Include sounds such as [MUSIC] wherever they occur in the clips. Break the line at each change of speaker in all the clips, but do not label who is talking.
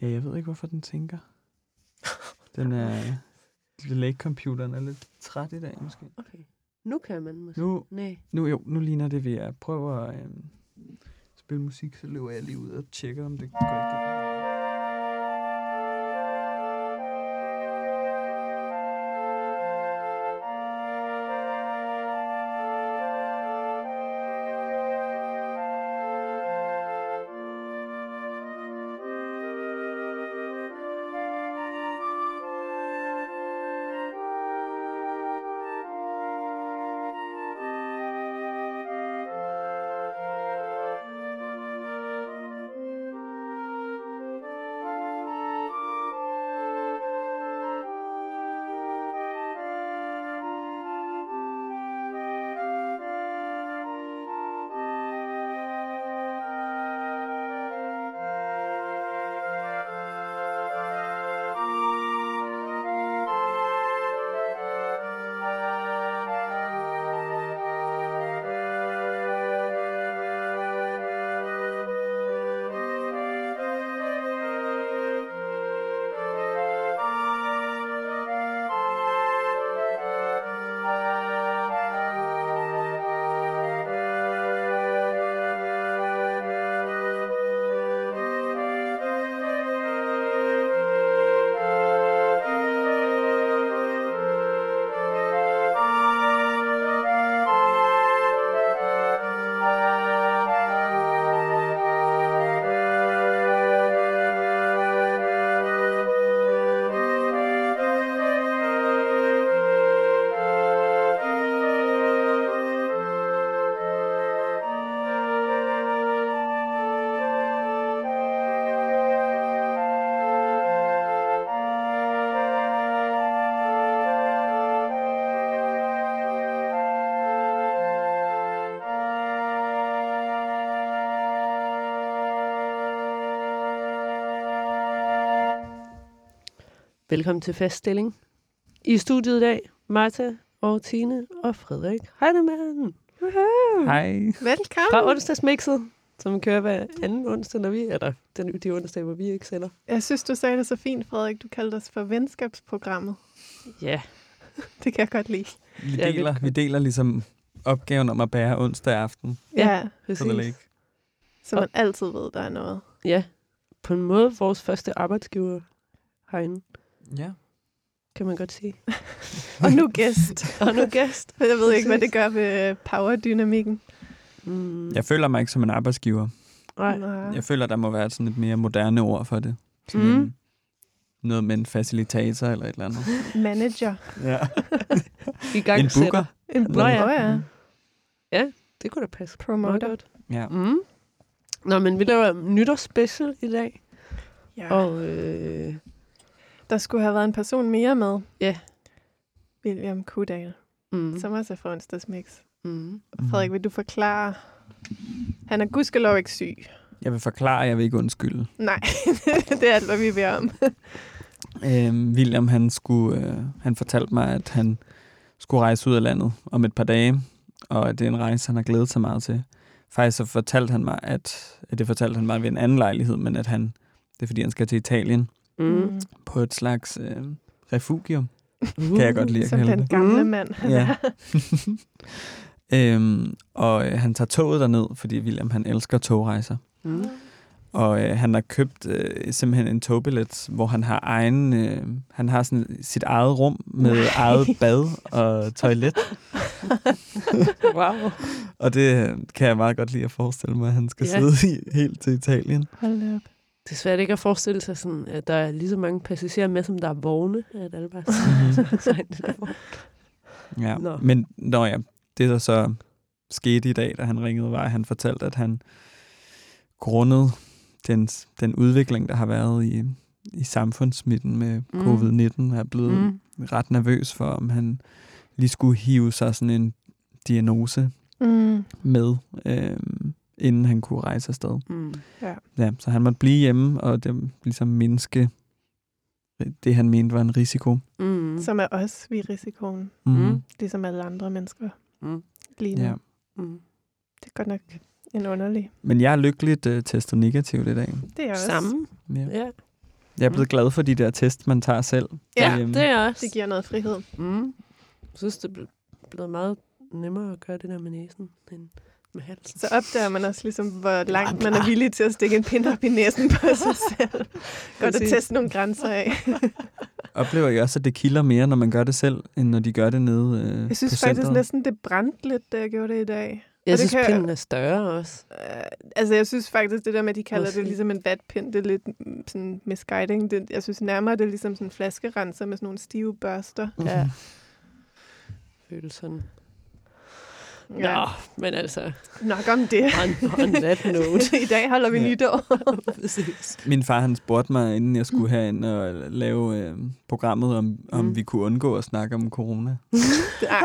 Ja, jeg ved ikke, hvorfor den tænker. Den er... Lake-computeren er lidt træt i dag, måske.
Okay. Nu kan man måske.
Nu,
Nej.
nu, jo, nu ligner det, ved at prøve at øhm, spille musik, så løber jeg lige ud og tjekker, om det går igennem.
Velkommen til Faststilling. I studiet i dag, Martha og Tine og Frederik Heidemann.
Hej.
Velkommen.
Fra onsdagsmixet, som kører hver anden onsdag, når vi er der. Den, de onsdag, hvor vi ikke sender.
Jeg synes, du sagde det så fint, Frederik. Du kaldte os for venskabsprogrammet.
Ja, [LAUGHS]
Det kan jeg godt lide.
Vi deler,
vi-
vi deler ligesom opgaven om at bære onsdag aften
Ja,
Ja,
præcis.
Så man altid ved, der er noget.
Ja, på en måde vores første arbejdsgiver herinde,
Ja.
kan man godt sige. [LAUGHS]
Og nu gæst.
Og nu gæst.
For jeg ved ikke, hvad det gør ved powerdynamikken.
Mm,
Jeg føler mig ikke som en arbejdsgiver.
nej.
Jeg føler, der må være sådan et mere moderne ord for det. Sådan
Mm.
en, noget med en facilitator eller et eller andet. [LAUGHS]
Manager.
Ja. [LAUGHS]
I gang
En booker.
En
Nå
booker,
ja.
ja.
Det kunne da passe.
Promoter.
godt.
Ja.
Mm. Nå, men vi laver nytårsspecial i dag.
ja.
Og øh,
Der skulle have været en person mere med.
Ja.
William Kudal,
mm,
mm. som også er fra onsdagsmix.
mm,
Frederik, vil du forklare? Han er gudskelov ikke syg.
Jeg vil forklare, jeg vil ikke undskylde.
Nej, [LAUGHS] det er alt, hvad vi beder om.
Øhm, William, han, skulle, øh, han fortalte mig, at han skulle rejse ud af landet om et par dage, og at det er en rejse, han har glædet sig meget til. Faktisk så fortalte han mig, at, at det fortalte han mig ved en anden lejlighed, men at han, det er fordi, han skal til Italien
mm.
på et slags øh, refugium, kan jeg godt lide at
Som
kalde
den
det.
gamle
Mm.
mand. [LAUGHS]
Ja. [LAUGHS] øhm, og øh, han tager toget derned, fordi William han elsker togrejser.
Mm.
Og øh, han har købt øh, simpelthen en togbillet, hvor han har egen, øh, han har sådan sit eget rum med
Nej.
eget bad og toilet. [LAUGHS]
wow.
Og det øh, kan jeg meget godt lide at forestille mig, at han skal
ja.
sidde i helt til Italien.
Hold op.
Det er svært ikke at forestille sig, sådan, at der er lige så mange passagerer med, som der er vogne. At alle bare. [LAUGHS]
Ja.
Nå.
Men når ja, det der så skete i dag, da han ringede, var, at han fortalte, at han grundet den, den udvikling, der har været i, i samfundsmidten med
Mm.
mm. covid-19, er blevet. Mm. ret nervøs for, om han lige skulle hive sig sådan en diagnose
Mm.
med, øh, inden han kunne rejse afsted.
Mm.
Ja, så han måtte blive hjemme og det, ligesom mindske det, han mente var en risiko.
Mm.
Som er os, vi er risikoen.
Mm.
Ligesom alle andre mennesker
Mm.
lige nu.
Ja.
Mm.
Det er godt nok en underlig.
Men jeg er lykkeligt uh, testet negativt i dag.
Det er også.
Samme.
Ja.
Ja.
Jeg er blevet glad for de der test, man tager selv.
Ja,
derhjemme.
Det er også.
Det giver noget frihed.
Mm. Jeg synes, det er blevet meget nemmere at gøre det der med næsen end med halsen.
Så opdager man også ligesom, hvor langt man er villig til at stikke en pind op i næsen på sig [LAUGHS] selv. Godt at teste nogle grænser af. [LAUGHS]
Oplever I også, at det kilder mere, når man gør det selv, end når de gør det nede øh,
Jeg synes
på
faktisk
centret?
næsten, det brændte lidt, da jeg gjorde det i dag.
Jeg
det
synes,
kan-
pinden er større også.
Uh, altså, jeg synes faktisk, det der med, at de kalder
Måske.
det ligesom en vatpind, det er lidt mm, sådan misguiding. Det, jeg synes nærmere, det er ligesom sådan en flaskerenser med sådan nogle stive børster.
Ja. Føles sådan. Ja. Nå, men altså,
Nok om det.
on, on that note. [LAUGHS]
I dag holder vi
Ja.
nytår. [LAUGHS]
Min far han spurgte mig, inden jeg skulle herind og lave øh, programmet, om, om
Mm.
vi kunne undgå at snakke om corona. [LAUGHS]
Ej.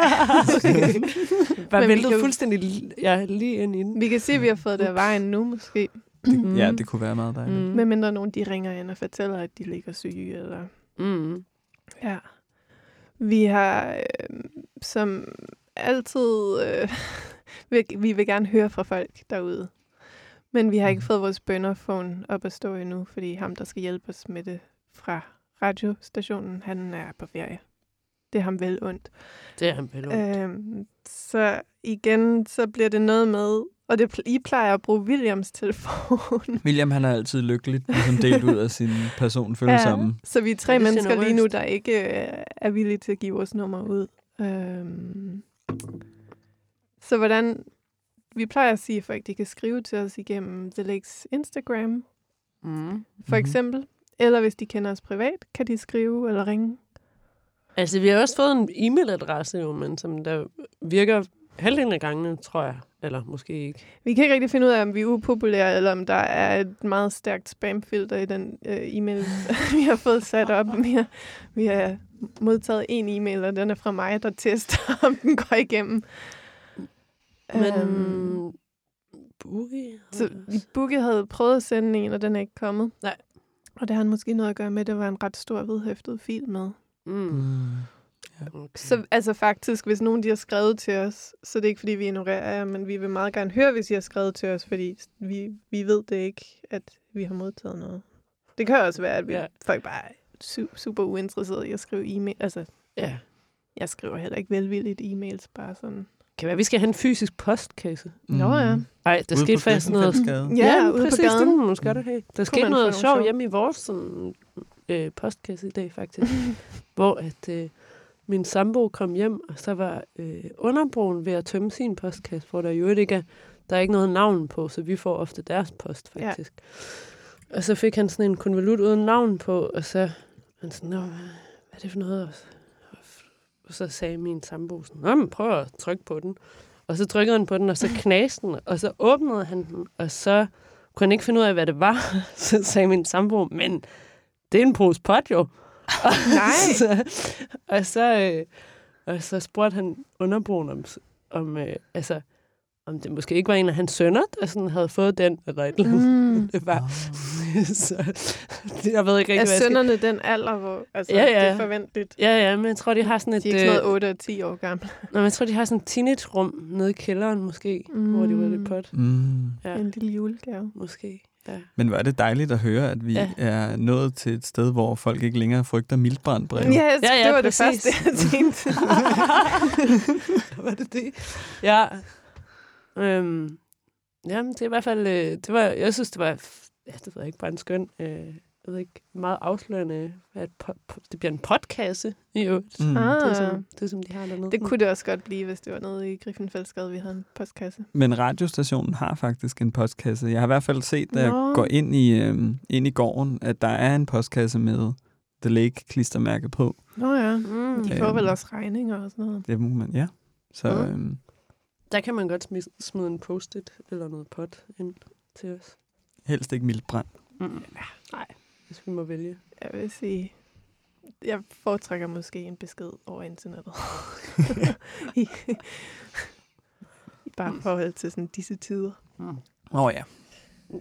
Var
Men vi
væltet
kan
fuldstændig ja, lige ind i den.
vi kan se, at vi har fået det af vejen nu, måske.
Mm.
Ja, det kunne være meget dejligt.
Mm.
Med mindre nogen, de ringer ind og fortæller, at de ligger syge. Eller...
Mm.
Ja. Vi har øh, som altid... Øh, [LAUGHS] vi, vi vil gerne høre fra folk derude. Men vi har ikke
Mhm.
fået vores bønderphone op at stå endnu, fordi ham, der skal hjælpe os med det fra radiostationen, han er på ferie. Det er ham vel ondt.
Det er han vel ondt.
Øhm, så igen, så bliver det noget med... Og det, I plejer at bruge Williams telefon. [LAUGHS]
William han er altid lykkeligt ligesom delt ud af sin [LAUGHS] person følsomme.
så vi er tre
Ja, er
mennesker lige nu, der ikke øh, er villige til at give vores nummer ud. Øhm, så hvordan... Vi plejer at sige, at folk de kan skrive til os igennem The Lakes Instagram,
Mm.
for
Mhm.
eksempel. Eller hvis de kender os privat, kan de skrive eller ringe.
Altså, vi har også fået en e-mailadresse, jo, men som der virker halvdelen af gangene, tror jeg. Eller måske ikke.
Vi kan ikke rigtig finde ud af, om vi er upopulære, eller om der er et meget stærkt spamfilter i den øh, e-mail, [LAUGHS] vi har fået sat op. Vi har, vi har modtaget en e-mail, og den er fra mig, der tester, [LAUGHS] om den går igennem.
Men
Øhm,
Boogie?
så vi Boogie havde prøvet at sende en, og den er ikke kommet.
Nej.
Og det har han måske noget at gøre med, at det var en ret stor vedhæftet fil med.
Mm.
Mm.
Okay.
Så altså faktisk, hvis nogen de har skrevet til os, så er det ikke, fordi vi ignorerer jer, men vi vil meget gerne høre, hvis I har skrevet til os, fordi vi, vi ved det ikke, at vi har modtaget noget. Det kan også være, at vi,
Ja.
ja. folk bare er su- super uinteresserede i at skrive e-mail. Altså,
ja.
jeg skriver heller ikke velvilligt e-mails, bare sådan.
Kan være, vi skal have en fysisk postkasse.
Nå ja.
Nej, der
Ude
skete
på
faktisk noget...
Griffenfeldsgade.
Ja, ude på
præcis, det
gaden.
må man godt have. Der skete noget sjovt
sjov.
hjemme i vores sådan, øh, postkasse i dag, faktisk. [LAUGHS] hvor at øh, min sambo kom hjem, og så var øh, underbroen ved at tømme sin postkasse, hvor der jo ikke er, der er ikke noget navn på, så vi får ofte deres post,
Ja.
faktisk. Og så fik han sådan en konvolut uden navn på, og så han sådan, Nå, hvad, er det for noget? Og så, sagde min sambo sådan, Nå, men prøv at trykke på den. Og så trykkede han på den, og så knaste den, og så åbnede han den, og så kunne han ikke finde ud af, hvad det var. [LAUGHS] Så sagde min sambo, men det er en pose pot jo. [LAUGHS]
Nej. [LAUGHS]
så, og, så, øh, og så spurgte han underbroen om, om, øh, altså, om det måske ikke var en af hans sønner, der sådan havde fået den, eller et eller andet.
Mm.
Det var, [LAUGHS] så, jeg ved ikke rigtig,
Er
hvad jeg skal...
sønderne den alder, hvor altså,
Ja, ja.
det er forventeligt?
Ja, ja, men jeg tror, de har sådan et...
De er ikke sådan
øh,
noget 8 og 10 år gamle. [LAUGHS]
Nå, men jeg tror, de har sådan et teenage-rum nede i kælderen, måske, mm. hvor de var lidt
Mm.
pot.
Mm.
Ja,
En lille julegave.
måske. Ja.
Men hvor er det dejligt at høre, at vi
Ja.
ja. er nået til et sted, hvor folk ikke længere frygter mildbrandbrev.
Yes,
Ja, ja,
det var
præcis.
det første, jeg tænkte. [LAUGHS]
var det det? Ja. Øhm, jamen, det er i hvert fald... Øh, det var, jeg synes, det var... Ja, det ved jeg ikke, bare en skøn... Øh, jeg ved ikke, meget afslørende, at po- po- det bliver en podcast i øvrigt.
Mm.
Ah.
Det, er som, det er som de har dernede.
Det kunne det også godt blive, hvis det var nede i Griffenfeldsgade, vi havde en postkasse.
Men radiostationen har faktisk en postkasse. Jeg har i hvert fald set, da jeg
Nå.
går ind i, øhm, ind i gården, at der er en postkasse med The Lake-klistermærke på.
Nå ja.
Mm.
De
Ja.
får vel også regninger og sådan noget.
Det må man, ja. Så
Mm.
øhm,
Der kan man godt smide, smide en post-it eller noget pot ind til os.
helst ikke mildbrand.
Mm. Ja, nej, hvis vi må vælge.
Jeg vil sige, jeg foretrækker måske en besked over internettet. [LAUGHS] I, I bare forhold til sådan disse tider.
Åh oh, ja.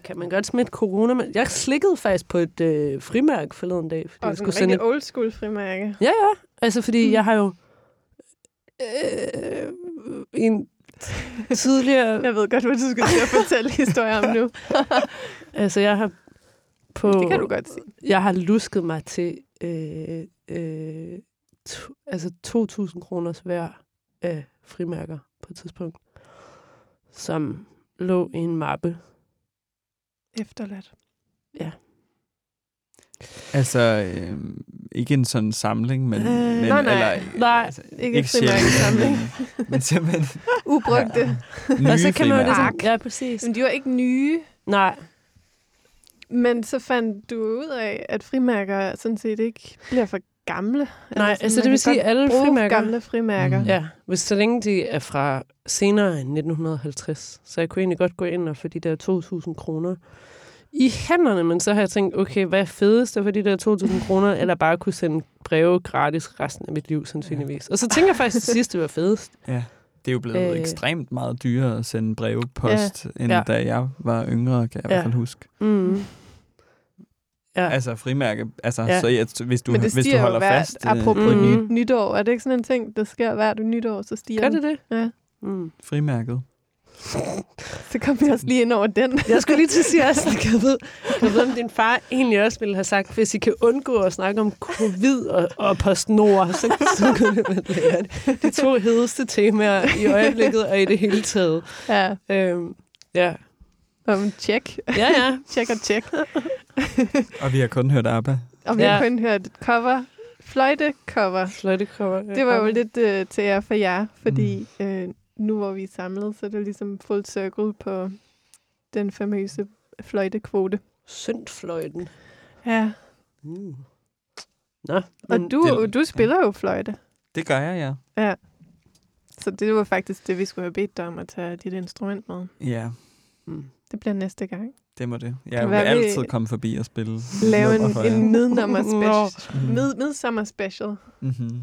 Kan man godt smitte corona? Men jeg slikkede faktisk på et øh, frimærke forleden dag, fordi
Og
jeg skulle
en
sende et...
old school frimærke.
Ja, ja. Altså, fordi
Mm.
jeg har jo øh, en [LAUGHS] tidligere...
Jeg ved godt, hvad du skal til at fortælle historier om nu. [LAUGHS]
Altså, jeg har på...
Det kan du godt sige.
Jeg har lusket mig til øh, øh, to, altså 2.000 kroners hver af frimærker på et tidspunkt, som lå i en mappe.
Efterladt.
Altså, øh, ikke en sådan samling, men...
Øh,
men
nej, nej.
Eller,
Nej,
altså,
ikke en
sjældent,
frimærkesamling.
Men, men simpelthen
Ubrugte.
nye
og så kan man jo
frimærker.
ligesom, Ja, præcis.
Men de var ikke nye.
Nej,
Men så fandt du ud af, at frimærker sådan set ikke bliver for gamle.
Nej,
sådan,
altså
man
det vil sige, alle frimærker-
gamle frimærker.
Mm.
Ja, hvis så længe de er fra senere end 1950. Så jeg kunne egentlig godt gå ind og få de der 2.000 kroner i hænderne, men så har jeg tænkt, okay, hvad er fedest få de der 2.000 kroner, [LAUGHS] eller bare kunne sende breve gratis resten af mit liv, sandsynligvis. Og så tænker jeg faktisk til sidst, det var fedest. [LAUGHS]
Ja, det er jo blevet
Øh.
øh, ekstremt meget dyrere at sende brevpost, ja. end
Ja.
ja. da jeg var yngre, kan jeg i
Ja.
hvert fald huske.
Mm. Ja.
Altså frimærke, altså,
Ja.
ja. så jeg, hvis du,
Men det
hvis du holder
hvert,
fast... øh,
apropos
Mm.
ny, nytår. Er det ikke sådan en ting, der sker hvert nytår, så stiger
Gør det det?
Ja.
Mm.
frimærket.
Så kom vi også lige ind over den.
Jeg skulle lige til at sige, at jeg ved, jeg ved, om din far egentlig også ville have sagt, hvis I kan undgå at snakke om covid og, og PostNord, så, så kunne det være lækkert. De to hedeste temaer i øjeblikket og i det hele taget.
Ja,
Øhm, ja.
om tjek.
ja, ja.
Tjek og tjek.
Og vi har kun hørt ABBA.
Og vi har
Ja.
kun hørt cover. Fløjte-cover.
Fløjtecover.
Det var jo lidt øh, til jer for jer, fordi mm. øh, nu hvor vi er samlet, så er det ligesom full circle på den famøse fløjtekvote.
Syndfløjten.
Ja.
Mm. Nå,
Og
men,
du,
det-
du spiller jo fløjte.
Det gør jeg, ja.
Så det var faktisk det, vi skulle have bedt dig om at tage dit instrument med.
Ja,
mm.
Det bliver næste gang.
det må det.
Kan
Jeg vil
være, vi-
altid komme forbi og spille.
Lave en, en midnummer special. Mid, midsommer special,
Mhm.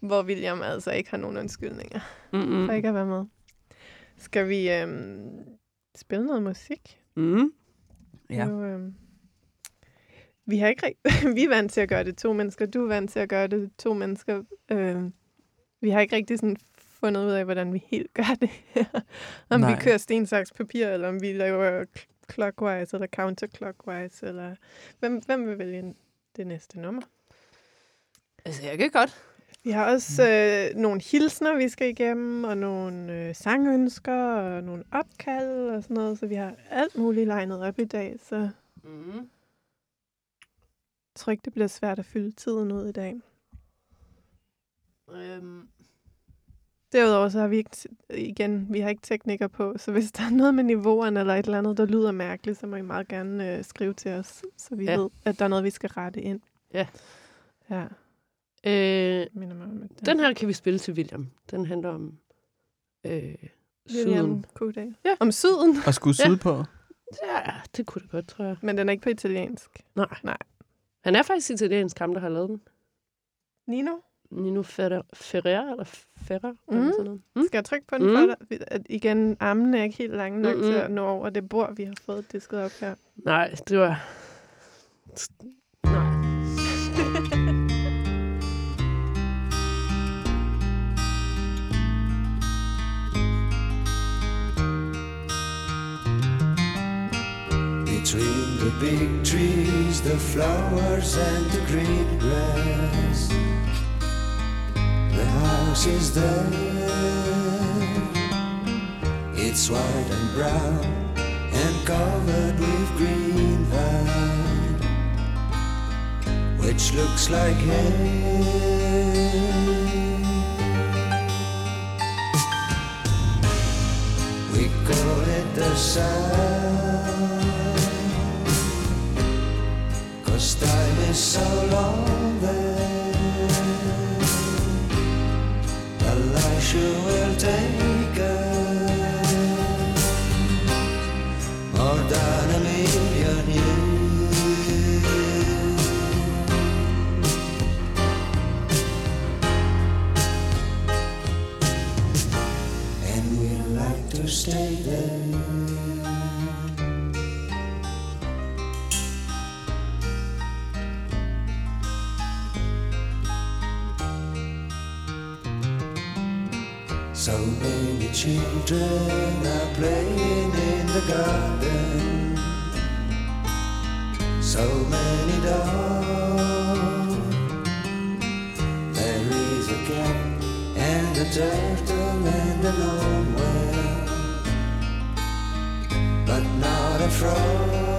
Hvor William altså ikke har nogen undskyldninger
Mm-mm.
for ikke at være med. Skal vi øhm, spille noget musik?
Mm.
Ja.
Nu, øhm, vi har ikke rigt- [LAUGHS] vi er vant til at gøre det to mennesker. Du er vant til at gøre det to mennesker. Øhm, vi har ikke rigtig sådan fundet ud af, hvordan vi helt [LAUGHS] gør det om Nej. Vi kører sten, saks, papir, eller om vi laver cl- clockwise eller counterclockwise. Eller... Hvem, hvem vil vælge det næste nummer?
Altså, jeg kan godt.
Vi har også øh, nogle hilsner, vi skal igennem, og nogle øh, sangønsker, og nogle opkald og sådan noget. Så vi har alt muligt legnet op i dag, så
Mm.
jeg tror ikke, det bliver svært at fylde tiden ud i dag.
Øhm,
Derudover så har vi ikke, igen, vi har ikke teknikker på, så hvis der er noget med niveauerne eller et eller andet, der lyder mærkeligt, så må I meget gerne øh, skrive til os, så vi
Ja.
ja. ved, at der er noget, vi skal rette ind.
Ja.
Ja,
øh, den her kan vi spille til William. Den handler om øh,
William
syden.
Kudal.
Ja.
Om syden,
Og skulle
Ja.
syd på.
Ja, det kunne det godt, tror jeg.
men den er ikke på italiensk.
Nej.
Nej.
Han er faktisk italiensk ham, der har lavet den.
Nino,
Nino Ferrer, Ferrer eller Ferrer?
Mhm.
Eller sådan noget. Mm.
skal jeg trykke på den
Mm.
for dig? At igen, armene er ikke helt lange nok
Mm-mm.
til at nå over det bord, vi har fået disket op her.
Nej, det var... Nej. [LAUGHS]
big trees, the flowers and the green grass, the house is there. It's white and brown and covered with green vine, which looks like hay. We call it the sun. Children are playing in the garden. so many doors. There is a cat and a turtle and a lone whale, but not a frog.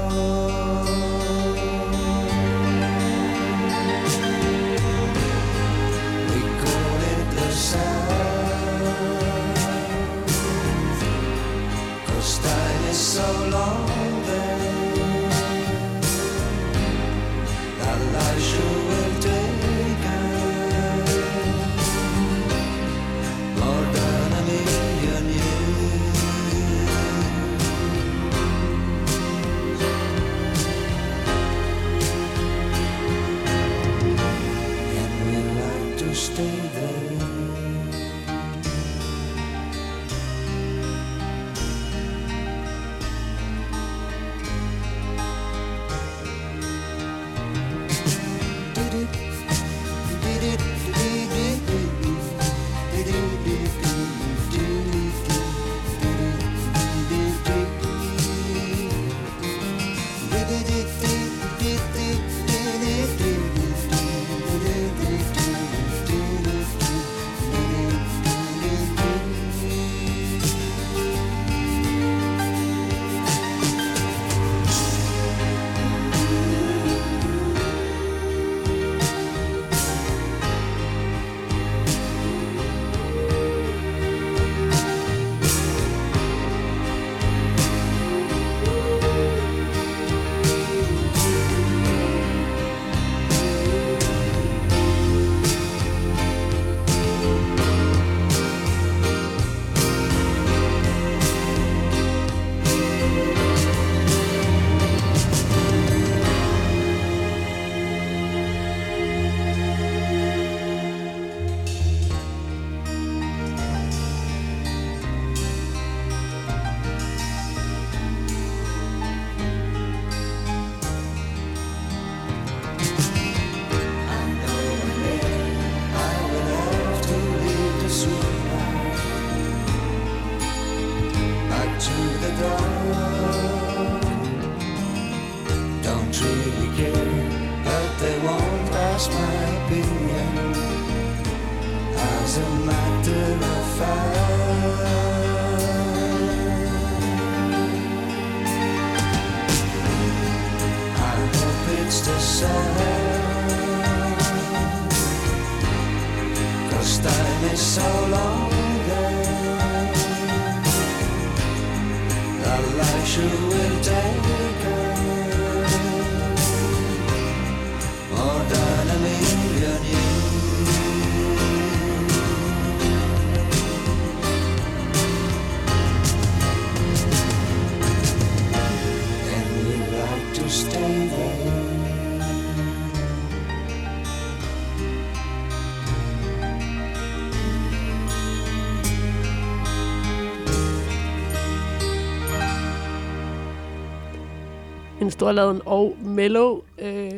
En storladen og mellow øh,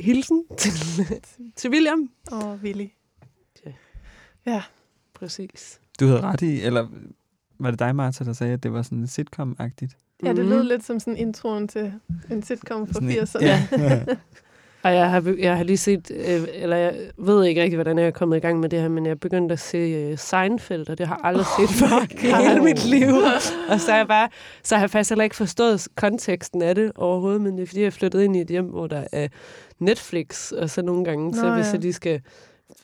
hilsen til, [LAUGHS] til William.
Oh, Willy.
Ja.
Ja.
Præcis.
Du havde ret i, eller var det dig, Martha, der sagde, at det var sådan sitcom-agtigt?
ja, det lød lidt som sådan introen til en sitcom fra
Sådan en-
80'erne.
Ja. [LAUGHS]
Og jeg har, jeg har lige set, øh, eller jeg ved ikke rigtig, hvordan jeg er kommet i gang med det her, men jeg er begyndt at se øh, Seinfeld, og det har jeg aldrig oh, set før i hele mit liv. Og så, er jeg bare, så har jeg faktisk heller ikke forstået konteksten af det overhovedet, men det er fordi, jeg er flyttet ind i et hjem, hvor der er Netflix, og så nogle gange, Nå, så hvis
ja.
jeg lige skal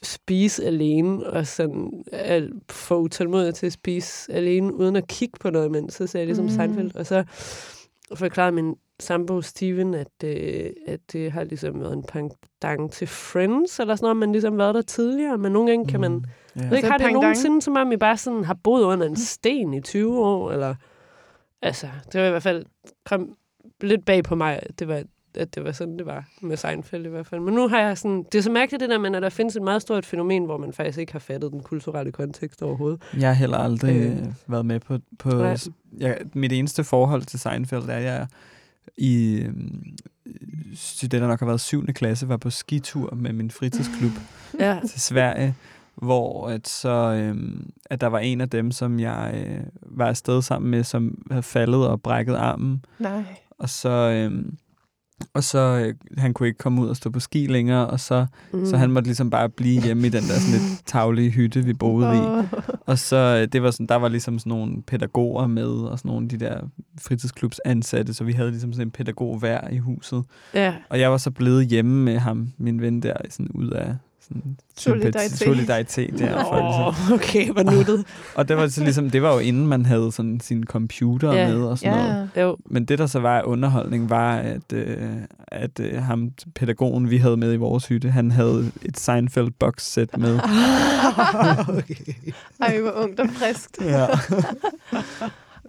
spise alene, og sådan er for utålmodig til at spise alene, uden at kigge på noget imens, så ser jeg ligesom
mm.
Seinfeld, og så forklarede min sambo Steven, at, øh, at det har ligesom været en pendant til Friends, eller sådan noget, man ligesom været der tidligere, men nogle gange kan man... Mm.
Ja.
Jeg ved ikke, har det
pendant?
nogensinde, som om I bare sådan har boet under en sten i 20 år, eller... Altså, det var i hvert fald kom lidt bag på mig, at det var, at det var sådan, det var med Seinfeld i hvert fald. Men nu har jeg sådan... Det er så mærkeligt det der, men at der findes et meget stort fænomen, hvor man faktisk ikke har fattet den kulturelle kontekst overhovedet.
Jeg har heller aldrig
Øh.
øh. været med på... på
Nej.
jeg, mit eneste forhold til Seinfeld er, at jeg i øhm, der nok har været 7. klasse, var på skitur med min fritidsklub
Ja.
til Sverige, hvor at så, øhm, at der var en af dem, som jeg øh, var afsted sammen med, som havde faldet og brækket armen.
Nej.
Og så, øhm, Og så øh, han kunne ikke komme ud og stå på ski længere, og så, mm. så han måtte ligesom bare blive hjemme i den der sådan lidt [LAUGHS] taglige hytte, vi boede i.
Åh.
Og så øh, det var sådan, der var ligesom sådan nogle pædagoger med, og sådan nogle af de der fritidsklubs ansatte, så vi havde ligesom sådan en pædagog hver i huset.
Ja.
Og jeg var så blevet hjemme med ham, min ven der, sådan ud af sådan
Solidaritet.
solidaritet der. For.
Åh, okay, hvor nuttet. [LAUGHS]
Og det var så ligesom, det var jo inden man havde sådan sin computer
Ja.
med og sådan
Ja,
noget.
Jo.
Men det, der så var underholdning, var, at, øh, at øh, ham, pædagogen, vi havde med i vores hytte, han havde et Seinfeld box set med. [LAUGHS]
Ej, hvor ungt og friskt.
ja. [LAUGHS]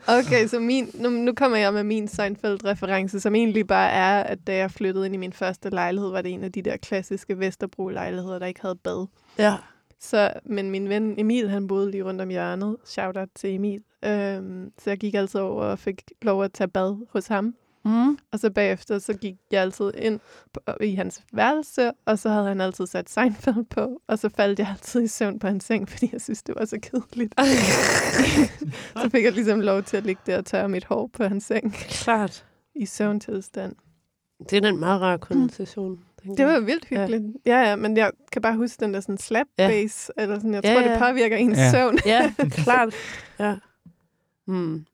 Okay, så min, nu, nu kommer jeg med min Seinfeld-reference, som egentlig bare er, at da jeg flyttede ind i min første lejlighed, var det en af de der klassiske Vesterbro-lejligheder, der ikke havde bad.
Ja.
Så, men min ven Emil, han boede lige rundt om hjørnet. Shout out til Emil. Øhm, så jeg gik altid over og fik lov at tage bad hos ham.
Mm.
Og så bagefter, så gik jeg altid ind på, i hans værelse, og så havde han altid sat Seinfeld på, og så faldt jeg altid i søvn på hans seng, [LAUGHS] fordi jeg synes, det var så kedeligt. [LAUGHS] så fik jeg ligesom lov til at ligge der og tørre mit hår på hans seng
Klart.
i søvntilstand.
Det er den meget rare konnotation. tænker
Det var vildt hyggeligt. Ja. ja, ja, men jeg kan bare huske den der sådan slap
Ja.
bass, eller sådan, jeg
Ja,
tror,
ja.
det påvirker ens
Ja.
søvn.
Ja, [LAUGHS] klart. Ja. Mm.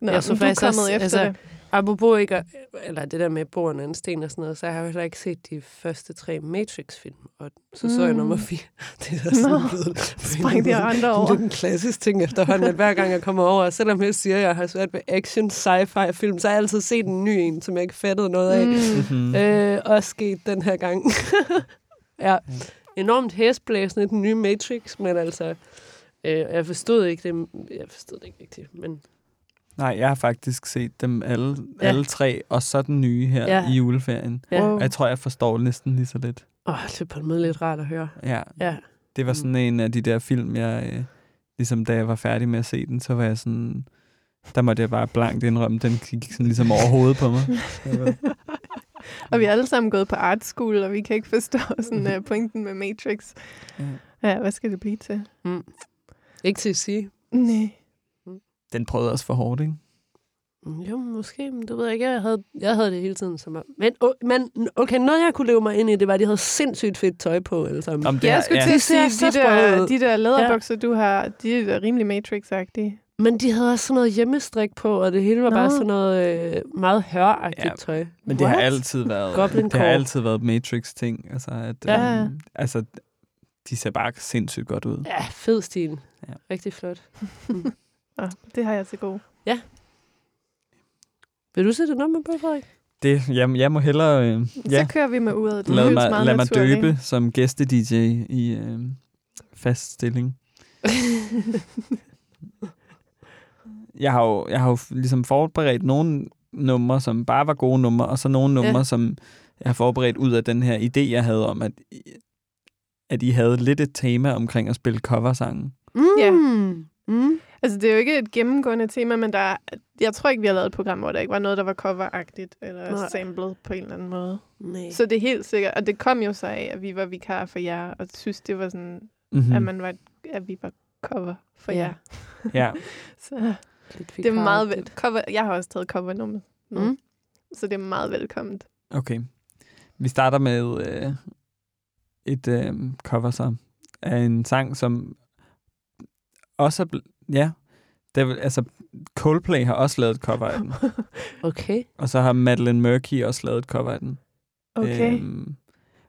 Nå,
Jeg så
du
faktisk
kommet
også-
efter
altså,
det.
Apropos ikke, eller det der med bordene anden sten og sådan noget, så har jeg jo heller ikke set de første tre Matrix-film. Og så så jeg
Mm.
nummer fire. [LAUGHS] Det er sådan
Nå,
blevet
Spring de andre over.
Det er en klassisk ting efterhånden, at hver gang jeg kommer over, selvom jeg siger, at jeg har svært ved action, sci-fi film, så har jeg altid set en ny en, som jeg ikke fattede noget af.
Mm.
Mm-hmm.
Øh, også sket den her gang. [LAUGHS] ja, enormt hæsblæsende, den nye Matrix, men altså, øh, jeg forstod ikke det, jeg forstod det ikke rigtigt, men
Nej, jeg har faktisk set dem alle,
Ja.
alle tre, og så den nye her
Ja.
i juleferien.
ja.
Wow.
Og jeg tror, jeg forstår næsten lige så lidt.
Åh, det er på en måde lidt rart at høre.
Ja,
Ja.
det var
Mm.
sådan en af de der film, jeg... Øh, ligesom da jeg var færdig med at se den, så var jeg sådan... Der måtte jeg bare blankt indrømme, den gik sådan ligesom over hovedet på mig. [LAUGHS]
Og vi er alle sammen gået på art school, og vi kan ikke forstå sådan, uh, pointen med Matrix.
Ja.
Ja, hvad skal det blive til?
Mm. Ikke til at sige.
Nej.
Den prøvede også for hårdt, ikke?
Mm, Jo, måske, men det ved jeg ikke. Jeg havde, jeg havde det hele tiden som om. Men, oh, men okay, noget jeg kunne leve mig ind i, det var, at de havde sindssygt fedt tøj på alle sammen.
Om det
Jeg
er-
skulle
ja.
til at sige,
så
de der, de der læderbukser, du har, de er rimelig Matrix-agtige.
Men de havde også sådan noget hjemmestrik på, og det hele var
Nå.
bare sådan noget øh, meget høragtigt
Ja,
tøj.
Men det har
What?
altid været,
Goblin
det har altid været Matrix-ting. Altså, at,
Ja.
øhm, altså, de ser bare sindssygt godt ud.
Ja, fed stil.
Ja.
Ja. Rigtig flot. [LAUGHS]
Nå, det har jeg til gode.
Vil du sætte et nummer på, Frederik?
Det, jeg, jeg må hellere øh,
Så kører vi med uret. Det
lad mig,
meget
lad mig
naturligt.
døbe som gæste-DJ i øh, fast stilling. [LAUGHS] Jeg har jo, jeg har jo ligesom forberedt nogle numre, som bare var gode numre, og så nogle numre,
Ja.
ja. som jeg har forberedt ud af den her idé, jeg havde om, at, at I havde lidt et tema omkring at spille coversange.
Mm.
Ja.
Mm.
Altså, det er jo ikke et gennemgående tema, men der er, jeg tror ikke, vi har lavet et program, hvor der ikke var noget, der var coveragtigt eller
Nej.
samlet på en eller anden måde.
Nej.
Så det er helt sikkert, og det kom jo så af, at vi var vikar for jer, og synes, det var sådan,
Mm-hmm.
at, man var, at vi var cover for
Ja.
jer.
Ja. [LAUGHS]
Så
Lidt
det er meget vel, cover, jeg har også taget covernummer nu,
Mm.
mm. så det er meget velkomment.
Okay. Vi starter med øh, et øh, cover så af en sang, som også er... Ja, det er, altså Coldplay har også lavet et cover af den. [LAUGHS]
Okay.
Og så har Madeleine Murky også lavet et cover af den.
Okay,
Øhm,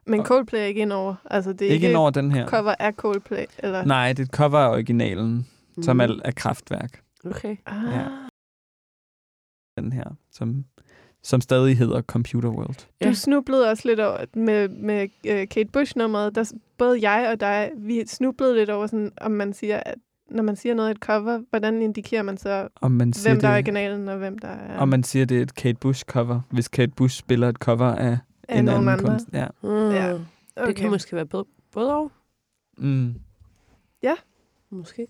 men Coldplay er ikke ind over. Altså, det er
ikke ind over den her.
cover af Coldplay, eller?
Nej, det er et cover af originalen, mm. som er af kraftværk.
Okay.
Ah.
Ja. Den her, som, som stadig hedder Computer World.
Du
Ja.
snublede også lidt over med, med uh, Kate Bush-nummeret. Der, både jeg og dig, vi snublede lidt over, sådan, om man siger, at når man siger noget i et cover, hvordan indikerer man så,
Om man siger,
hvem der er originalen, og hvem der er
om man siger, det er et Kate Bush cover, hvis Kate Bush spiller et cover af
af
en
nogen
anden
andre?
kunst. Ja.
Mm.
Ja.
Okay. Det kan måske være både, både og.
Mm.
Måske.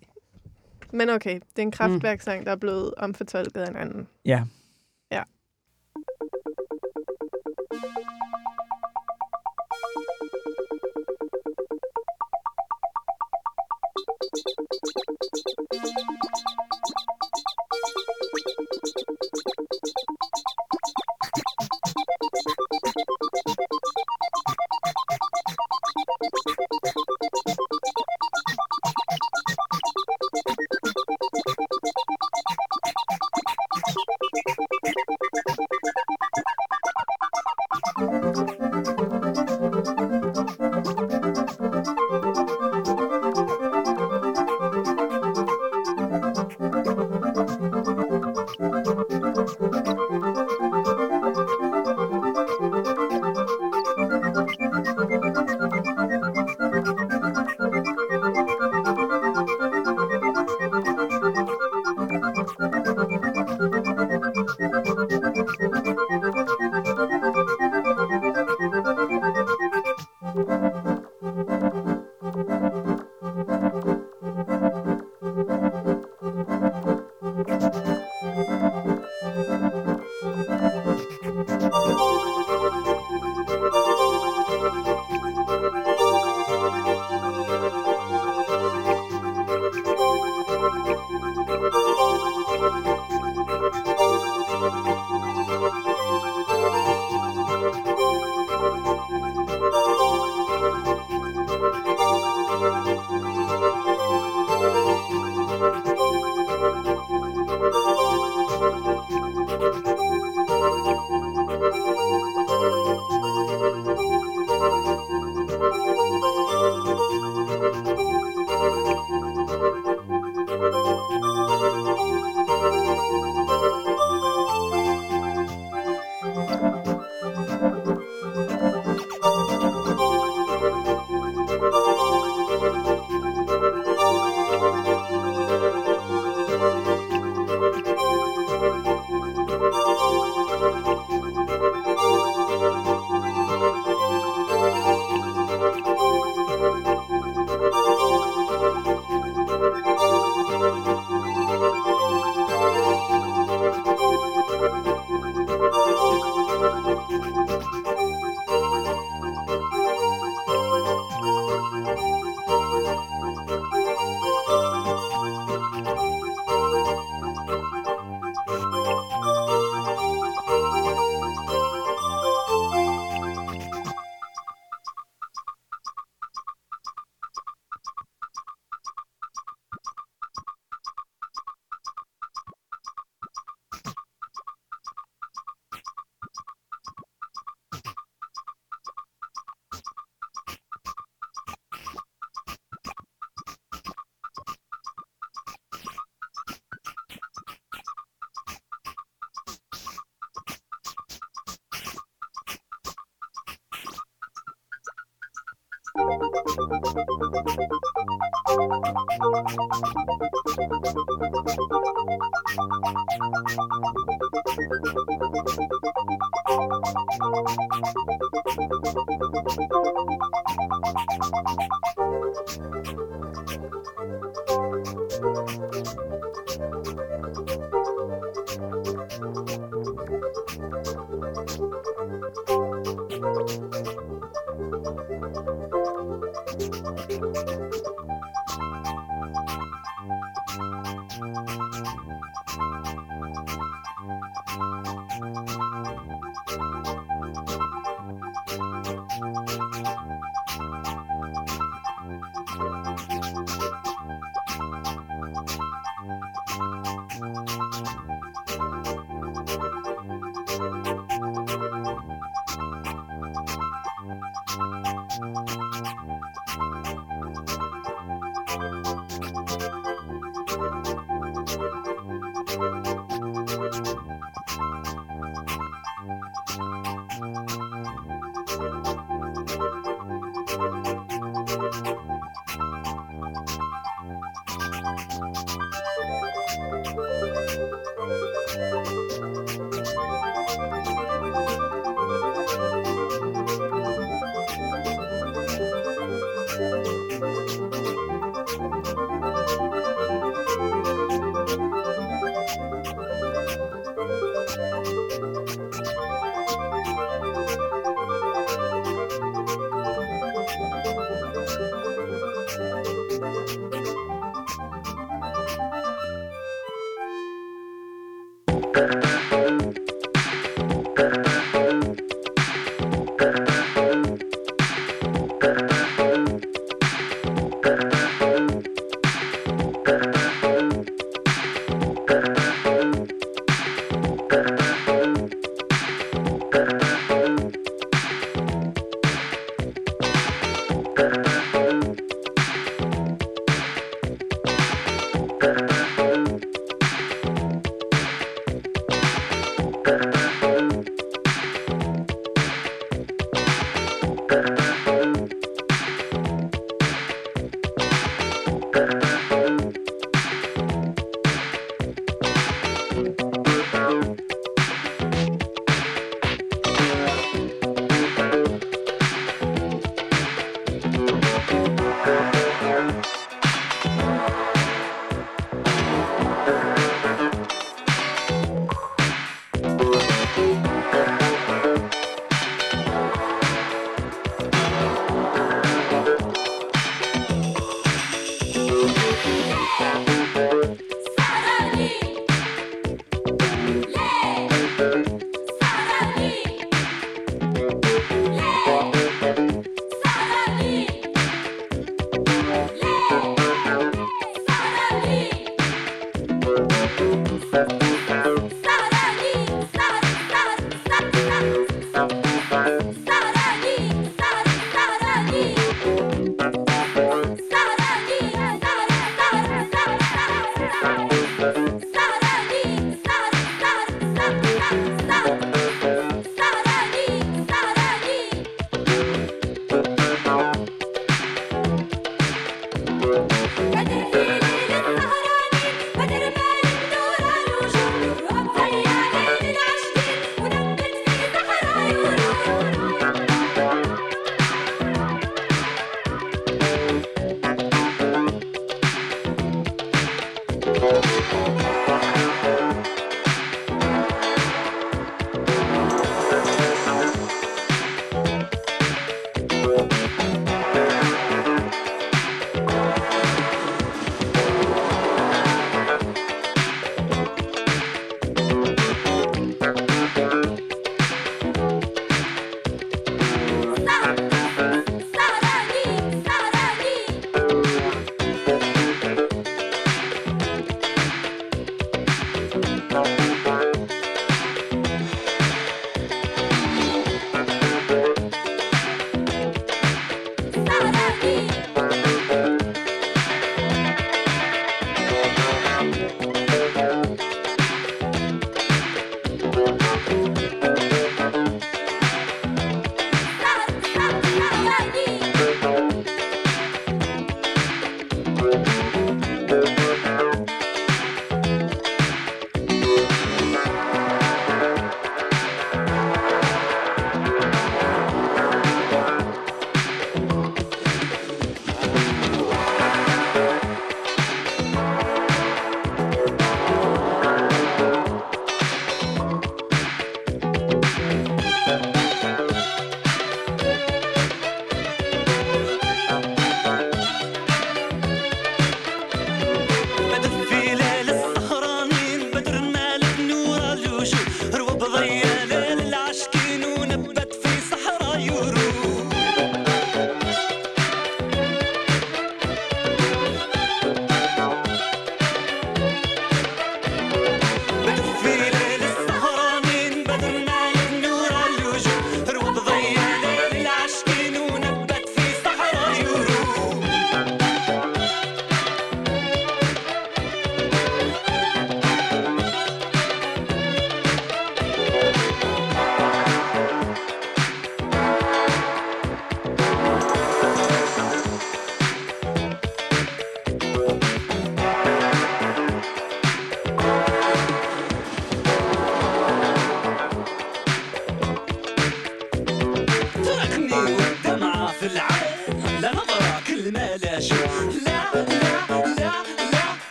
Men okay, det er en kraftværksang, der er blevet omfortolket af en anden.
Ja.
Ja. Thank you.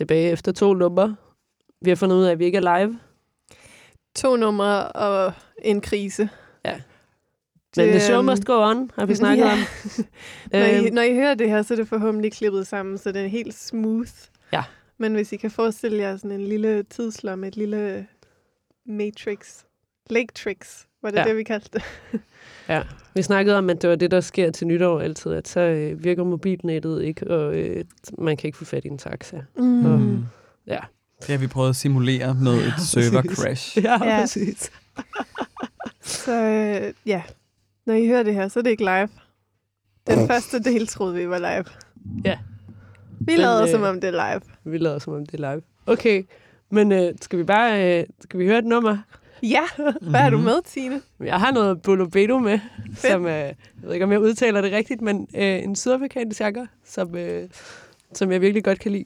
Tilbage efter to numre. Vi har fundet ud af, at vi ikke er live.
To numre og en krise.
Men
Det,
the show
øhm,
must go on, har vi snakket [LAUGHS]
ja.
om.
Når I,
Øhm,
når I hører det her, så er det forhåbentlig klippet sammen, så det er helt smooth.
Ja.
Men hvis I kan forestille jer sådan en lille tidslomme, et lille matrix, lake tricks, var det
Ja.
ja. det, vi kaldte det? [LAUGHS]
Ja, vi snakkede om, at det var det, der sker til nytår altid, at så øh, virker mobilnettet ikke, og øh, man kan ikke få fat i en taxa.
Mm.
Mm.
Ja.
Det har vi prøvet at simulere med et [LAUGHS] server crash.
Ja, [LAUGHS]
Ja.
ja. præcis. [LAUGHS]
Så øh, ja, når I hører det her, så er det ikke live. Den første del troede vi var live.
Ja.
Vi
Men,
lader
øh,
som om det er live.
Vi lader som om det er live. Okay, men øh, skal vi bare øh, skal vi høre et nummer?
Ja, hvad har du
Mhm.
med, Tine?
Jeg har noget Bolo Bedo med, som øh, jeg ved ikke, om jeg udtaler det rigtigt, men øh, en sydafrikansk sanger, som, øh, som jeg virkelig godt kan lide.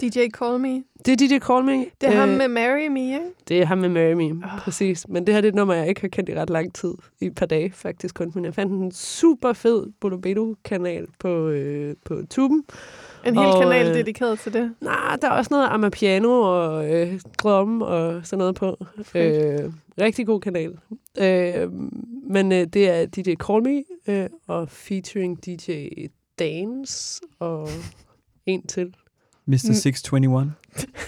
DJ Call Me.
Det er DJ Call Me.
Det er øh, ham
Øh,
med Marry Me, ikke?
Det er ham med Marry Me, oh. præcis. Men det her det er et nummer, jeg ikke har kendt i ret lang tid. I et par dage faktisk kun. Men jeg fandt en super fed Bolobedo-kanal på, øh, på tuben.
En hel
Og,
kanal
øh,
dedikeret til det.
Nej, der er også noget Amapiano og øh, drum og sådan noget på. Øh, rigtig god kanal. Øh, men øh, det er DJ Call Me øh, og featuring DJ Dance og en til.
Mr.
Mm.
621.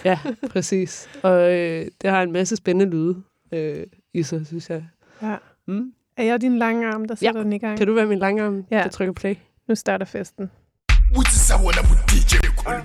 Ja, præcis. Og øh, det har en masse spændende lyde øh, i sig, synes jeg.
Ja.
Mm.
Er jeg din lange arm, der sætter den i gang?
Kan du være min langarm,
Ja.
der trykker play?
Nu starter festen.
Which is I wanna put DJ Call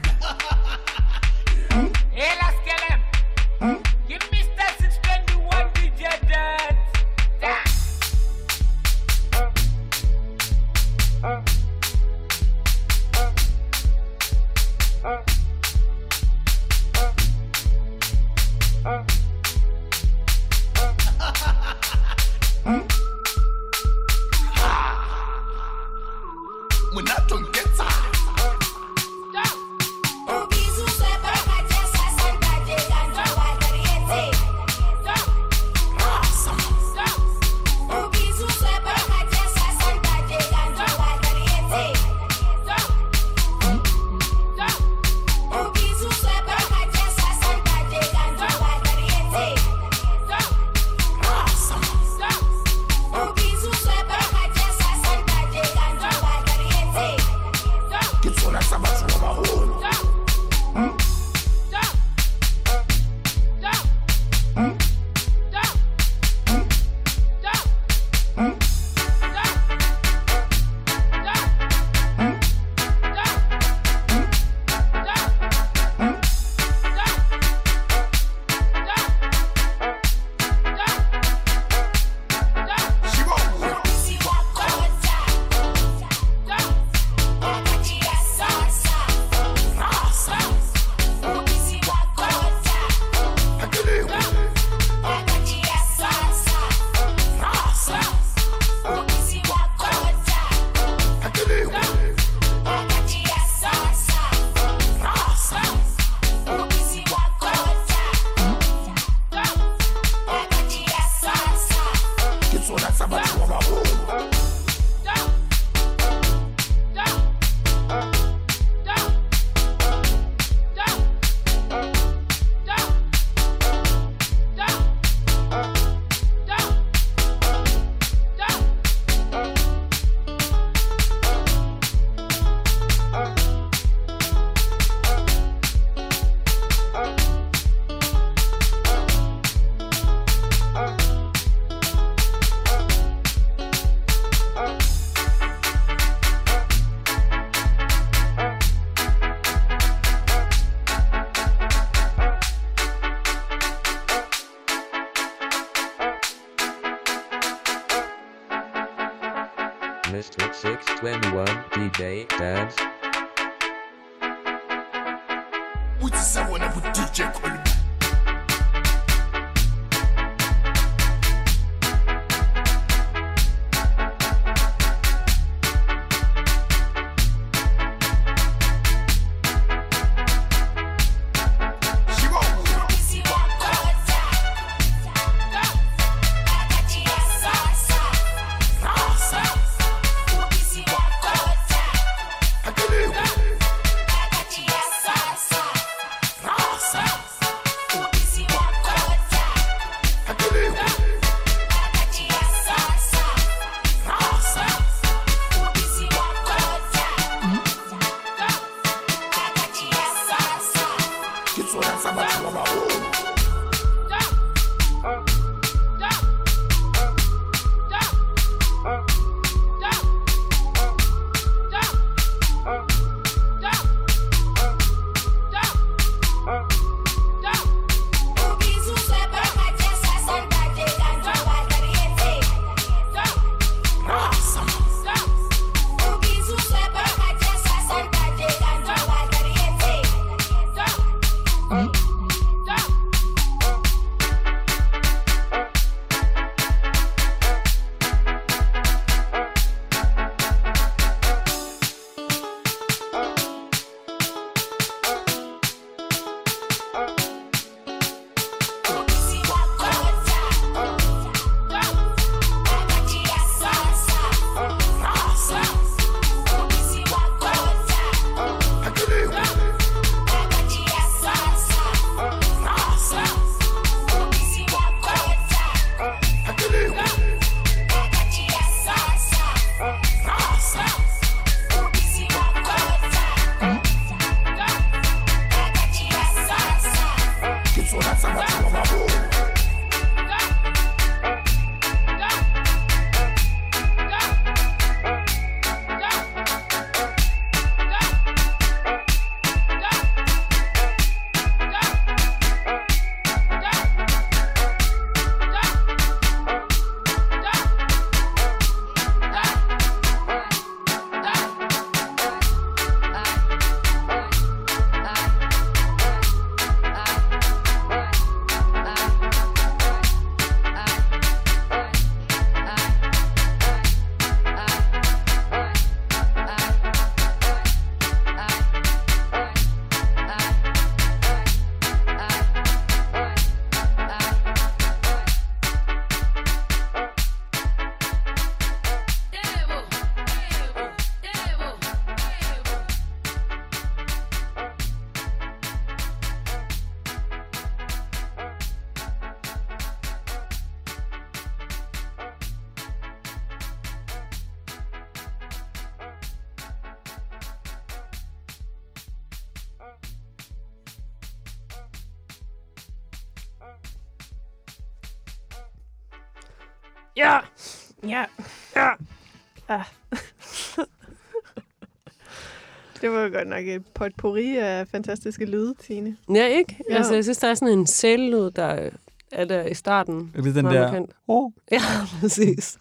godt nok et potpourri af fantastiske lyde, Tine.
Ja, ikke?
Ja.
Ja. Altså, jeg synes, der er sådan en sælelyd, der er der i starten.
Er det den der...
markant.
Oh.
Ja, [LAUGHS] præcis.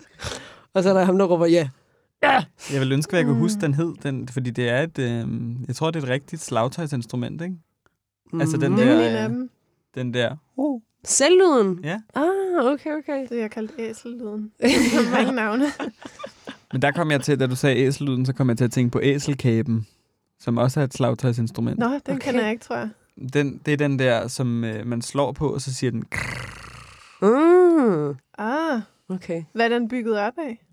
Og så er der ham, der råber ja. Ja!
Jeg vil ønske, at jeg kunne huske,
Mm.
den hed. Den, fordi det er et... Øh, jeg tror, det er et rigtigt slagtøjsinstrument, ikke? Altså den
Mm.
der-
Det er dem.
Den der... Oh.
Selvlyden?
Ja.
Ah, okay, okay.
Det er jeg kaldt æsellyden. [LAUGHS] Er mange navne.
Men der kom jeg til, da du sagde æsellyden, så kom jeg til at tænke på æselkæben, som også er et slagtøjsinstrument.
Nå, den
Okay.
kender jeg ikke, tror jeg.
Den, det er den der, som øh, man slår på, og så siger den...
Mm.
Ah,
Okay.
hvad er den bygget op af?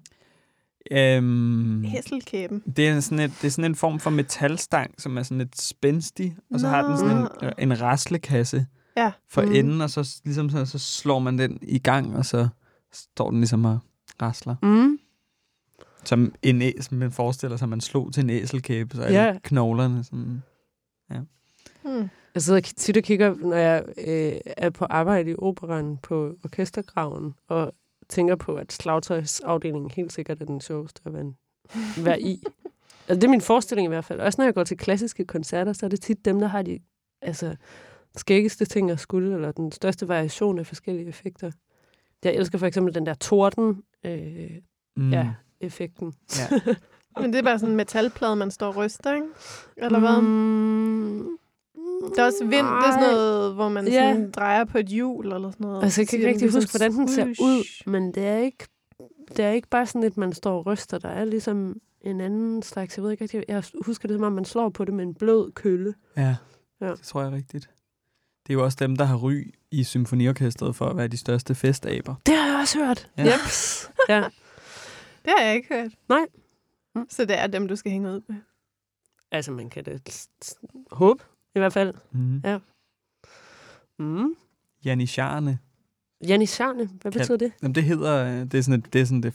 Øhm,
Hæsselkæben.
det, er sådan et, det er sådan en form for metalstang, som er sådan lidt spændstig, og så har den sådan en,
Nå.
en raslekasse
Ja.
for
Mm.
enden, og så, ligesom, så, så slår man den i gang, og så står den ligesom og rasler.
Mm.
Som en æs, som man forestiller sig, man slog til en æselkæbe, så alle
Ja.
knoglerne sådan...
Hmm.
Jeg sidder tit og kigger, når jeg øh, er på arbejde i operan på orkestergraven, og tænker på, at slagtøjsafdelingen helt sikkert er den sjoveste at være i. Altså, det er min forestilling i hvert fald. Også når jeg går til klassiske koncerter, så er det tit dem, der har de altså, skæggeste ting at skulle, eller den største variation af forskellige effekter. Jeg elsker for eksempel den der torden øh,
Mm.
ja, effekten.
ja. [LAUGHS]
Men det er bare sådan en metalplade, man står og ryster, ikke? Eller hvad?
Mm,
Der er også vind, det er sådan noget, hvor man
Ja.
sådan drejer på et hjul eller sådan noget.
Altså, jeg kan
Så
ikke rigtig huske, hvordan den ser ud, men det er ikke, det er ikke bare sådan, at man står og ryster. Der er ligesom en anden slags, jeg ved ikke rigtig, jeg husker det som om, man slår på det med en blød kølle.
Ja,
Ja.
det tror jeg er rigtigt. Det er jo også dem, der har ry i symfoniorkestret for at være de største festaber.
Det har jeg også hørt.
Ja.
Jeps. [LAUGHS] ja.
Det har jeg ikke hørt.
Nej. Mm.
Så det er dem, du skal hænge ud med.
Altså, man kan s- håbe, i hvert fald.
Mm.
Ja. Mm.
Janisharne.
Janissarne, hvad
Kan-
betyder det?
Jamen, det hedder, øh, det er sådan, et, det, er sådan det,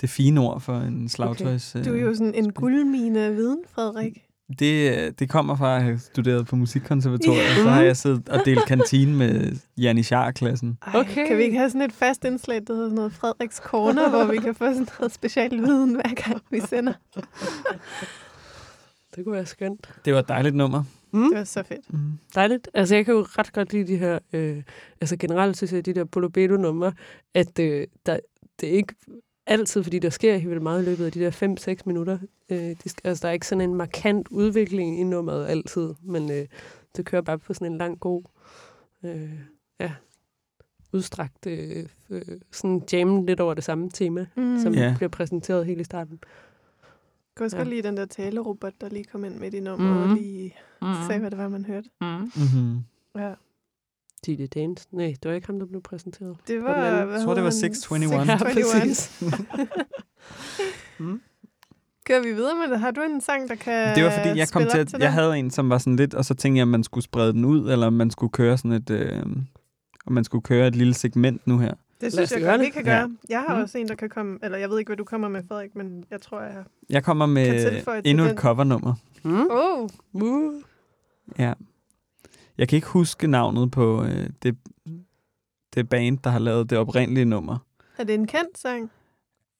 det fine ord for en slagtøjs...
Du er jo sådan en guldmine af viden, Frederik.
Det, det kommer fra at have studeret på musikkonservatoriet, og så har jeg siddet og delt kantine med Janni Schar-klassen.
Ej,
Okay.
Kan vi ikke have sådan et fast indslag, der hedder sådan noget Frederiks Corner, hvor vi kan få sådan noget special viden, hver gang vi sender?
Det kunne være skønt.
Det var et dejligt nummer.
Mm.
Det var så fedt.
Mm.
Dejligt. Altså, jeg kan jo ret godt lide de her, øh, altså generelt synes jeg, de der Polobedo-numre, at øh, der, det er ikke altid, fordi der sker helt vildt meget i løbet af de der 5-6 minutter. Øh, de skal, altså, der er ikke sådan en markant udvikling i nummeret altid, men øh, det kører bare på sådan en lang, god, øh, ja, udstrakt, øh, øh, sådan jammen lidt over det samme tema,
Mm.
mm. som yeah. bliver præsenteret helt i starten.
Jeg kan også
Ja.
godt lide den der talerobot, der lige kom ind midt i nummeret og
Mhm.
lige sagde, hvad det var, man hørte.
Mm.
Mm-hmm.
Ja.
DJ Dance. Nej, det var ikke ham, der blev præsenteret.
Det
Var
var...
Jeg tror, det var
hedder han?
621.
Ja,
621.
præcis.
Mm. [LAUGHS]
Kører vi videre med det? Har du en sang, der kan
Det var fordi, jeg kom til at, jeg
den?
havde en, som var sådan lidt, og så tænkte jeg, om man skulle sprede den ud, eller om man skulle køre sådan et, øh, om man skulle køre et lille segment nu her.
Det synes jeg godt, vi kan
Ja.
gøre. Jeg har
Mm.
også en, der kan komme... Eller jeg ved ikke, hvad du kommer med, Frederik, men jeg tror, jeg har...
Jeg kommer med
til
endnu et covernummer.
Mm.
Oh,
Uh.
Ja. Jeg kan ikke huske navnet på øh, det, det band, der har lavet det oprindelige nummer.
er det en kendt sang?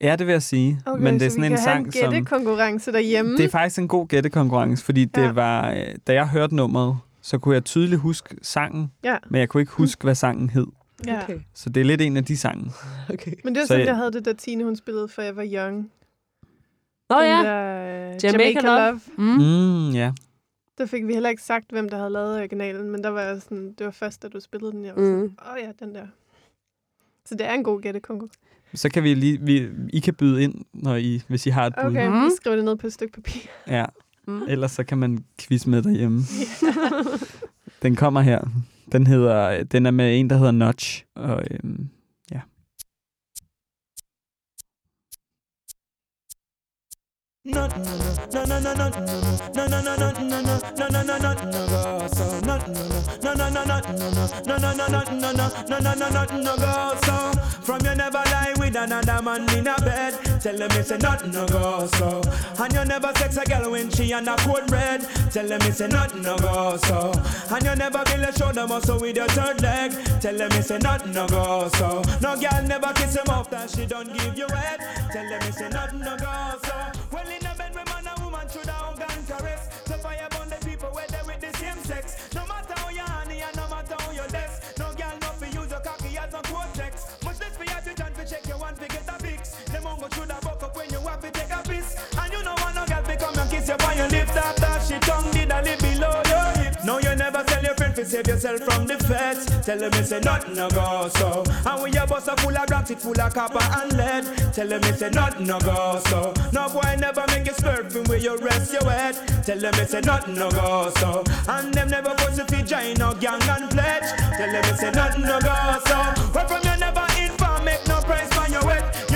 Ja, det vil jeg sige.
Okay,
Men det er
så
sådan
vi
en
kan
sang,
have en
som...
gættekonkurrence derhjemme.
Det er faktisk en god gættekonkurrence, fordi
Ja.
det var, øh, da jeg hørte nummeret, så kunne jeg tydeligt huske sangen,
Ja.
men jeg kunne ikke huske, hvad sangen hed.
ja.
Okay.
Så det er lidt en af de sange.
okay.
Men det var
Så
sådan,
jeg-
jeg havde det, da Tine hun spillede Forever Young.
Nå
Den
ja.
Der, uh,
Jamaica
Jamaica,
Love.
Love.
Mm.
Mm, ja.
Der fik vi heller ikke sagt, hvem der havde lavet originalen, men der var jeg sådan, det var først, da du spillede den, jeg var sådan,
Mm.
åh oh, ja, den der. Så det er en god gættekonkurrence.
Så kan vi lige... Vi, I kan byde ind, når I, hvis I har et bud.
Okay,
Mhm.
vi skriver det ned på et stykke papir.
Ja.
Mm.
Ellers så kan man quiz med derhjemme. [LAUGHS] Den kommer her. Den hedder, den er med en, der hedder Notch. Og øhm, ja.
No, no, no, no, no, no, no, no, no, no, no, no, no, no, no, no, so. No, no, no, no, no, no, no, no, no, no, no, no, no, no, go so. From you never lie with another man in a bed. Tell them it's a nothing no go so. And you never sex a girl when she on a cold red. Tell them it's a nothing no go so. And you never build a shoulder muscle with your third leg. Tell them it's a nothing no go so. No girl never kiss him that she don't give you head. Tell them it's a nothing no go so. Should have gun caress. So fire burn the people where they with the same sex. No matter how you honey and no matter how you less. No girl no fi use a cocky as no cortex. Much less for you to chance to check your one to get a fix. Them mongo should have buck up when you have to take a piss. And you know want no girl fi come and kiss you on your lips after she tongue did a lip below your. No you never tell your friend to save yourself from the feds. Tell them it's a nothing no go so. And when your bus a full of it full of copper and lead. Tell them it's a nothing no go so. No boy never make you from where you rest your head. Tell them it's a nothing no go so. And them never force you to join no gang and pledge. Tell them it's a nothing no go so. Where from you never inform, make no price for your wet.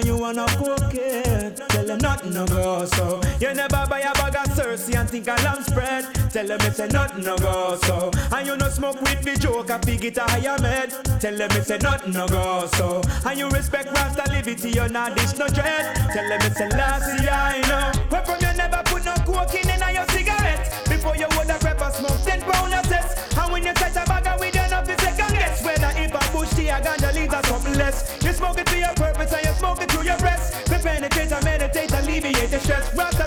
And you wanna cocaine. Tell them nothing no go so. You never buy a bag of Cersei and think a lamb spread. Tell them it's a nothing no go so. And you no smoke with the joke, a it a higher med. Tell them it's a nothing no go so. And you respect Rasta liberty, you not dish no dread. Tell them it's a last year, I know. Where from you never put no cocaine in your cigarette. Before you would have less. You smoke it for your purpose and you smoke it through your breast. To penetrate and meditate, alleviate the stress. Rasta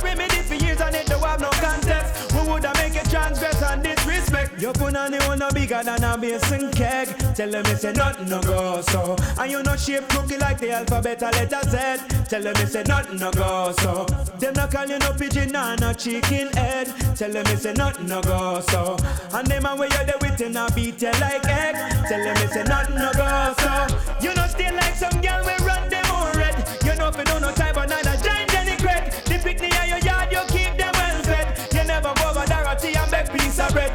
put on the one no bigger than a basin keg. Tell them it's a nothing no go so. And you no shape cookie like the alphabet a letter Z. Tell them it's a nothing no go so. Them no call you no pigeon and no chicken head. Tell them it's a nothing no go so. And them a way you there with him a beat you like egg. Tell them it's a nothing no go so. You know stay like some girl we run them all red. You know if you don't know type but neither giant Jenny crack. The picnic in your yard you keep them well fed. You never go over Dorothy and beg piece of bread.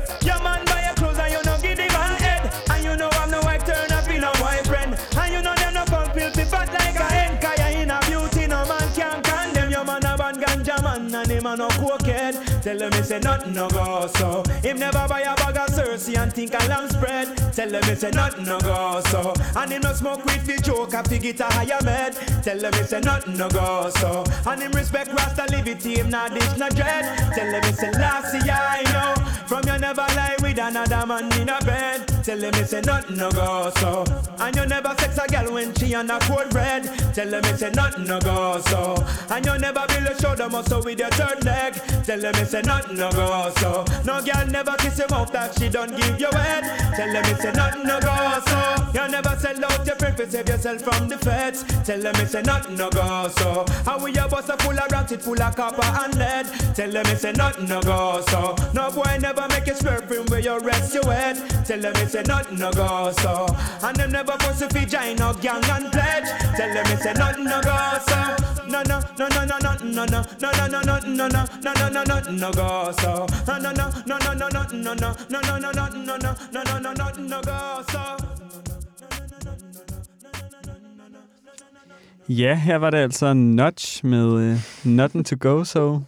man no cocaine. Tell him it's a nothing no go so. Him never buy a bag of Cersei and think a lamb spread. Tell him it's a nothing no go so. And him no smoke with the joke a fig it a higher med. Tell him it's a nothing no go so. And him respect Rasta liberty him not dish no dread. Tell him it's a last year I know. From you never lie with another man in a bed. Tell him it's a nothing no go so. And you never sex a girl when she on a cold bread. Tell him it's a nothing no go so. And you never build a shoulder muscle with your third leg. Tell him it's a nothing no go so. No girl never kiss him mouth that she don't give you head. Tell him it's a nothing no go so. You never sell out your friend to save yourself from the feds. Tell him it's a nothing no go so. How we your bus a full of rocks, it full of copper and lead. Tell him it's a nothing no go so. No boy never make you swerve from where you rest your head. Tell him it's a nothing no go so. And them never force you fi join no gang and pledge. Tell them it's a nothing no go so. No no no no no no no no no no no no no no no no no no go so. No no no no no no no no no no no no no no no no no no no no go so.
Ja, her var det altså Notch med uh, Nothing to Go So,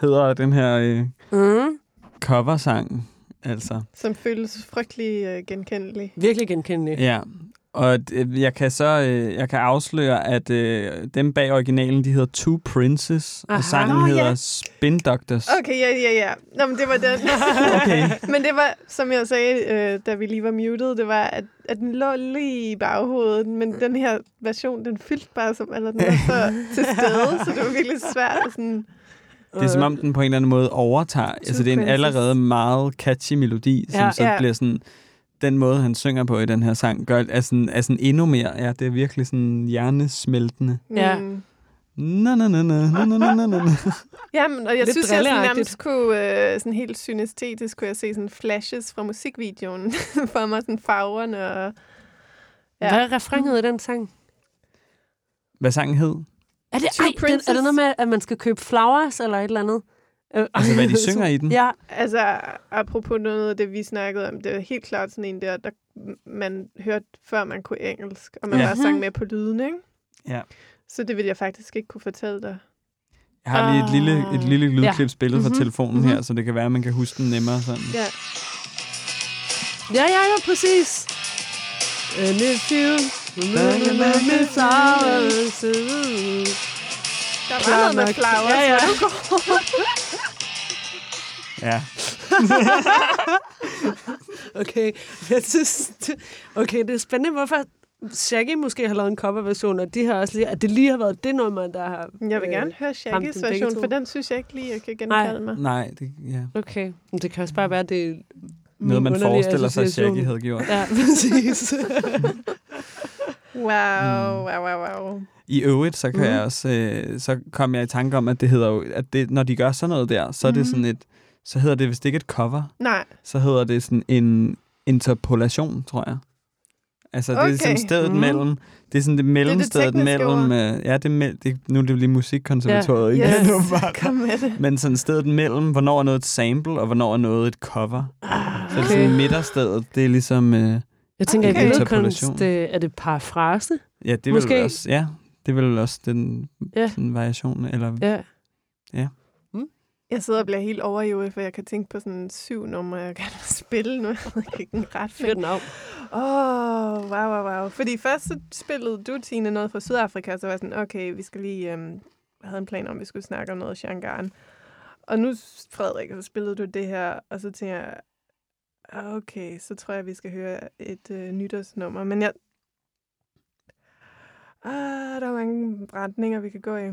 hedder den her uh,
mm.
coversang. Altså.
Som føles frygtelig uh, genkendelig.
Virkelig genkendelig.
Ja, og øh, jeg kan så øh, jeg kan afsløre, at øh, dem bag originalen, de hedder Two Princes,
Aha.
og sangen
Nå,
hedder
ja.
Spin Doctors.
Okay, ja, ja, ja. Nå, men det var den. [LAUGHS]
Okay.
men det var, som jeg sagde, øh, da vi lige var muted, det var, at, at den lå lige i baghovedet, men den her version, den fyldte bare som, eller den var så [LAUGHS] til stede, så det var virkelig svært at sådan...
Det er som om, den på en eller anden måde overtager. Altså, det er en allerede meget catchy melodi, som
Ja.
så
Ja.
bliver sådan den måde, han synger på i den her sang, gør, er, sådan, er sådan endnu mere, ja, det er virkelig sådan hjernesmeltende.
Ja.
Mm.
Na, na, na, na, na, na, na, na. [LAUGHS]
Jamen, og jeg
Lidt
synes, jeg nærmest kunne, øh, sådan helt synestetisk, kunne jeg se sådan flashes fra musikvideoen [LAUGHS] for mig, sådan farverne og...
Ja. Hvad er refrenget i den sang?
Hvad sangen hed?
Er det, ej, den, er det noget med, at man skal købe flowers eller et eller andet? Øh,
Altså, hvad de [LAUGHS] synger i den?
Ja,
Altså, apropos noget af det, vi snakkede om, det er helt klart sådan en der, der man hørte, før man kunne engelsk, og man
Ja.
bare sang med på lyden, ikke?
Ja.
Så det vil jeg faktisk ikke kunne fortælle dig.
Jeg har lige et lille, et lille lydklip spillet fra
Mhm.
telefonen her, så det kan være, at man kan huske den nemmere sådan.
Ja.
ja, ja, ja, præcis. And if you.
Der var noget med flowers,
Ja, ja.
du går.
Ja. [LAUGHS]
Okay, jeg synes, det, okay, det er spændende, hvorfor Shaggy måske har lavet en coverversion, og de har også lige, at det lige har været det nummer, der har...
Jeg vil
øh,
gerne høre Shaggys version, for den synes jeg ikke lige, jeg kan genkalde mig.
Nej, det, ja.
Okay, men det kan også bare være, at det er
Noget, man forestiller sig. Shaggy havde gjort.
Ja, præcis. [LAUGHS]
Wow, wow, wow, wow.
I øvrigt, så kan
Mhm.
jeg også, øh, så kom jeg i tanke om, at det hedder jo, at det, når de gør sådan noget der, så er det
Mhm.
sådan et, så hedder det vist ikke et cover,
Nej,
så hedder det sådan en interpolation, tror jeg. Altså, det er
Okay.
sådan stedet
Mhm.
mellem, det er sådan det mellemstedet
tekniske
mellem,
ord.
øh, ja, det er, mell- det, nu er det lige musikkonservatoriet
Ja.
igen,
Yes.
åbenbart.
kom med det.
Men sådan stedet mellem, hvornår er noget et sample, og hvornår er noget et cover.
Ah,
Så okay. sådan midterstedet, det er ligesom, øh,
Jeg tænker,
Okay.
okay.
Interpolation.
billedkunst, øh, er det parafrase?
ja, det er
Måske.
også, ja, det er vel også den
Ja.
sådan variation, eller
Ja.
Jeg sidder og bliver helt over for jeg kan tænke på sådan syv numre, jeg gerne vil spille nu. [LAUGHS] Jeg ved ikke en ret
den af.
Åh, oh, wow, wow, wow. Fordi først så spillede du, Tine, noget fra Sydafrika, så var jeg sådan, okay, vi skal lige... Øhm, jeg havde en plan om, at vi skulle snakke om noget Shangarn. Og nu, Frederik, så spillede du det her, og så tænker jeg, okay, så tror jeg, vi skal høre et øh, nytårsnummer. Men jeg... Ah, der er mange retninger, vi kan gå i.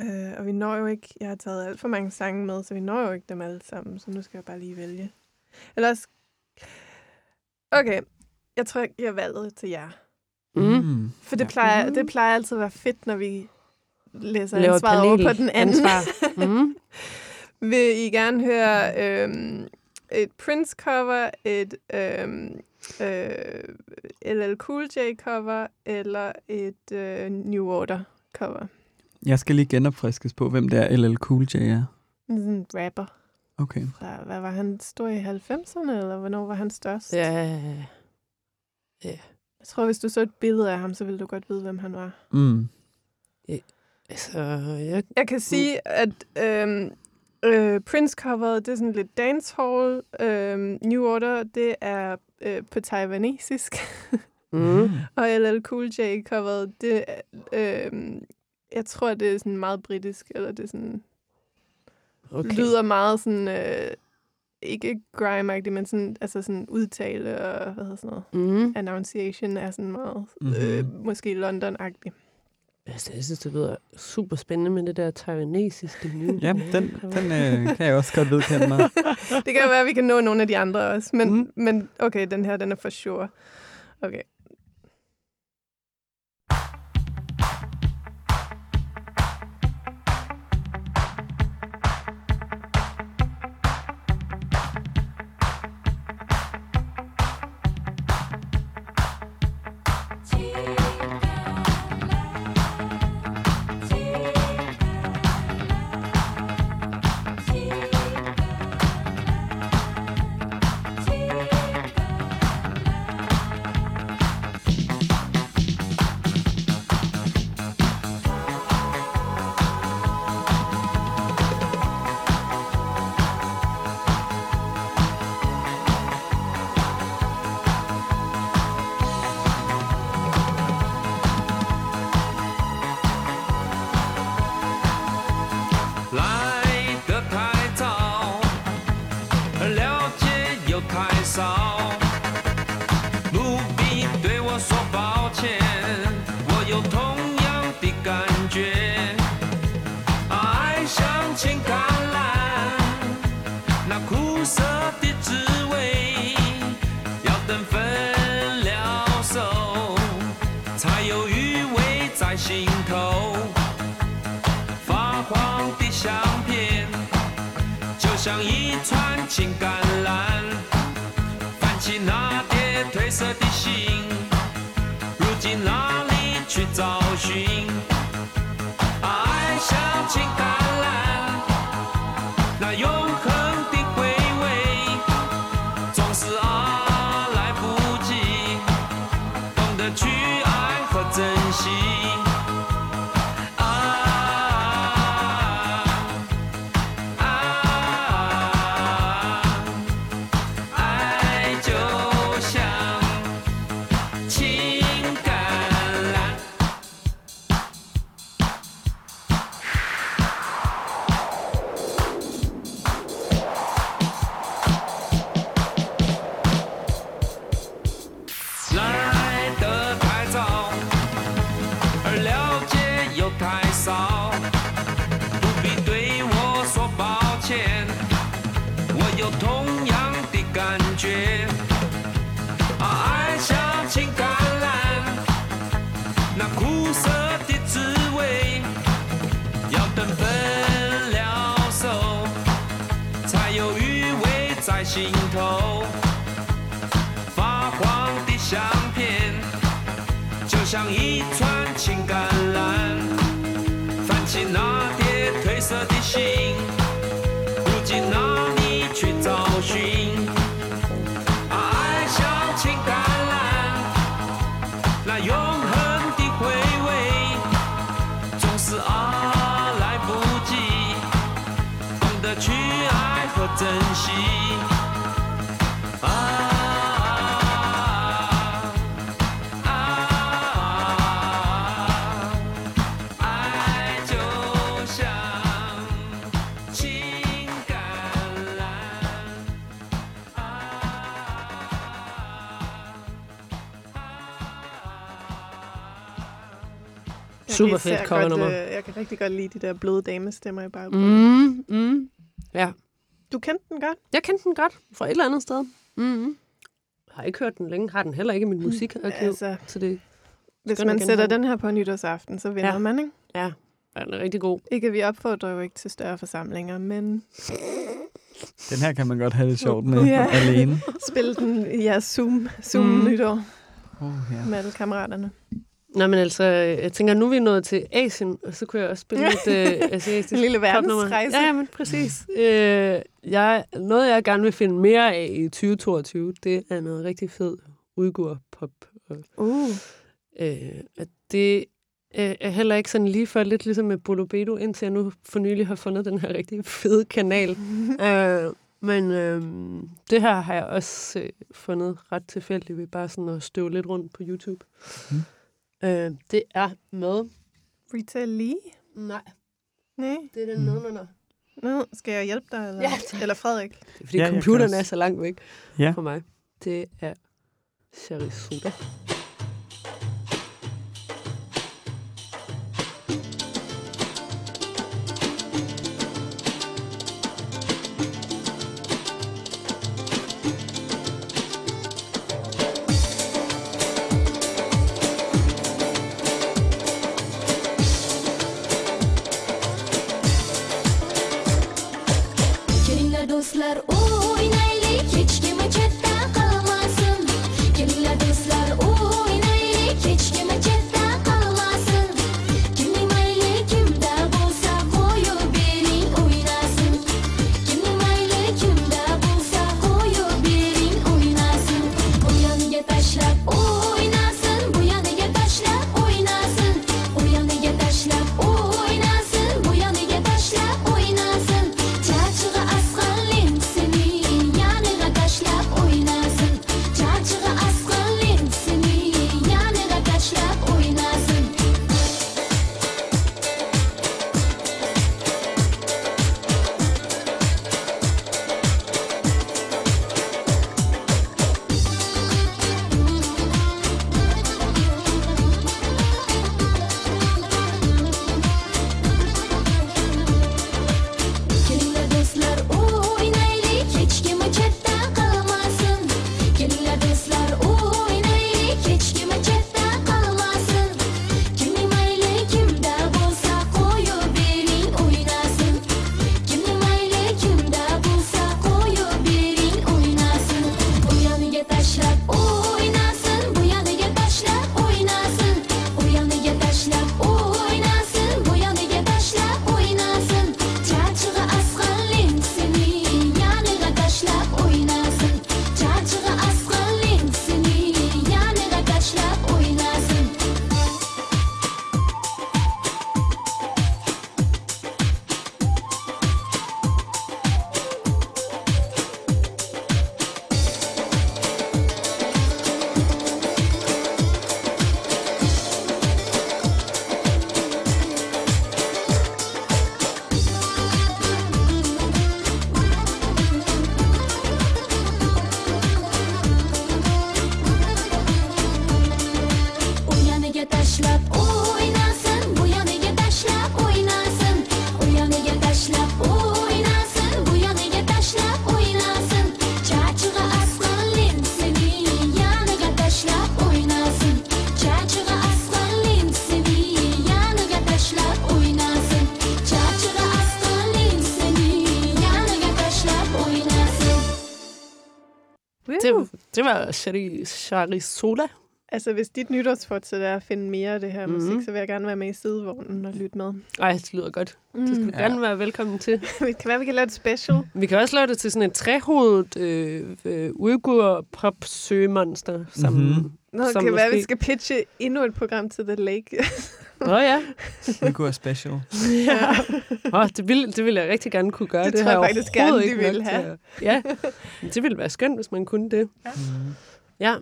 Øh, og vi når jo ikke... Jeg har taget alt for mange sange med, så vi når jo ikke dem alle sammen, så nu skal jeg bare lige vælge. Ellers... Okay, jeg tror, jeg giver valget til jer.
Mm.
For det,
Ja.
plejer, det plejer altid at være fedt, når vi læser
Laver
ansvaret over
panel.
på den anden.
Ansvar. [LAUGHS] Mm.
Vil I gerne høre øhm, et Prince-cover, et øhm, øh, LL Cool J-cover, eller et øh, New Order-cover?
Jeg skal lige genopfriskes på, hvem det er, LL Cool J er.
En rapper.
Okay.
Fra, hvad var han? Stor i 90'erne, eller hvornår var han størst?
Ja.
Jeg tror, hvis du så et billede af ham, så ville du godt vide, hvem han var.
Mm.
Altså, jeg...
Jeg kan sige, at øhm, øh, Prince-coveret, det er sådan lidt dancehall. Øhm, New Order, det er øh, på taiwanesisk.
Mm. [LAUGHS]
Og LL Cool J-coveret, det er... Øh, jeg tror, det er sådan meget britisk, eller det er sådan, okay. Lyder meget sådan... Øh, ikke grime men sådan, altså sådan udtale og hvad hedder sådan noget.
Mm.
Annunciation er sådan meget, mm-hmm. øh, måske London-agtig.
Altså, jeg synes, det lyder super spændende med det der taiwanesiske nye.
Ja, den, den øh, kan jeg også godt vedkende mig. [LAUGHS]
Det kan være, at vi kan nå nogle af de andre også. Men,
mm.
men okay, den her, den er for sure. Okay.
心头。发黄的相片，就像一串情橄榄，泛起那叠褪色的心，
Super fedt covernummer.
godt, øh, Jeg kan rigtig godt lide de der bløde damestemmer i baggrunden. Mm.
Mm, mm. Ja,
Du kendte den godt?
jeg kendte den godt fra et eller andet sted. Mm. Har ikke hørt den længe. Har den heller ikke i mit musikarkiv.
Altså,
Så det
hvis man sætter den her på nytårsaften, så vinder
Ja.
ja. man, ikke?
ja, den er rigtig god.
Ikke, at vi opfordrer jo ikke til større forsamlinger, men
Den her kan man godt have det sjovt med
Ja.
alene.
spil den i jeres Zoom, Zoom
Mm.
mm. nytår
Oh, ja.
med alle kammeraterne.
Nå, men altså, jeg tænker, nu er vi nået til Asien, og så kunne jeg også spille lidt øh, [LAUGHS] asiatisk
En lille verdensrejse.
Ja, ja, men præcis. øh, jeg, noget, jeg gerne vil finde mere af i 2022, det er noget rigtig fed udgur pop. Og,
Uh.
øh, at det
øh, er heller ikke sådan lige før lidt ligesom med Bolobedo, indtil jeg nu for nylig har fundet den her rigtig fede kanal. [LAUGHS] øh, men øh, det her har jeg også øh, fundet ret tilfældigt ved bare sådan at støve lidt rundt på YouTube.
Mhm.
Øh, det er med...
Rita Lee?
Nej,
Nej.
det er den
Mm.
nedenunder.
Nå, skal jeg hjælpe dig? Eller,
Ja, tak.
eller Frederik?
Det er fordi
Ja,
computeren
også-
er så langt væk
Ja.
for mig. Det er Sharisoda. Det, det var Shari, Sharisoda.
Altså, hvis dit nytårsfortsæt er at finde mere af det her
Mhm.
mm-hmm. musik, så vil jeg gerne være med i sidevognen og lytte med.
Ej, det lyder godt. Det skal du
Mm.
gerne være velkommen til. [LAUGHS]
Det kan være, vi kan lave et special.
Vi kan også lave det til sådan et trehovedet øh, øh, uyghur pop søgemonster som
Mhm.
Nå, det
Som
kan være,
måske-
vi skal pitche endnu et program til The Lake. [LAUGHS] [LAUGHS]
Åh oh, ja.
Det går special.
ja. Oh, det, ville, det ville jeg rigtig gerne kunne gøre.
Det
det
tror jeg
jeg
faktisk gerne, de ville have.
at- Ja, Men det ville være skønt, hvis man kunne det.
Mm.
Ja.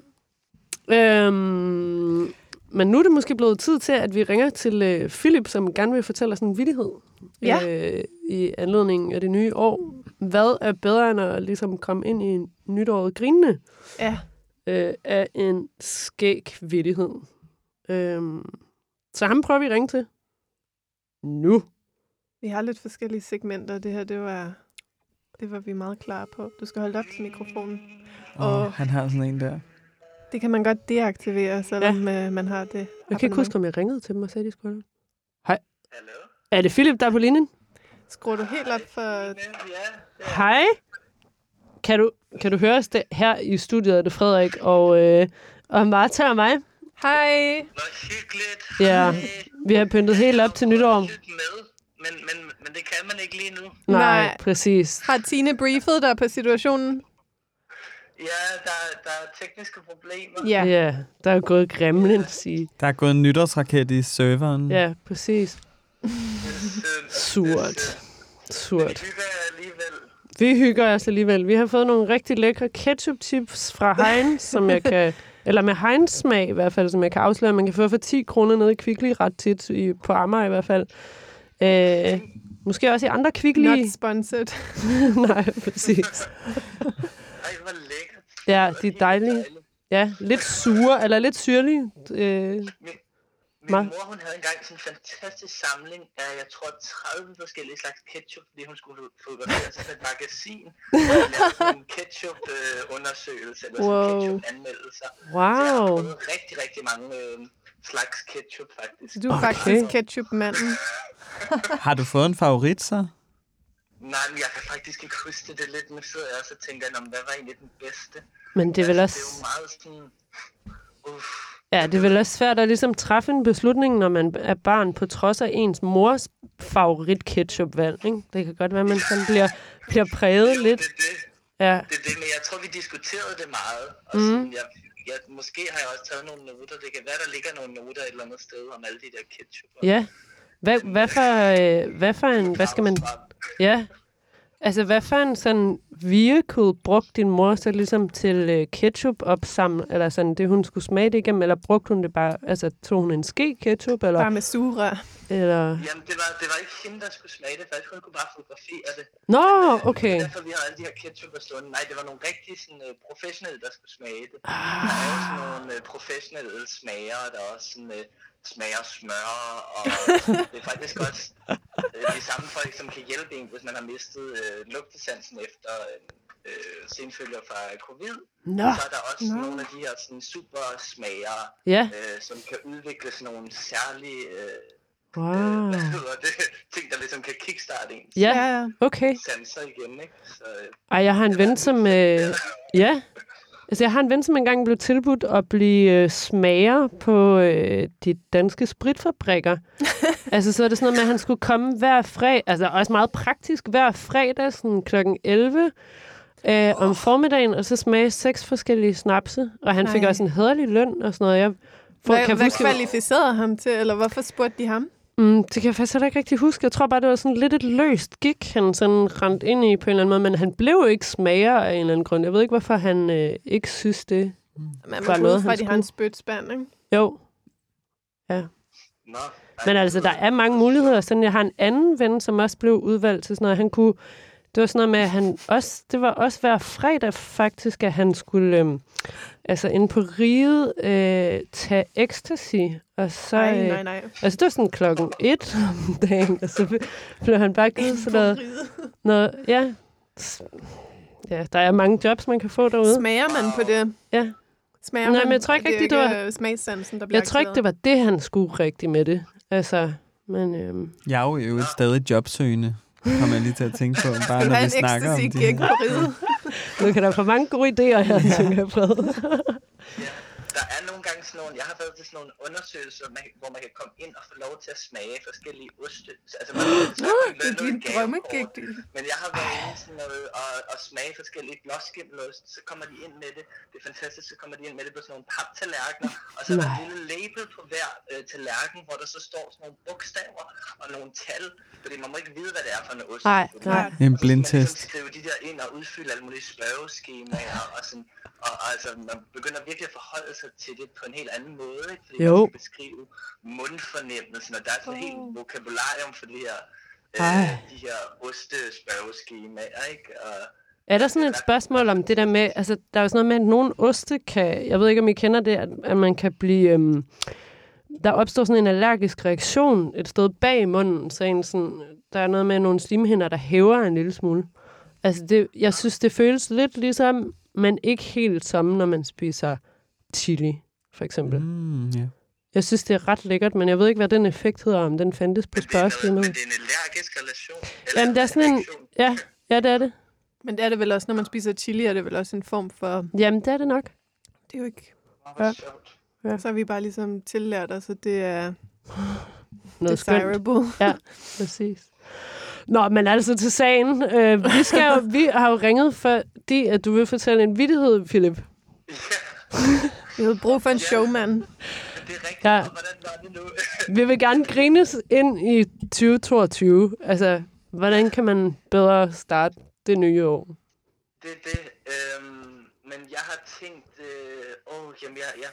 Øhm, men nu er det måske blevet tid til, at vi ringer til øh, Philip, som gerne vil fortælle os en vittighed
Ja.
øh, i anledning af det nye år. Hvad er bedre end at ligesom komme ind i nytåret grinende
ja.
øh, af en skæg vittighed? Øhm, så ham prøver vi at ringe til. Nu.
Vi har lidt forskellige segmenter. Det her, det var, det var vi meget klar på. Du skal holde op til mikrofonen.
Og
Og
han har sådan en der.
Det kan man godt deaktivere, selvom ja. man har det.
Jeg kan ikke huske, om jeg ringede til dem og sagde, de skulle. Hej. Er det Philip, der er på linjen?
Skruer du helt op for...
Hej. Kan du, kan du høre os det, her i studiet? Er det Frederik og, øh, og Martha og mig?
Hej.
Ja, vi har pyntet helt op til nytår.
Men, men, men det kan man ikke lige nu.
Nej,
Nej.
præcis.
Har Tine briefet dig på situationen?
Ja, der, der er tekniske problemer.
Ja.
Ja, der er gået gremlins i.
Der er gået en nytårsraket i serveren.
Ja, præcis. Surt. Surt.
hygger jer alligevel.
Vi hygger os alligevel. Vi har fået nogle rigtig lækre ketchup-chips fra Heinz, som jeg kan... [LAUGHS] Eller med Heinz smag i hvert fald, som jeg kan afsløre. Man kan få for 10 kroner nede i Kvickly ret tit, i, på Amager i hvert fald. Øh, måske også i andre Kvickly.
Not sponsored. [LAUGHS]
Nej, præcis.
Ej, hvor lækkert.
Ja, de er dejlige. Ja, lidt sure, eller lidt syrlige. Øh,
Min
Ma-
mor, hun havde engang sådan en fantastisk samling af, jeg tror, 30 forskellige slags ketchup, fordi hun skulle fotografere til et magasin. Og sådan en ketchup-undersøgelse, eller sådan
Wow.
ketchup-anmeldelser. Så jeg
wow.
har prøvet rigtig, rigtig mange øh, slags ketchup, faktisk.
Så du er
Okay.
faktisk ketchup-manden. [LAUGHS]
Har du fået en favorit så?
Nej, men jeg kan faktisk ikke huske det. lidt, nu sidder jeg og tænker, "Nå, men hvad var egentlig den bedste?
Men det er vel
Altså,
også...
Det er jo meget sådan... Uff.
Ja, det er vel også svært at ligesom træffe en beslutning, når man er barn, på trods af ens mors favorit ketchupvalg. Ikke? Det kan godt være, at man sådan bliver, bliver præget
Jo,
lidt.
Det, det.
Ja.
Det er det, men jeg tror, vi diskuterede det meget. Og
Mhm.
sådan, jeg, jeg, måske har jeg også taget nogle noter. Det kan være, der ligger nogle noter et eller andet sted om alle de der ketchup.
Ja. Hvad, hvad, for, øh, hvad for en... Hvad skal man... Ja. Altså, hvad for en sådan vehicle brugte din mor så ligesom til øh, ketchup opsamle, eller sådan det, hun skulle smage det igennem, eller brugte hun det bare, altså tog hun en ske ketchup, eller,
Bare med sugerør.
eller...
Jamen, det var, det var ikke hende, der skulle smage det. Faktisk, hun kunne bare fotografere det.
Nå,
Det
okay.
er derfor, vi har alle de her ketchup og stående. Nej, det var nogle rigtig sådan, uh, professionelle, der skulle smage det. Der er jo sådan nogle uh, professionelle smager, der også sådan, uh, smager smør. Og det er faktisk også uh, de samme folk, som kan hjælpe en, hvis man har mistet uh, lugtesansen efter uh, senfølger fra covid.
Nå.
Så er der også
Nå.
nogle af de her sådan, super smager,
Ja.
øh, som kan udvikle sådan nogle særlige øh,
Wow.
hvad hedder det, [LAUGHS] ting, der ligesom kan kickstarte
Ja,
ja.
okay.
sanser igen, ikke? Så, øh,
Ej, jeg har en ven, som... Øh, ja. Altså, jeg har en ven, som engang blev tilbudt at blive øh, smager på øh, de danske spritfabrikker. [LAUGHS] altså, så er det sådan noget med, at han skulle komme hver fredag, altså også meget praktisk, hver fredag sådan kl. 11 øh, om formiddagen, og så smage seks forskellige snapse. Og han fik
Nej.
også en hederlig løn og sådan noget. Jeg får,
Hvad,
kan
hvad
huske,
kvalificerede ham til, eller hvorfor spurgte de ham?
Mm, det kan jeg faktisk heller ikke rigtig huske. Jeg tror bare, det var sådan lidt et løst gik, han sådan rent ind i på en eller anden måde. Men han blev jo ikke smager af en eller anden grund. Jeg ved ikke, hvorfor han øh, ikke synes det.
Man
Var
må
noget,
fra,
han
at de har en spytspand, ikke?
Jo.
nå,
Men altså, der er mange muligheder. Sådan, jeg har en anden ven, som også blev udvalgt til sådan noget. Han kunne, det var sådan noget med, at han også, det var også hver fredag faktisk, at han skulle, øhm, altså inde på riget, øh, tage ecstasy. Og så,
Nej,
øh,
nej, nej.
Altså, det var sådan klokken et om dagen, og så blev han bare givet sådan noget, noget ja, ja, der er mange jobs, man kan få derude.
Smager man på det?
Ja.
Smager
Nej,
man?
men jeg tror ikke
det er
det var-
øh, smagssansen, der bliver
Jeg tror ikke, det var det, han skulle rigtig med det. Altså, men øhm,
Jeg er jo jo stadig jobsøgende, kommer jeg lige til at tænke på, bare
du
når vi
en
snakker om de
ecstasy-gig
her.
på riget?
nu kan der få mange gode idéer her, tænker jeg, Fred.
Der er nogle gange sådan nogle, jeg har været til sådan nogle undersøgelser, man- hvor man kan komme ind og få lov til at smage forskellige oste. Altså, man
Det er din drømmegig.
Men jeg har været inde sådan noget og, og smage forskellige blåskimmelost, så kommer de ind med det. Det er fantastisk, så kommer de ind med det på sådan nogle paptallerkener, og så er der en lille label på hver øh, tallerken, hvor der så står sådan nogle bogstaver og nogle tal, fordi man må ikke vide, hvad det er for en ost.
Nej, nej.
En
så skal man
blindtest.
Ligesom skrive de der ind og udfylde alle mulige spørgeskemaer og sådan. Og, altså, man begynder virkelig at forholde sig til det på en helt anden måde, ikke? Fordi
Jo.
man skal beskrive mundfornemmelsen, og der er sådan et helt vokabularium for de her, øh, de her ostespørgeskemaer, ikke? Og,
Er der sådan et spørgsmål om det der med, altså der er jo sådan noget med, at nogle oste kan, jeg ved ikke, om I kender det, at, at man kan blive, øhm, der opstår sådan en allergisk reaktion et sted bag munden, så en sådan, der er noget med nogle slimhinder, der hæver en lille smule. Altså det, jeg synes, det føles lidt ligesom, men ikke helt som, når man spiser chili, for eksempel. Mm.
Ja.
Jeg synes, det er ret lækkert, men jeg ved ikke, hvad den effekt hedder, om den fandtes på
men, det er en allergisk relation. Eller
Jamen, det er sådan en, ja, ja, det er det.
Men det er det vel også, når man spiser chili, er det vel også en form for...
Jamen, det er det nok.
Det er jo ikke...
Ja.
sjovt.
Så har vi bare ligesom tillært os, at det er
Noget skønt.
desirable.
Ja, præcis. Nå, men altså til sagen. Øh, vi, skal jo, vi har jo ringet, fordi at du vil fortælle en vittighed, Philip. [LAUGHS]
Vi havde brug for en showman.
Det er rigtigt.
Ja.
Hvordan var det nu? [LAUGHS]
Vi vil gerne grines ind i 2022. Altså, hvordan kan man bedre starte det nye år?
Det er det. Øhm, men jeg har tænkt, øh, åh, jamen jeg, jeg,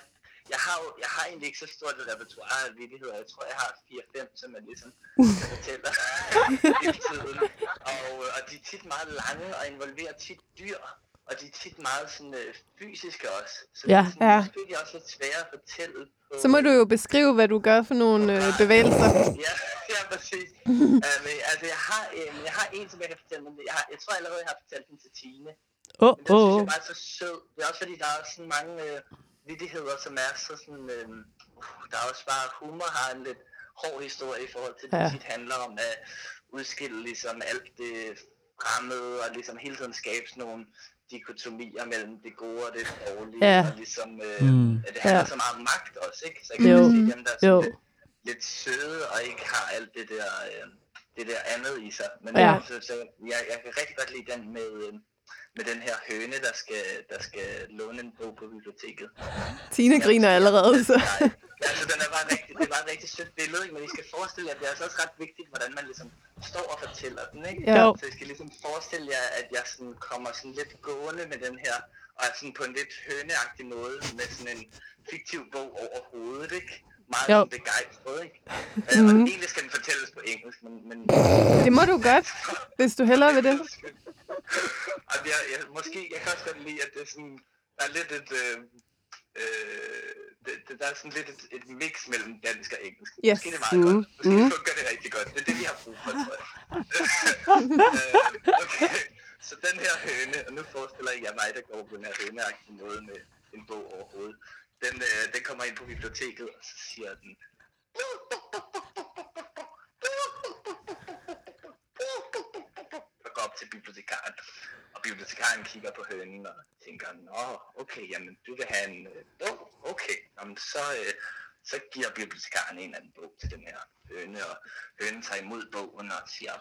jeg, har jo, jeg har egentlig ikke så stort et repertoire af vittigheder. Jeg tror, jeg har 4-5, som jeg ligesom [LAUGHS] fortæller [LAUGHS] hele tiden. Og, øh, og de er tit meget lange og involverer tit dyr. Og de er tit meget sådan, øh, fysiske også. Så
Ja.
det er sådan,
Ja.
måske de også lidt svære at fortælle på.
Så må du jo beskrive, hvad du gør for nogle øh, [LAUGHS] bevægelser.
Ja, ja, præcis. men, altså, jeg har, øh, jeg har en, som jeg kan fortælle, men jeg, har, jeg tror allerede, jeg har fortalt den til Tine.
Åh,
synes
åh,
jeg bare er så sød. Det er også fordi, der er sådan mange øh, vittigheder, som er så sådan... Øh, der er også bare... Humor har en lidt hård historie i forhold til, at det
Ja.
tit handler om at udskille ligesom alt det fremmede, og ligesom hele tiden skabe sådan nogle dikotomier mellem det gode og det dårlige,
Ja.
og ligesom, øh,
Mm.
at det handler
Ja.
så meget om magt også, ikke? Så jeg kan
Jo.
sige, dem der er sådan
Jo.
lidt, lidt søde, og ikke har alt det der, øh, det der andet i sig. Men
Ja.
så, så jeg, jeg kan rigtig godt lide den med, øh, med den her høne, der skal, der skal låne en bog på biblioteket.
Tine griner allerede, så...
Nej, altså den er bare rigtig, det er bare et rigtig sødt billede, ikke? men I skal forestille jer, at det er altså også ret vigtigt, hvordan man ligesom står og fortæller den, ikke?
Jo.
Så I skal ligesom forestille jer, at jeg sådan kommer sådan lidt gående med den her, og er sådan på en lidt høneagtig måde, med sådan en fiktiv bog over hovedet, ikke? Meget
Jo.
sådan begejstret, ikke? Mm-hmm. Og [LAUGHS] egentlig skal den fortælles på engelsk, men... men
Det må du godt, hvis du hellere vil det. [LAUGHS]
og jeg, jeg, måske, jeg kan også godt lide, at det er sådan, der er lidt et, øh, øh, det, der er sådan lidt et, et mix mellem dansk og engelsk.
Yes.
Måske det er meget godt. Måske
Mm.
mm. gør det rigtig godt. Det er det, vi har brug for, tror jeg. [LAUGHS] øh, okay. Så den her høne, og nu forestiller jeg mig, der går på den her høneagtige måde med en bog over hovedet. Den, øh, den kommer ind på biblioteket, og så siger den, Så går op til bibliotekaren. Og bibliotekaren kigger på hønen og tænker, Nå, okay, jamen du vil have en øh. Okay, jamen, så, øh, så giver bibliotekaren en eller anden bog til den her høne, og hønen tager imod bogen og siger,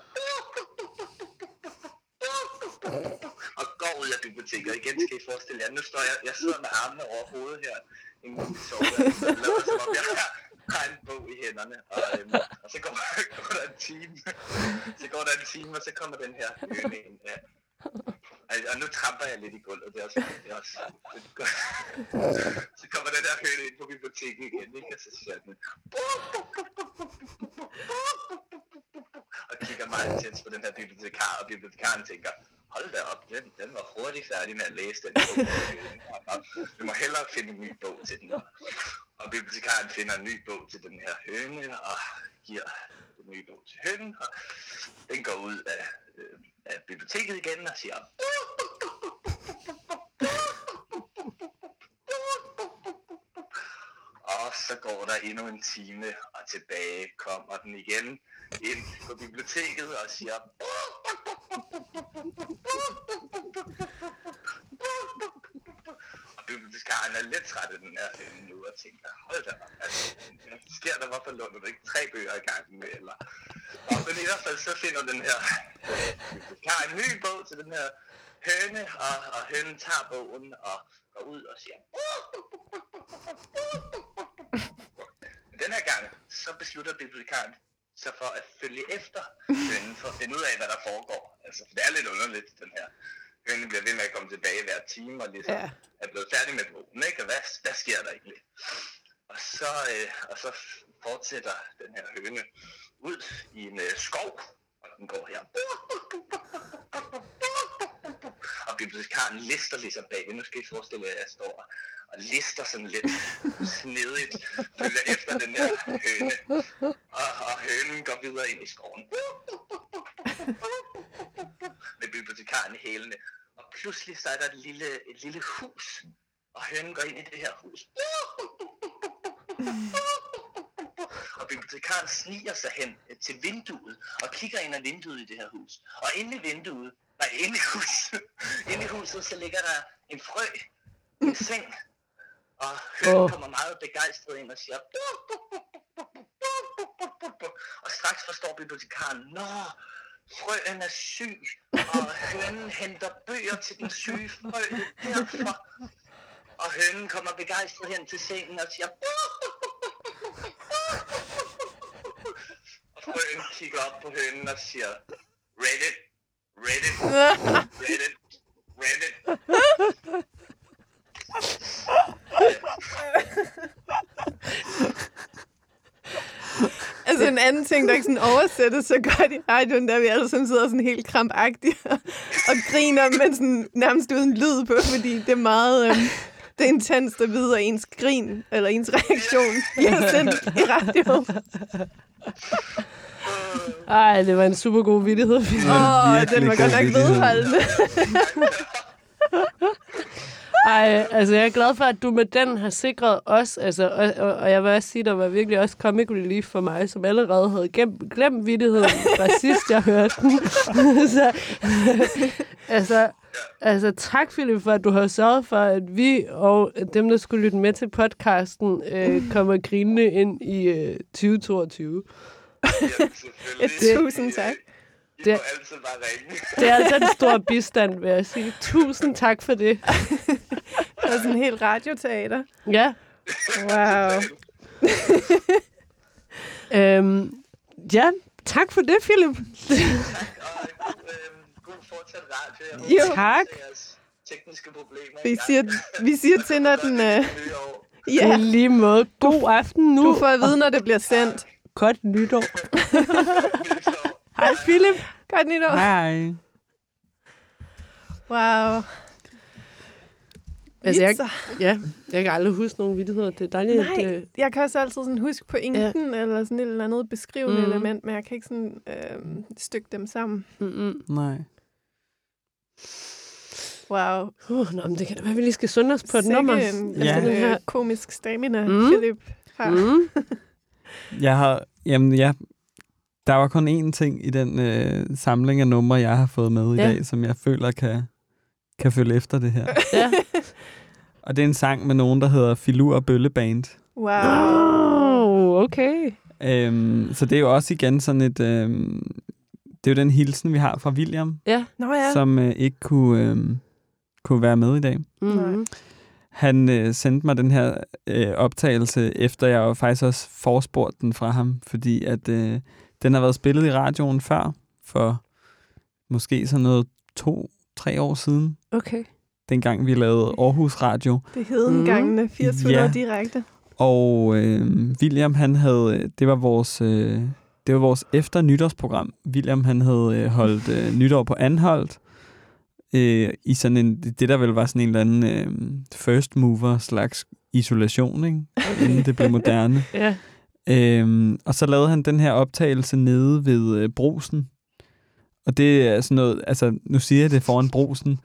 ud af biblioteket. Og igen skal I forestille jer, nu står jeg, jeg sidder med armene over hovedet her, i min soveværelse, og lader som om jeg har, har en bog i hænderne, og, øhm, og så går, [LAUGHS] går der en time, så går der en time, og så kommer den her ind. Ja. Altså, og nu tramper jeg lidt i gulvet, det er også, det er også det godt. Så kommer den der høne ind på biblioteket igen, ikke? og så siger den, og kigger meget intens på den her bibliotekar, og bibliotekaren tænker, hold da op, den, den var hurtigt færdig med at læse den bog. Og- Vi må hellere finde en ny bog til den. Og bibliotekaren finder en ny bog til den her høne, og giver den nye bog til hønen, og den går ud af, øh, af biblioteket igen og siger, og så går der endnu en time, og tilbage kommer den igen ind på biblioteket og siger, og bibliotekaren er lidt træt af den her film nu og tænker, hold da op, altså, sker der, hvorfor låner du ikke tre bøger i gangen med, eller... Og men i hvert fald så finder den her øh, en ny bog til den her høne, og, og hønen tager bogen og går ud og siger, den her gang, så beslutter bibliotekaren sig for at følge efter hønen, for at finde ud af, hvad der foregår. Altså, for det er lidt underligt, den her høne bliver ved med at komme tilbage hver time, og ligesom
Ja.
er blevet færdig med bogen, ikke? Og hvad, hvad sker der egentlig? Og så, øh, og så fortsætter den her høne ud i en øh, skov, og den går her. Og bibliotekaren lister ligesom bagved. Nu skal I forestille jer, at jeg står og lister sådan lidt snedigt, følger efter den der høne. Og, og hønen går videre ind i skoven. Med bibliotekaren i hælene. Og pludselig så er der et lille, et lille hus. Og hønen går ind i det her hus. Og bibliotekaren sniger sig hen øh, til vinduet og kigger ind ad vinduet i det her hus. Og inde i vinduet, nej, inde i huset, [LAUGHS] inde i huset, så ligger der en frø, en seng. Og hønen
Åh.
kommer meget begejstret ind og siger, og straks forstår bibliotekaren, nå, frøen er syg, og hønen henter bøger til den syge frø. Er derfor. Og hønen kommer begejstret hen til sengen og siger frøen kigger op på hønen og siger... Reddit, Reddit, [LAUGHS] Reddit, Reddit.
Altså en anden ting, der ikke sådan oversættes så godt i radioen, der vi alle sammen sidder sådan helt krampagtige og, og griner, men sådan nærmest uden lyd på, fordi det er meget... Øhm, det er intenst at vide, at ens grin eller ens reaktion bliver sendt i radioen.
Ej, det var en super god vittighed.
Åh, oh,
virkelig
den var
god
godt nok vedholdende.
Ej, altså jeg er glad for, at du med den har sikret os, altså, og, og, og jeg vil også sige, der var virkelig også comic relief for mig, som allerede havde glemt, glemt vittigheden fra [LAUGHS] sidst, jeg hørte den. [LAUGHS] Så, altså, altså, tak Philip, for at du har sørget for, at vi og dem, der skulle lytte med til podcasten, øh, kommer grinende ind i øh, 2022.
Selvfølgelig. [LAUGHS]
Tusind tak.
I
Det-
må altid bare ringe. [LAUGHS]
Det er altså en stor bistand, vil jeg sige. Tusind tak for det. [LAUGHS]
Det er sådan en helt radioteater.
Ja.
Wow.
Øhm, ja, tak for det, Philip.
Og god, øhm, god fortsat radio. Jeg håber,
Jo.
Tak.
tekniske problemer
Vi siger, vi siger til, når den... Øh.
Ja. I lige måde. God aften nu.
du får at vide, når det bliver sendt.
Godt nytår. [LAUGHS] Hej, Philip.
Godt nytår.
Hej.
Wow.
Altså, jeg, ja, jeg kan aldrig huske nogen vittigheder. Det er dejligt, at...
Nej,
øh,
jeg kan også altid sådan huske pointen, ja. eller sådan et eller andet beskrivende
Mm.
element, men jeg kan ikke sådan øh, stykke dem sammen.
Mm-mm.
Nej.
Wow.
Uh, nå, men det kan da være, at vi lige skal sunde os på et
Sikke
nummer.
en
Ja.
den her.
øh, komisk stamina,
mm.
Philip har. Mm. [LAUGHS]
Mm.
Jeg har, jamen ja, der var kun én ting i den øh, samling af numre, jeg har fået med i
Ja.
dag, som jeg føler kan, kan følge efter det her.
Ja.
Og det er en sang med nogen, der hedder Filur og Bølle Band.
Wow.
Oh, okay.
Øhm, så det er jo også igen sådan et... Øhm, det er jo den hilsen, vi har fra William,
Ja.
Nå ja.
som øh, ikke kunne, øhm, kunne være med i dag.
Mm-hmm.
Han øh, sendte mig den her øh, optagelse, efter jeg jo faktisk også forspurgte den fra ham, fordi at øh, den har været spillet i radioen før, for måske sådan noget to-tre år siden,
Okay.
dengang vi lavede Aarhus Radio.
Det hed en gangene 80
Ja.
ja. direkte.
Og øh, William, han havde, det var vores, øh, det var vores efter nytårsprogram. William, han havde øh, holdt øh, nytår på Anholdt, øh, i sådan en, det der vel var sådan en eller anden øh, first mover slags isolation, ikke? [LAUGHS] inden det blev moderne. [LAUGHS]
Ja.
Øhm, og så lavede han den her optagelse nede ved øh, brusen. Og det er sådan noget, altså nu siger jeg det foran brusen,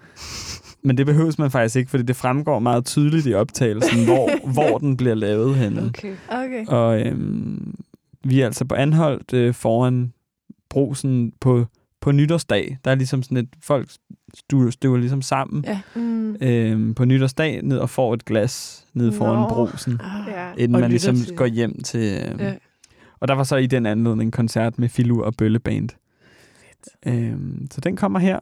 men det behøves man faktisk ikke, fordi det fremgår meget tydeligt i optagelsen, [LAUGHS] hvor, hvor den bliver lavet henne.
Okay.
Okay.
Og øhm, vi er altså på anholdt øh, foran brusen på, på nytårsdag. Der er ligesom sådan et, folk støver, støver ligesom sammen
Ja.
Mm.
øhm, på nytårsdag ned og får et glas ned foran
Nå.
brusen,
Ja.
inden
Og
man ligesom
til-
går hjem til... Øh,
Ja.
Og der var så i den anledning en koncert med Filur og Bølle Band. Øhm, så den kommer her.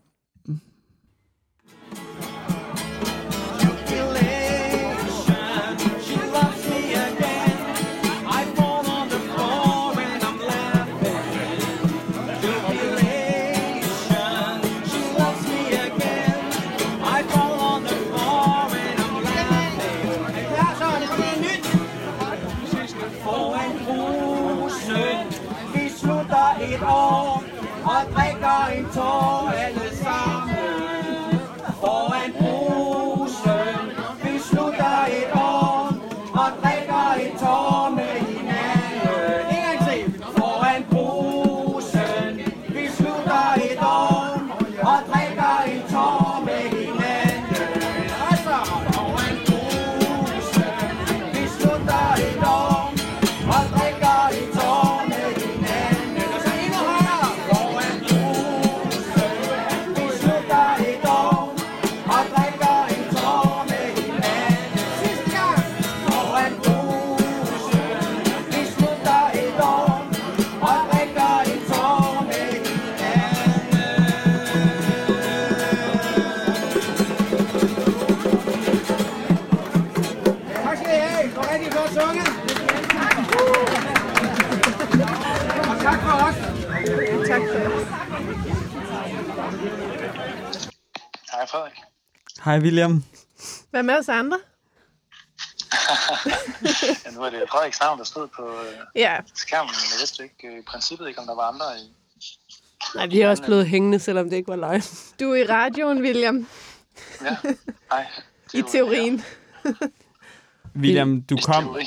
Hej William.
Hvad med os andre? [LAUGHS]
ja, nu er det Frederiks navn, der stod på øh,
Ja.
skærmen. Jeg vidste ikke øh, i princippet ikke, om der var andre i.
Nej, vi er også blevet hængende, selvom det ikke var live.
Du er i radioen, William.
Ja, nej. [LAUGHS]
I teorien. [LAUGHS]
William, du, kom,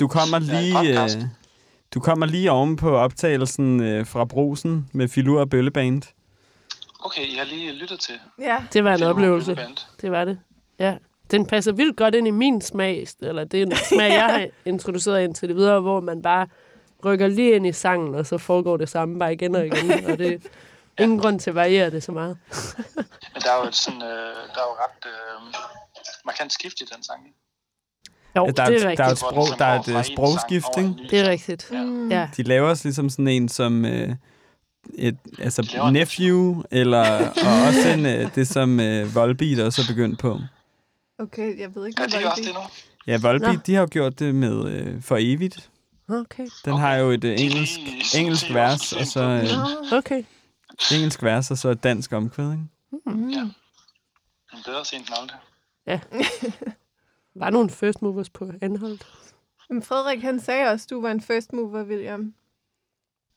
du kommer
er
lige... Øh, du kommer lige oven på optagelsen øh, fra Brosen med Filur og Bølleband.
Okay, I har lige lyttet til.
Ja.
Det var en
og
oplevelse. Det var det. Ja. Den passer vildt godt ind i min smag, eller det er en [LAUGHS] smag, jeg har introduceret indtil det videre, hvor man bare rykker lige ind i sangen, og så foregår det samme bare igen og igen. Og det er [LAUGHS] ingen grund til at variere det så meget. [LAUGHS]
Men der er jo, et sådan, øh, der er jo ret øh, markant skift i den sang. ikke?
Jo,
Ja, der, er,
det er
et- der er et,
rigtigt.
sprog, der er et sprogskift, ikke?
Det er rigtigt.
Mm.
Ja.
De laver også ligesom sådan en som øh, et, altså
en
nephew, eller og også en, øh, det som øh, Volbeat også er begyndt på.
Okay, jeg ved ikke, hvad
de også det nu?
Ja, Volbeat,
Nå.
de har jo gjort det med øh, For Evigt.
Okay.
Den har jo et øh, engelsk, engelsk
er
vers, og så øh,
okay.
engelsk vers, og så et dansk omkvæd, ikke?
Mm.
Ja. En bedre sent end aldrig.
Var nogle first movers på Anholdt?
Men Frederik, han sagde også, at du var en first mover, William.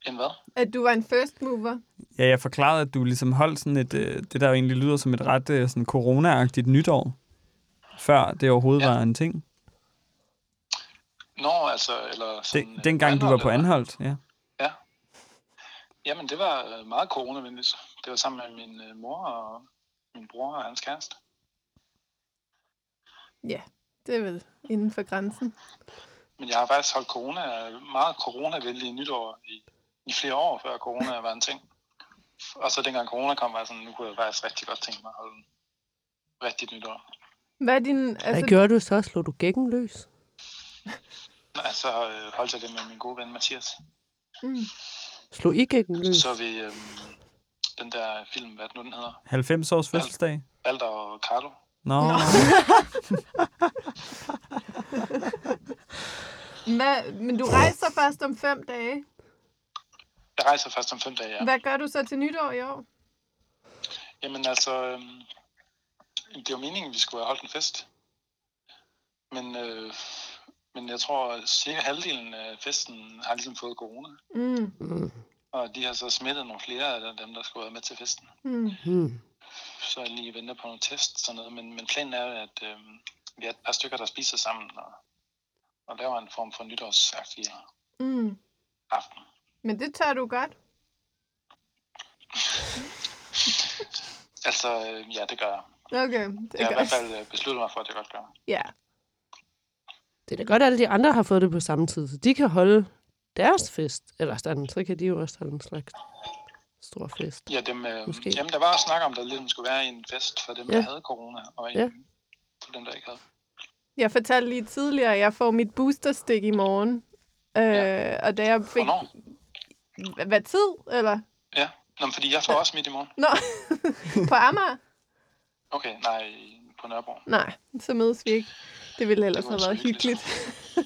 En hvad?
At du var en first mover.
Ja, jeg forklarede, at du ligesom holdt sådan et, øh, det der jo egentlig lyder som et ret øh, sådan corona-agtigt nytår, før det overhovedet
Ja.
var en ting.
Nå, altså, eller sådan...
Den,
øh,
dengang du var på Anholdt, ja.
Ja. Jamen, det var meget coronavenligt. Det var sammen med min mor og min bror og hans kæreste.
Ja, det er vel inden for grænsen.
Men jeg har faktisk holdt corona, meget coronavenlige nytår i, i flere år, før corona var en ting. Og så dengang corona kom, var jeg sådan, nu kunne jeg faktisk rigtig godt tænke mig at holde en rigtigt nytår.
Hvad er din...
Hvad
Altså,
gjorde du så? Slog du gækken løs? [LAUGHS]
Altså, øh, holdt jeg det med min gode ven Mathias.
mm,
Slog I gækken løs?
Så vi øh, den der film, hvad nu den hedder,
90 års fødselsdag.
Balder og Carlo.
Nå,
Nå. [LAUGHS] Hvad, men du rejser først om fem dage.
Jeg rejser først om fem dage, ja.
Hvad gør du så til nytår i år?
Jamen altså, øh, det var meningen, at vi skulle have holdt en fest. Men, øh, men jeg tror, at cirka halvdelen af festen har ligesom fået corona.
Mm,
Mm.
Og de har så smittet nogle flere af dem, der skulle være med til festen.
mm.
Hmm.
Så jeg lige venter på nogle test sådan noget. Men, men planen er, at øh, vi er et par stykker, der spiser sammen og, og laver en form for nytårsagtig
Mm.
aften.
Men det tør du godt. [LAUGHS]
Altså, øh, ja, det gør jeg.
Okay, det
Jeg har i
er
hvert fald øh, besluttet mig for, at det godt gør.
Ja.
Det er da godt, at alle de andre har fået det på samme tid, så de kan holde deres fest. Eller sådan, så kan de jo også holde en slags stor fest.
Ja, dem, øh,
Måske.
jamen, der var snak om, der ligesom skulle være en fest for dem,
Ja.
der havde corona, og en
Ja.
for dem, der ikke havde.
Jeg fortalte lige tidligere, at jeg får mit boosterstik i morgen. Øh,
Ja.
Og da jeg fik...
Hvornår?
Hvad tid, eller?
Ja, Nå, fordi jeg får også midt i morgen.
Nå, [LAUGHS] på Amager?
Okay, nej, på Nørrebro.
Nej, så mødes vi ikke. Det ville ellers
Det
have været
hyggeligt.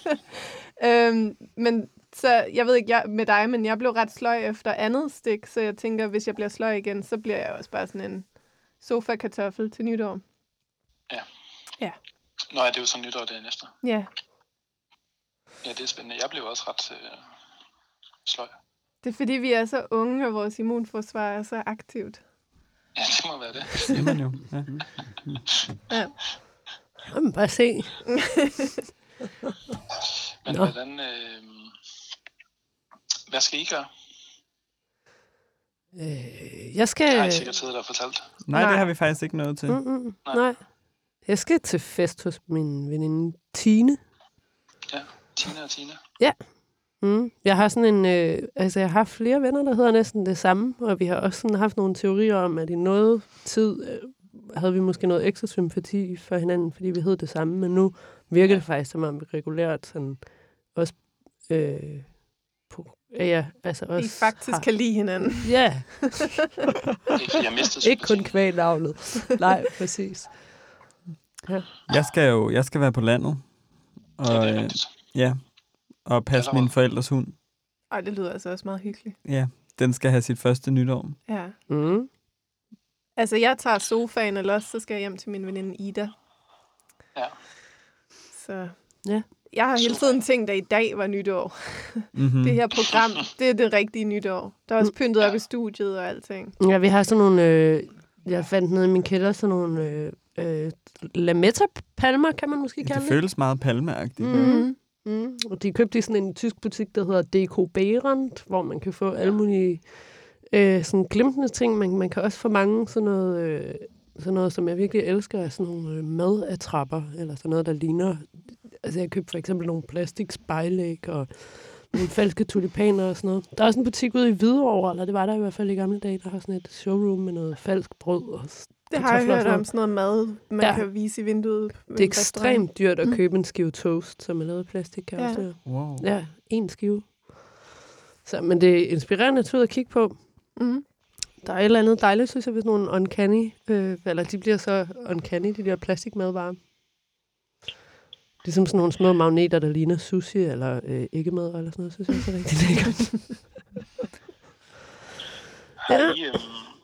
[LAUGHS]
øhm, men så, jeg ved ikke jeg, med dig, men jeg blev ret sløj efter andet stik, så jeg tænker, hvis jeg bliver sløj igen, så bliver jeg også bare sådan en sofa-kartoffel til nytår.
Nå ja, det er jo så nytår dagen efter.
Ja,
Ja, det er spændende. Jeg blev også ret øh, sløj.
Det er fordi, vi er så unge, og vores immunforsvar er så aktivt.
Ja, det må være det.
siger man jo. Ja.
Ja.
Jamen, bare se.
Men
Nå.
hvordan... Øh, hvad skal I gøre?
Øh, jeg skal...
Jeg har ikke sikkert siddet og fortalt.
Nej,
Nej.
det har vi faktisk ikke noget til.
Mm, mm,
Nej.
nej. Jeg skal til fest hos min veninde Tine.
Ja, Tina og Tina.
Mm. Jeg har sådan en, øh, altså jeg har flere venner, der hedder næsten det samme, og vi har også sådan haft nogle teorier om, at i noget tid øh, havde vi måske noget ekstra sympati for hinanden, fordi vi hed det samme, men nu virker det faktisk som om vi regulært sådan også øh, på, ja, altså også
Vi faktisk kan lide hinanden.
Ja, [LAUGHS]
Ikke
kun
sympatien.
kvæg navnet. Nej, præcis.
Jeg skal jo jeg skal være på landet.
Ja,
Og,
det er rigtigt.
ja, og passe mine forældres hund.
Ej, det lyder altså også meget hyggeligt.
Ja, den skal have sit første nytår.
Ja.
Mm.
Altså, jeg tager sofaen, eller også så skal jeg hjem til min veninde Ida.
Ja.
Så
Ja.
jeg har hele tiden tænkt, at i dag var nytår. [LAUGHS]
Mhm.
Det her program, det er det rigtige nytår. Der er også pyntet op i studiet og alting.
Ja, vi har sådan nogle... Øh, jeg fandt nede i min kælder sådan nogle... Øh, øh, Lametta-palmer, kan man måske kalde
Det
det.
føles meget palmeagtigt.
Mm. Mm. Og de købte i sådan en tysk butik, der hedder DK Berend, hvor man kan få alle mulige øh, sådan glimtende ting. Man, man kan også få mange sådan noget, øh, sådan noget, som jeg virkelig elsker, er sådan nogle øh, madattrapper, eller sådan noget, der ligner... Altså, jeg købte for eksempel nogle plastik spejlæg og nogle falske tulipaner og sådan noget. Der er også en butik ude i Hvidovre, eller det var der i hvert fald i gamle dage, der har sådan et showroom med noget falsk brød og
Det har jeg hørt
sådan
om, sådan noget mad, man
Ja.
kan vise i vinduet.
Det er ekstremt dyrt at købe en skive toast, som er lavet af plastik, kan
Ja.
Wow.
Ja, en skive. Så, men det er inspirerende at og kigge på.
Mm.
Der er et eller andet dejligt, synes jeg, hvis nogle uncanny, øh, eller de bliver så uncanny, de der plastikmadvarer. Ligesom sådan nogle små magneter, der ligner sushi eller øh, æggemad eller sådan noget, synes jeg også er rigtig lækkert.
Har, I, øhm,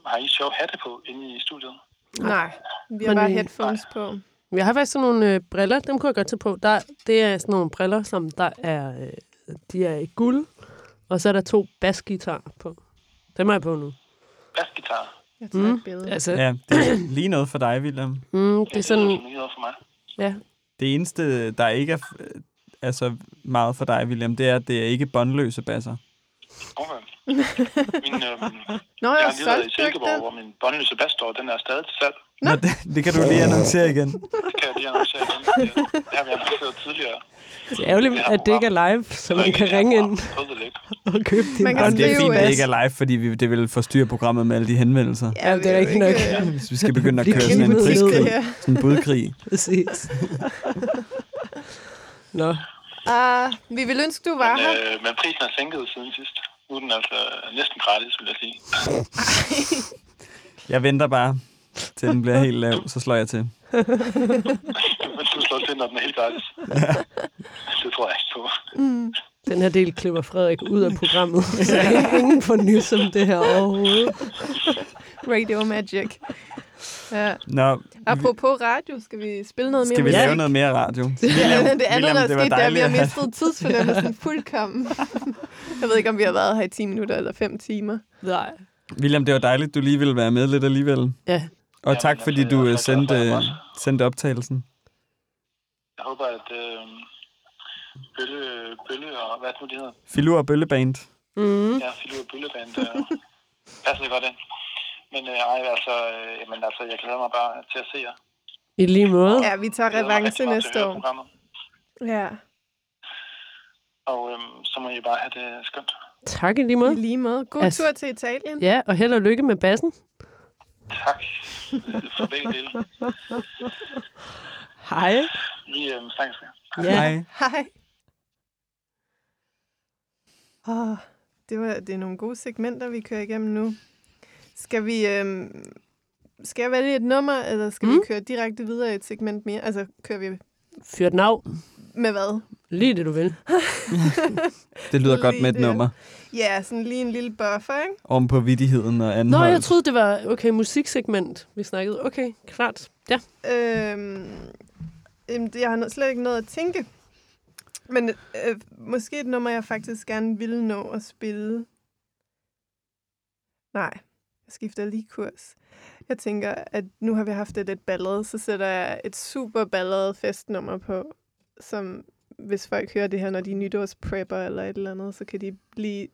har I sjov hatte på inde i studiet?
Nej, vi har
Men
bare
vi-
headphones på.
Jeg har faktisk sådan nogle øh, briller, dem kunne jeg godt tage på. Der, det er sådan nogle briller, som der er, øh, de er i guld, og så er der to basguitarer på. Dem har jeg på nu.
Basgitar.
Jeg tager et billede.
Altså,
Ja, det er lige noget for dig, William.
mm, det er sådan,
Det er noget for mig.
ja,
Det eneste, der ikke er, er så meget for dig, William, det er, at det er ikke båndløse basser.
Okay. [LAUGHS] Min, øhm,
Nå,
jeg
jeg
har været i Silkeborg,
den.
hvor min båndløse bas står. Den er stadig til salg.
Nå, det, det kan du lige annoncere igen.
Det kan jeg lige annoncere igen. Det, det har vi annonceret tidligere.
det er ærgerligt, at det ikke er live, så man kan ringe ind og købe din
Man kan
det er fint, at det ikke er live, fordi vi, det vil forstyrre programmet med alle de henvendelser.
Ja, det er
jo
nok.
ikke,
Hvis vi skal begynde at køre sådan en priskrig, sådan en budkrig. [LAUGHS]
Præcis. [LAUGHS] Nå,
Ah, vi vil ønske, du var
Men,
her.
øh, men prisen er sænket siden sidst. Nu er den altså næsten gratis, vil jeg sige. [LAUGHS]
Jeg venter bare, til den bliver helt lav, så slår jeg til. [LAUGHS]
Men du slår til, når den er helt gratis. [LAUGHS] Det tror jeg ikke på.
den her del klipper Frederik ud af programmet. Så ingen får nys om det her overhovedet.
Radio Magic. Ja.
Nå,
Apropos radio, skal vi spille noget mere
skal vi
musik?
lave noget mere radio? [LAUGHS]
Ja, det andet, der er
det var
sket, der vi har mistet tidsfornemmelsen [LAUGHS] fuldkommen. Jeg ved ikke, om vi har været her i 10 minutter eller 5 timer.
Nej.
William, det var dejligt, du lige ville være med lidt alligevel.
Ja.
Og tak,
Jamen,
fordi du øh, sendte, øh, sendte optagelsen.
Jeg håber, at øh, Bølle, Bølle og hvad er det nu, de hedder?
Filur og Bølleband.
Mm.
Ja, Philip og Bølleband øh, [LAUGHS] passer godt ind. Men øh, ej, altså, øh, jamen, altså, jeg glæder mig bare til at se jer.
I lige måde.
Ja, vi tager revanche næste år.
programmet.
Ja,
Og øhm, så må I bare have det skønt.
Tak i lige
i
måde.
lige måde. God
Altså-
tur til Italien.
Ja, og held og lykke med bassen.
Tak [LAUGHS] for begge dele.
Hej.
Vi øhm, snakkes med.
Ja.
Hej.
Hej. Oh, det, var, det er nogle gode segmenter, vi kører igennem nu. Skal vi... Øhm, skal jeg vælge et nummer, eller skal mm. vi køre direkte videre i et segment mere? Altså, kører vi
Fyr den af.
med hvad?
Lige det, du vil. [LAUGHS]
Det lyder godt
Lige
med et
det.
nummer.
Ja, sådan lige en lille buffer, ikke?
Om på vidigheden og
Nå,
anhold.
jeg troede, det var okay musiksegment, vi snakkede. Okay, klart. Ja.
Øhm, jeg har slet ikke noget at tænke. Men øh, måske et nummer, jeg faktisk gerne ville nå at spille. Nej, skifter lige kurs. Jeg tænker, at nu har vi haft et lidt ballade, så sætter jeg et super ballade festnummer på, som hvis folk hører det her, når de er nytårsprepper eller et eller andet, så kan de lige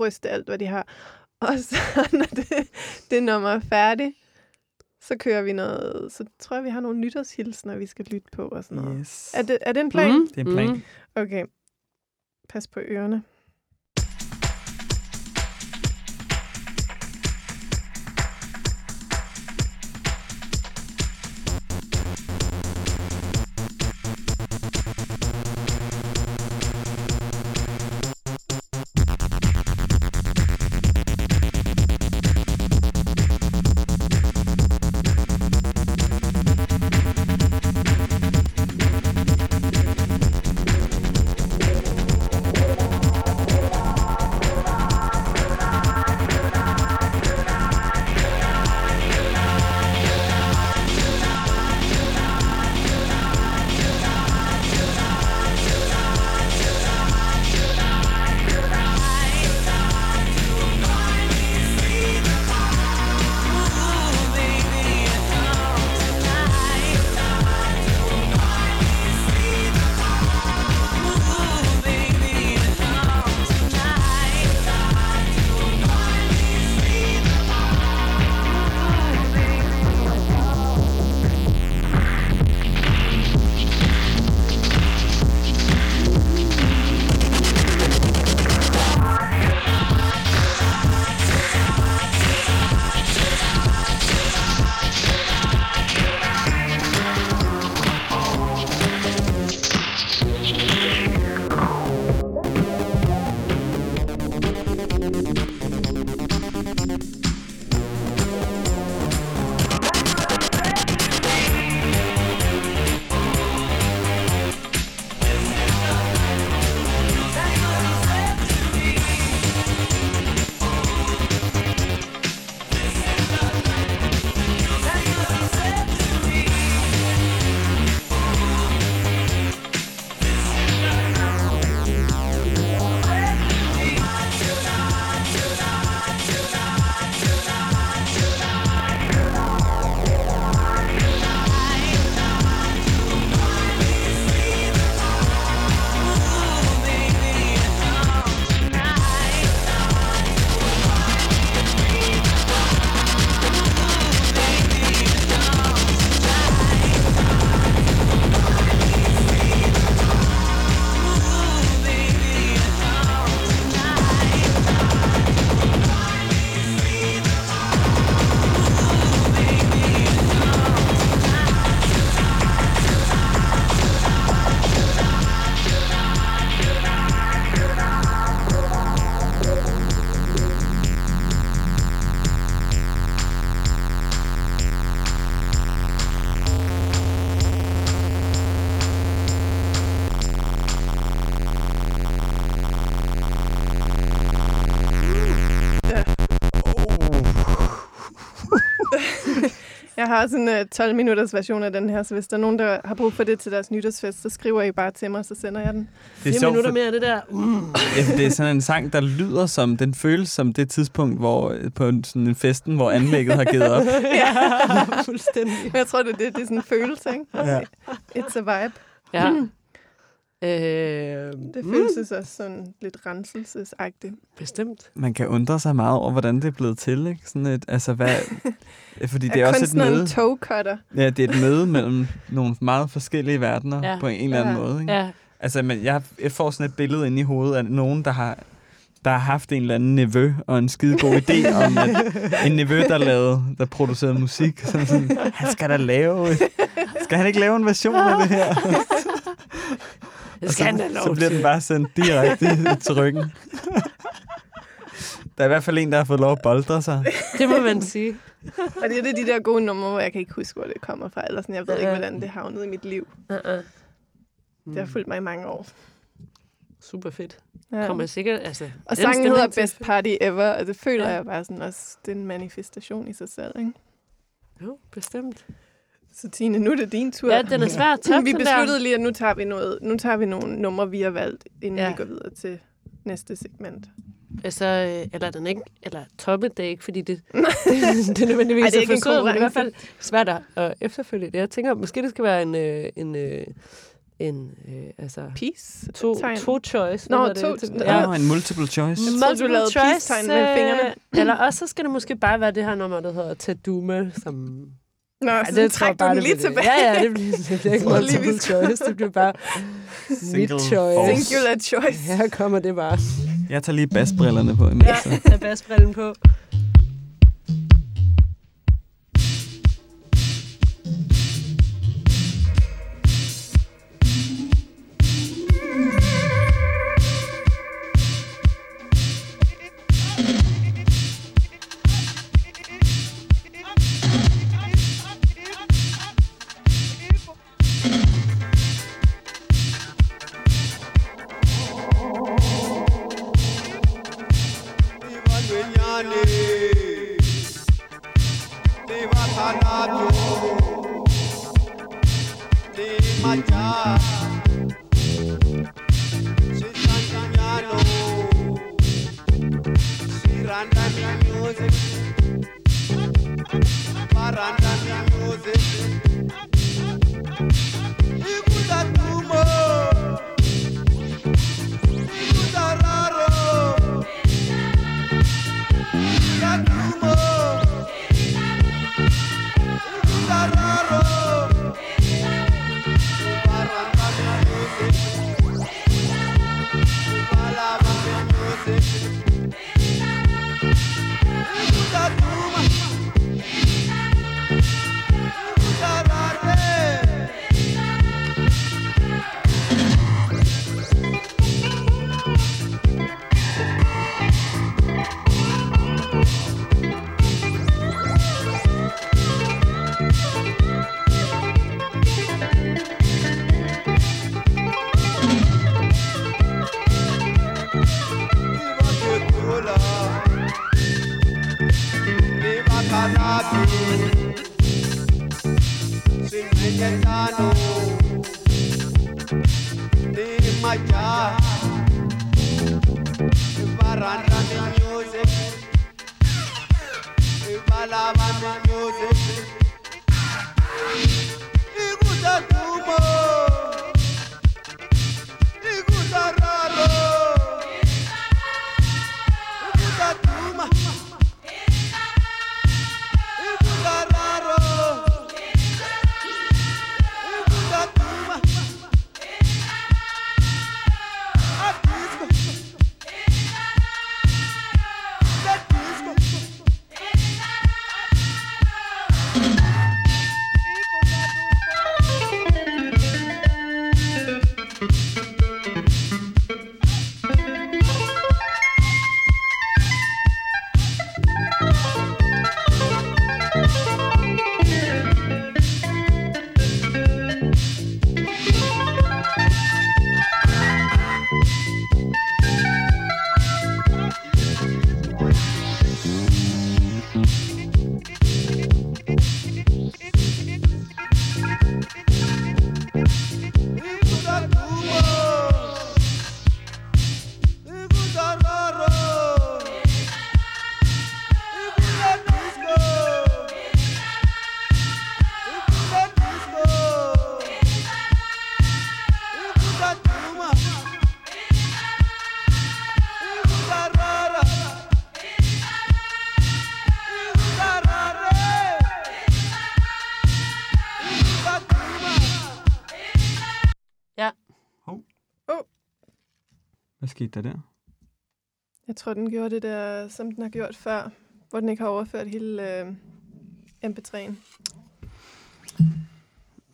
ryste alt, hvad de har. [LAUGHS] Og så, når det, det nummer er færdigt, så kører vi noget, så tror jeg, vi har nogle nytårshilsner, vi skal lytte på og sådan noget.
Yes.
Er det, er det en plan?
Mm.
Det er en plan.
Mm.
Okay. Pas på ørerne. Jeg har sådan en uh, 12 minutters version af den her, så hvis der er nogen, der har brug for det til deres nytårsfest, så skriver I bare til mig, så sender jeg den.
Det er
Fire
sjovt,
minutter
for-
mere af det der. Mm.
Ja, det er sådan en sang, der lyder som, den føles som det tidspunkt, hvor på en, sådan en festen, hvor anlægget har givet op. [LAUGHS]
ja,
fuldstændig.
Men jeg tror, det, er det, det er sådan en følelse, ikke?
Ja.
It's a vibe.
Ja.
Mm.
Øh,
Det
mm,
føles også sådan lidt renselsesagtigt.
Bestemt.
Man kan undre sig meget over, hvordan det er blevet til, ikke? Sådan et, altså, hvad, [LAUGHS] fordi det er
Er
også et møde.
toe cutter?
Ja, det er et møde mellem nogle meget forskellige verdener
Ja.
på en eller anden
Ja.
måde. Ikke?
Ja.
Altså, men jeg, jeg får sådan et billede ind i hovedet af nogen, der har, der har haft en eller anden nevø og en skide god idé om, at en nevø, der lavede, der producerede musik, som sådan, han skal da lave, skal han ikke lave en version af det her? [LAUGHS]
Da
så, bliver den bare sendt direkte til ryggen. Der er i hvert fald en, der har fået lov at boldre sig.
Det må man sige.
Og det er det de der gode numre, hvor jeg kan ikke huske, hvor det kommer fra. Eller sådan, jeg ved ikke,
Ja.
hvordan det havnede i mit liv.
Uh-uh.
Det har fulgt mig i mange år.
Super fedt.
Ja.
Kommer sikkert, altså...
Og sangen hedder
til-
Best Party Ever, og det føler
ja.
jeg bare sådan også, det er en manifestation i sig selv, ikke?
Jo, bestemt.
Så Tine, nu er det din tur.
Ja, den er [LAUGHS] svær at toppe,
Vi besluttede lige, at nu tager vi, noget, nu tager vi nogle numre, vi har valgt, inden
Ja.
vi går videre til næste segment.
Altså, øh, eller er den ikke, eller toppet, det er ikke, fordi det, [LAUGHS] det, [LAUGHS] det er nødvendigvis
Ej, det er ikke en
forsøget, men det er i hvert fald svært at, efterfølge det. Jeg tænker, måske det skal være en, øh, en, øh, en øh, altså,
Peace?
to, to choice.
Nå,
hedder
to-
det?
Ja. Oh, en multiple choice.
Jeg troede, du lavede peace-tegn med fingrene.
øh, Eller også så skal det måske bare være det her nummer, der hedder Taduma, som...
Nå,
Ej,
så
tror jeg
træk du
bare,
den
det
lige
det.
tilbage.
Ja, ja, det bliver, det bliver ikke multiple choice. Det bliver bare mit
Single
choice.
force.
Singular choice.
Her kommer det bare.
Jeg tager lige basbrillerne på imens.
Ja, tag basbrillen på.
Tror, den gjorde det der, som den har gjort før, hvor den ikke har overført hele øh, MP3'en.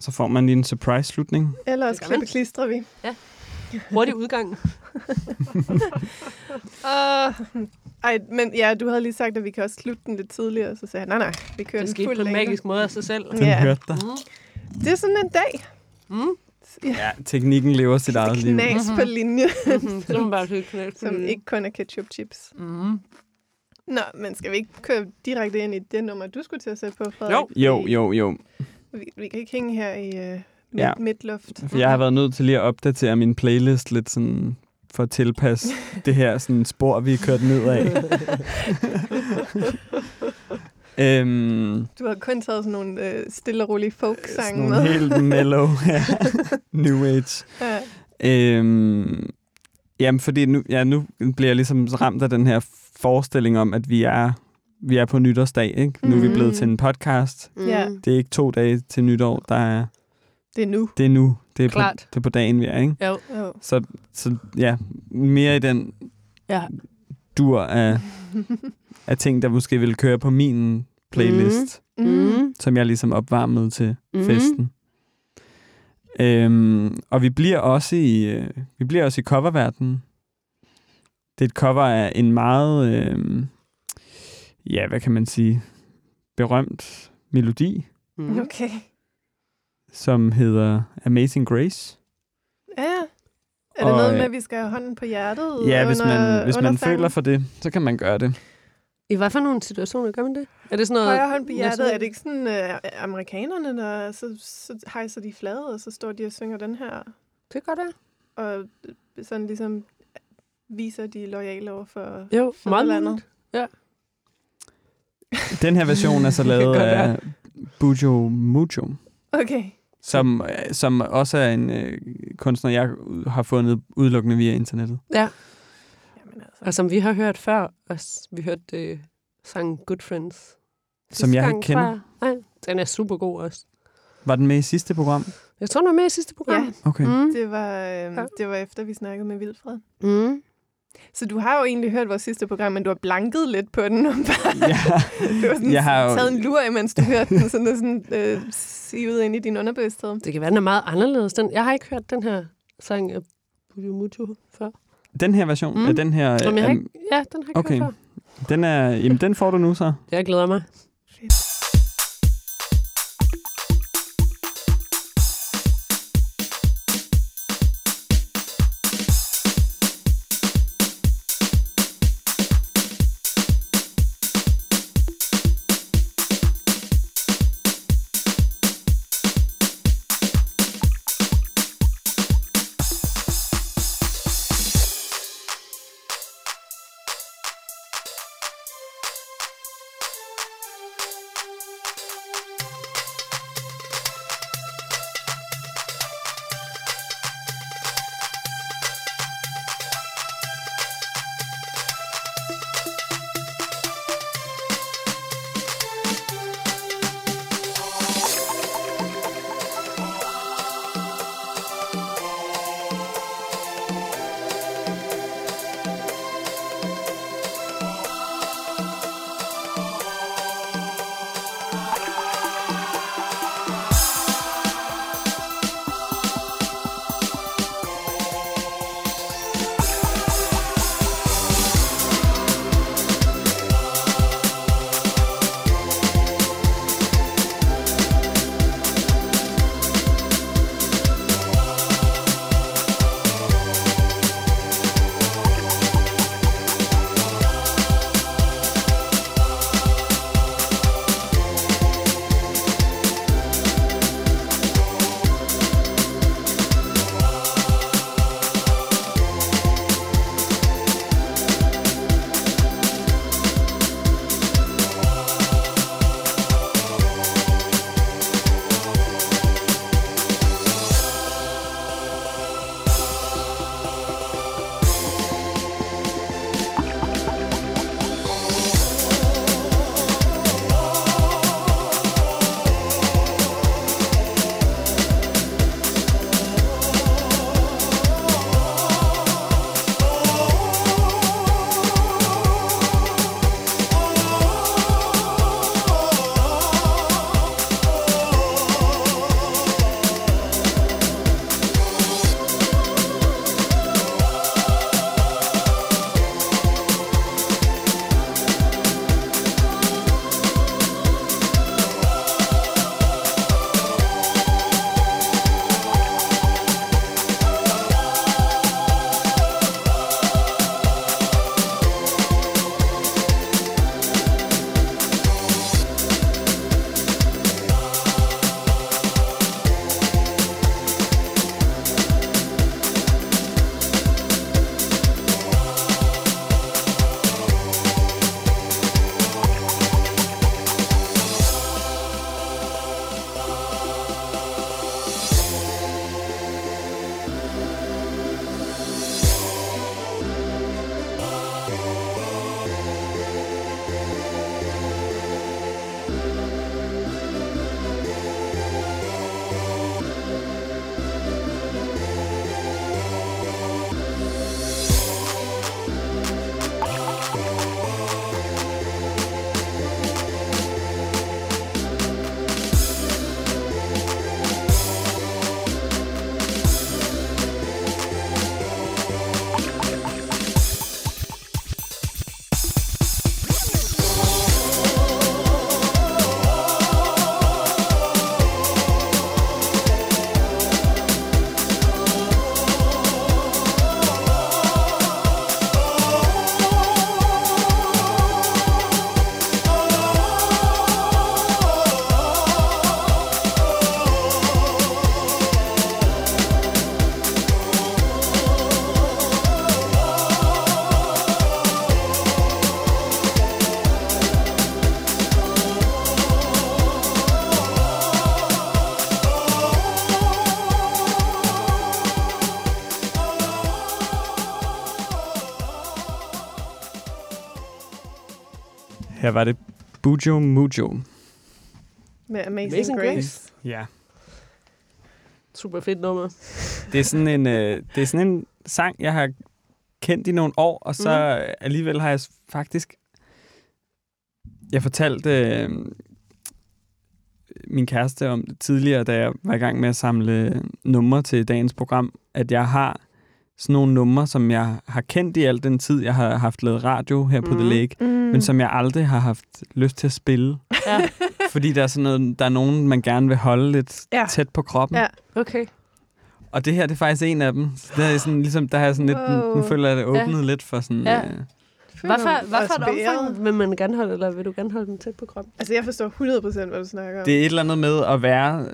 Så får man lige en surprise-slutning.
Ellers
Det man.
klippe klistrer vi.
Hurtig udgang. [LAUGHS]
Uh, ej, men ja, du havde lige sagt, at vi kan også slutte den lidt tidligere, så sagde jeg, nej, nej, vi kører
Det
den
skete på
fuld
en magisk måde af sig selv.
Den
Ja.
hørte dig.
Mm.
Det er sådan en dag.
Mm.
Ja, teknikken lever sit eget liv.
Knas på linje,
Mm-hmm.
Som
det.
ikke kun er ketchup chips.
Mm.
Nå, men skal vi ikke køre direkte ind i det nummer, du skulle til at sætte på, Frederik?
Jo.
Jo, jo, jo.
Vi, vi kan ikke hænge her i uh, midt,
Ja.
ja. midtluft.
For jeg har været nødt til lige at opdatere min playlist lidt sådan for at tilpasse [LAUGHS] det her sådan spor, vi er kørt ned af. [LAUGHS] øhm,
Du har kun taget sådan nogle øh, stille og rolige folk-sange med.
helt mellow [LAUGHS] ja. New Age.
Ja.
Øhm, jamen, fordi nu, ja, nu bliver jeg ligesom ramt af den her forestilling om, at vi er, vi er på nytårsdag. Ikke? Nu er vi blevet til en podcast.
Mm.
Det er ikke to dage til nytår, der er,
Det er nu.
det er nu. Det er, på,
Klart.
det er på dagen, vi er. Ikke?
Jo.
Jo.
Så, så ja, mere i den
Ja.
dur af, [LAUGHS] af ting, der måske vil køre på min playlist, mm.
Mm.
som jeg ligesom opvarmede til
Mhm.
festen. Øhm, og vi bliver også i øh, vi bliver også i coververdenen. Det er et cover af en meget øh, ja, hvad kan man sige, berømt melodi,
Mm.
Okay.
som hedder Amazing Grace.
Ja. Er det
Og,
noget med,
øh,
at vi skal have hånden på hjertet?
Ja, hvis
under,
man, hvis man
sangen?
føler for det, så kan man gøre det.
I hvad for nogle situationer gør man det? Er det sådan noget...
Højre hånd på hjertet,
national-
er det ikke sådan uh, amerikanerne, der så, så hejser de flade, og så står de og synger den her,
Det gør det.
og øh, sådan ligesom viser de er loyale over for
Jo, meget muligt.
Den her version er så [LAUGHS] lavet af Bujo Mujo,
Okay.
som, øh, som også er en øh, kunstner, jeg har fundet udelukkende via internettet.
Ja,
altså.
og som vi har hørt før, også, vi hørte øh, sangen Good Friends.
Som jeg ikke kender.
Nej, den er super god også.
Var den med i sidste program?
Jeg tror, den var med i sidste program.
Ja.
Okay.
Mm.
Det var, øh,
Ja.
det var efter, vi snakkede med Vilfred.
Mm.
Så du har jo egentlig hørt vores sidste program, men du har blanket lidt på den. Og [LAUGHS] bare,
Ja.
du har sådan
Jeg har jo-
taget en lur, imens du hørte den, sådan, sådan øh, sivet ind i din underbevidsthed.
Det kan være, den er meget anderledes. Den, jeg har ikke hørt den her sang af Buju Mutu før.
Den her version,
Mm.
mm. den her,
Som jeg har
øhm,
ikke, ja, den har jeg
okay.
før.
den er, jamen den får du nu så.
Jeg glæder mig.
Fedt.
Her var det Bujo Mujo.
Med Amazing,
Amazing
Grace.
Grace.
Ja.
Super fedt nummer.
Det er sådan en, øh, det er sådan en sang, jeg har kendt i nogle år, og så mm. alligevel har jeg faktisk... Jeg fortalte øh, min kæreste om det tidligere, da jeg var i gang med at samle numre til dagens program, at jeg har sådan nogle numre, som jeg har kendt i al den tid, jeg har haft lavet radio her på
Mhm.
The Lake,
Mm.
men som jeg aldrig har haft lyst til at spille.
Ja, [LAUGHS]
Fordi der er, sådan noget, der er nogen, man gerne vil holde lidt
Ja.
ja. tæt på kroppen.
Ja.
okay.
Og det her, det er faktisk en af dem. Så der er sådan, ligesom, der har jeg sådan lidt,
Wow.
nu føler jeg, at det åbnet lidt for sådan...
Ja.
Øh,
Hvad for, hvad
Også
for et
bæret.
omfang vil man gerne holde, eller vil du gerne holde den tæt på kroppen?
Altså, jeg forstår 100% hvad du snakker om.
det er et eller andet med at være...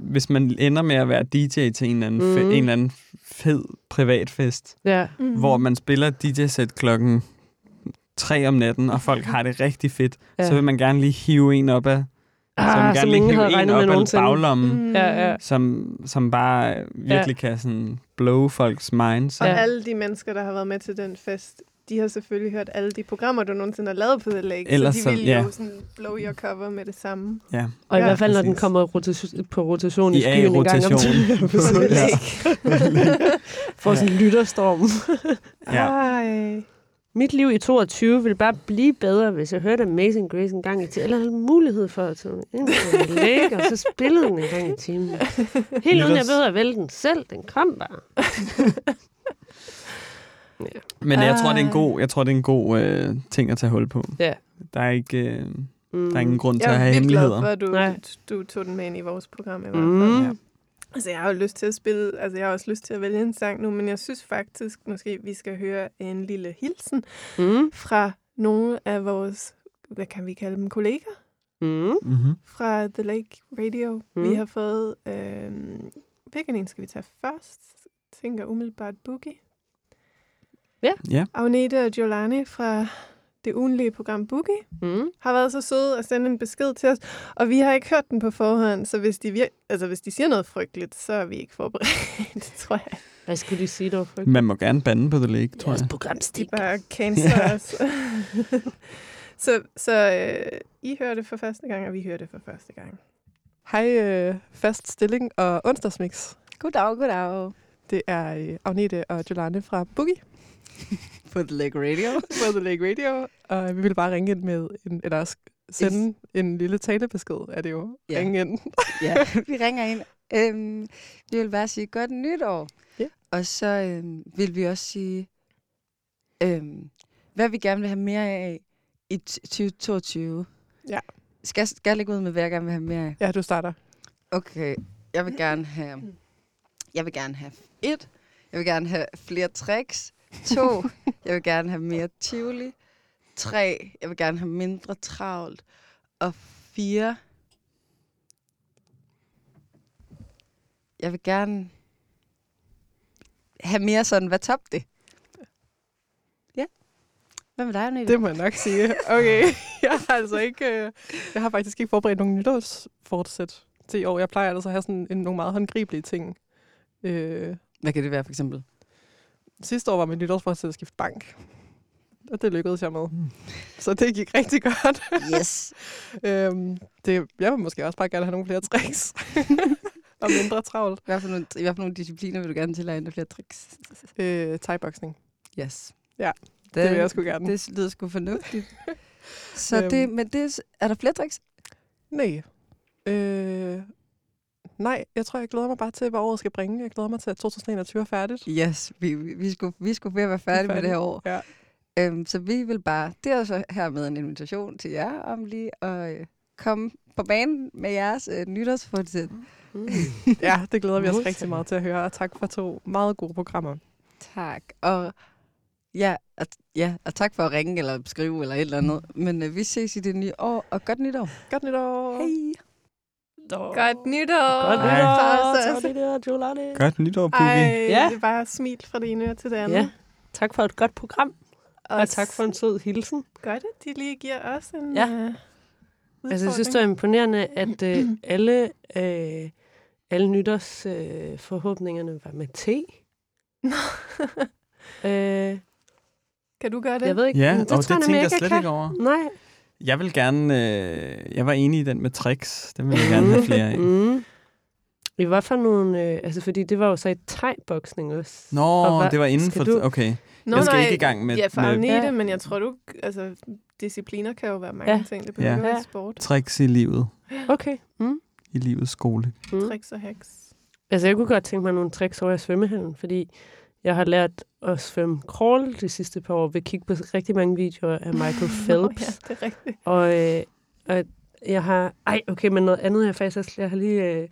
Hvis man ender med at være DJ til en eller anden, fe,
Mhm.
en eller anden fed privatfest,
Ja.
Mm. hvor man spiller DJ-sæt klokken 3 om natten, og folk har det rigtig fedt,
Ja.
så vil man gerne lige hive en op af... så vil man
Ah,
gerne
som
lige
ingen
hive en op af baglommen,
Mm.
Ja, ja.
som, som bare virkelig ja. kan sådan blow folks minds.
Og
Ja.
alle de mennesker, der har været med til den fest, de har selvfølgelig hørt alle de programmer, du nogensinde har lavet på The Lake.
Ellers
så
så-
de vil
ja.
jo sådan blow your cover med det samme.
Ja.
Og i
Ja,
hvert fald, når den kommer rotation, på rotation i,
I
skyen en gang om tiden. [LAUGHS]
På The
Ja.
Lake. [LAUGHS]
For sådan en lytterstorm.
Ja.
Ej.
Mit liv i 22 ville bare blive bedre, hvis jeg hørte Amazing Grace en gang i timen. Eller havde mulighed for at tage ind på læge, og så spillede den en gang i timen. Helt uden jeg ved at vælge den selv. Den kom bare. [LAUGHS]
Men jeg tror, det er en god, jeg tror, det er en god øh, ting at tage hul på.
Ja.
Der er ikke, øh,
Mm.
der er ingen grund til
Jeg
at
er
have
vildt glad
hemmeligheder.
for, at du,
Nej.
du tog den med ind i vores program. I hvert fald.
Mm.
Ja.
Altså, jeg har jo lyst til at spille, altså jeg har også lyst til at vælge en sang nu, men jeg synes faktisk, måske vi skal høre en lille hilsen
Mm.
fra nogle af vores, hvad kan vi kalde dem, kolleger
Mm.
Mm-hmm.
fra The Lake Radio.
Mm.
Mm. Vi har fået, øh, hvilken en skal vi tage først? Jeg tænker umiddelbart Boogie.
Ja.
Agnete og Jolani fra det ugenlige program Boogie
Mm.
har været så søde at sende en besked til os, og vi har ikke hørt den på forhånd, så hvis de, vir- altså, hvis de siger noget frygteligt, så er vi ikke forberedt, [LAUGHS] tror jeg.
Hvad skulle de sige, der frygteligt?
Man må gerne bande på The Lake, tror
Jeres
jeg.
program
De bare cancer os. [LAUGHS] så så øh, I hører det for første gang, og vi hører det for første gang.
Hej, øh, fast stilling og onsdagsmix.
Goddag, goddag.
Det er øh, Agnete og Jolande fra Boogie [LAUGHS]
På The Lake Radio.
på The Lake Radio, og vi vil bare ringe ind med, en, eller sende en lille talebesked, er det jo.
Ja.
Ringe ind. [LAUGHS]
ja, vi ringer ind. Øhm, vi vil bare sige godt nytår.
Ja.
Og så øhm, vil vi også sige, øhm, hvad vi gerne vil have mere af i t- 2022.
Ja.
Skal, jeg- skal jeg lægge ud med, hvad jeg gerne vil have mere af?
Ja, du starter.
Okay, jeg vil gerne have... Jeg vil gerne have et. Jeg vil gerne have flere tricks. To. jeg vil gerne have mere tivoli. Tre. Jeg vil gerne have mindre travlt. Og fire. Jeg vil gerne have mere sådan, hvad tabte det? Ja. Hvad med dig, Agnete?
Det må jeg nok sige. Okay, [LAUGHS] jeg har altså ikke... Øh, jeg har faktisk ikke forberedt nogen nytårsfortsæt til i år. Jeg plejer altså at have sådan en, nogle meget håndgribelige ting. Øh,
Hvad kan det være, for eksempel?
Sidste år var mit nytårsfortsæt at skifte bank. Og det lykkedes jeg med. Så det gik rigtig godt.
Yes. [LAUGHS]
øhm, det, jeg vil måske også bare gerne have nogle flere tricks. [LAUGHS] og mindre travlt.
Hvad for nogle, i hvad for nogle discipliner vil du gerne tilegne flere tricks?
Øh, thai-boxing.
Yes.
Ja, det vil jeg sgu gerne.
Det lyder sgu fornuftigt. [LAUGHS] Så
Øhm.
det, men det, er der flere tricks?
Nej. Øh, nej, jeg tror, jeg glæder mig bare til, hvad året skal bringe. Jeg glæder mig til, at 2021 er færdigt.
Yes, vi, vi, skulle, vi skulle ved at være færdige med det her år.
Ja.
Øhm, så vi vil bare, det er så hermed en invitation til jer om lige at øh, komme på banen med jeres øh, nytårsfortsæt.
Mm.
ja, det glæder vi os rigtig meget til at høre. Og tak for to meget gode programmer.
Tak. Og ja, og, ja, og tak for at ringe eller skrive eller et eller andet. Men øh, vi ses i det nye år, og godt nytår.
Godt nytår.
Hej.
Godt nytår!
Godt nytår,
Hej.
Tony der, Jolane.
Godt nytår, Boogie.
Ej,
Ja.
det er bare smil fra det ene øre til det andet.
Ja. Tak for et godt program, og tak for en sød hilsen.
Godt, at de lige giver os en
Ja.
øh,
Altså, jeg synes, det er imponerende, at øh, [CLEARS THROAT] alle, øh, alle nytårs øh, forhåbningerne var med te. [LAUGHS] øh,
Kan du gøre det?
jeg ved ikke,
Ja,
men
og det tænker jeg slet ikke over.
Nej,
Jeg vil gerne... Øh, jeg var enig i den med tricks. Den vil jeg gerne have flere af. [LAUGHS]
Mm. I hvad for nogle... Øh, altså, fordi det var jo så i thai-boksning også.
Nå,
Og hvad-
det var inden for...
Du,
Okay.
Nå,
jeg skal
nej,
ikke i gang med...
Ja, for
med
med...
Ja.
det, men jeg tror du... Altså, discipliner kan jo være mange
Ja.
ting. Det behøver
Ja.
sport.
tricks i livet.
Okay. Mm.
I livets skole.
Mm.
Tricks og hacks.
Altså, jeg kunne godt tænke mig nogle tricks over i svømmehallen, fordi jeg har lært at svømme crawl de sidste par år ved at kigge på rigtig mange videoer af Michael [LAUGHS]
Nå,
Phelps.
ja, det er rigtigt.
Og, øh, og jeg har... Ej, okay, men noget andet, jeg faktisk også... Jeg har lige... Øh,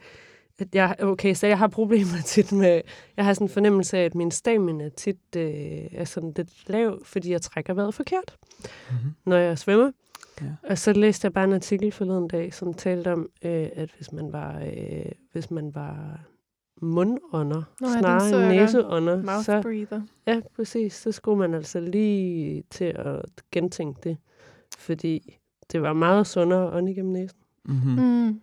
at jeg, okay, så jeg har problemer [LAUGHS] tit med... Jeg har sådan en fornemmelse af, at min stamina tit øh, er sådan lidt lav, fordi jeg trækker vejret forkert,
Mm-hmm.
når jeg svømmer.
Ja.
Og så læste jeg bare en artikel forleden dag, som talte om, øh, at hvis man var, øh, hvis man var mundånder,
Nå ja,
snarere
så
end næseånder,
Mouth
så,
breather.
ja, præcis, så skulle man altså lige til at gentænke det, fordi det var meget sundere at ånde igennem næsen.
Mm-hmm.
Mm.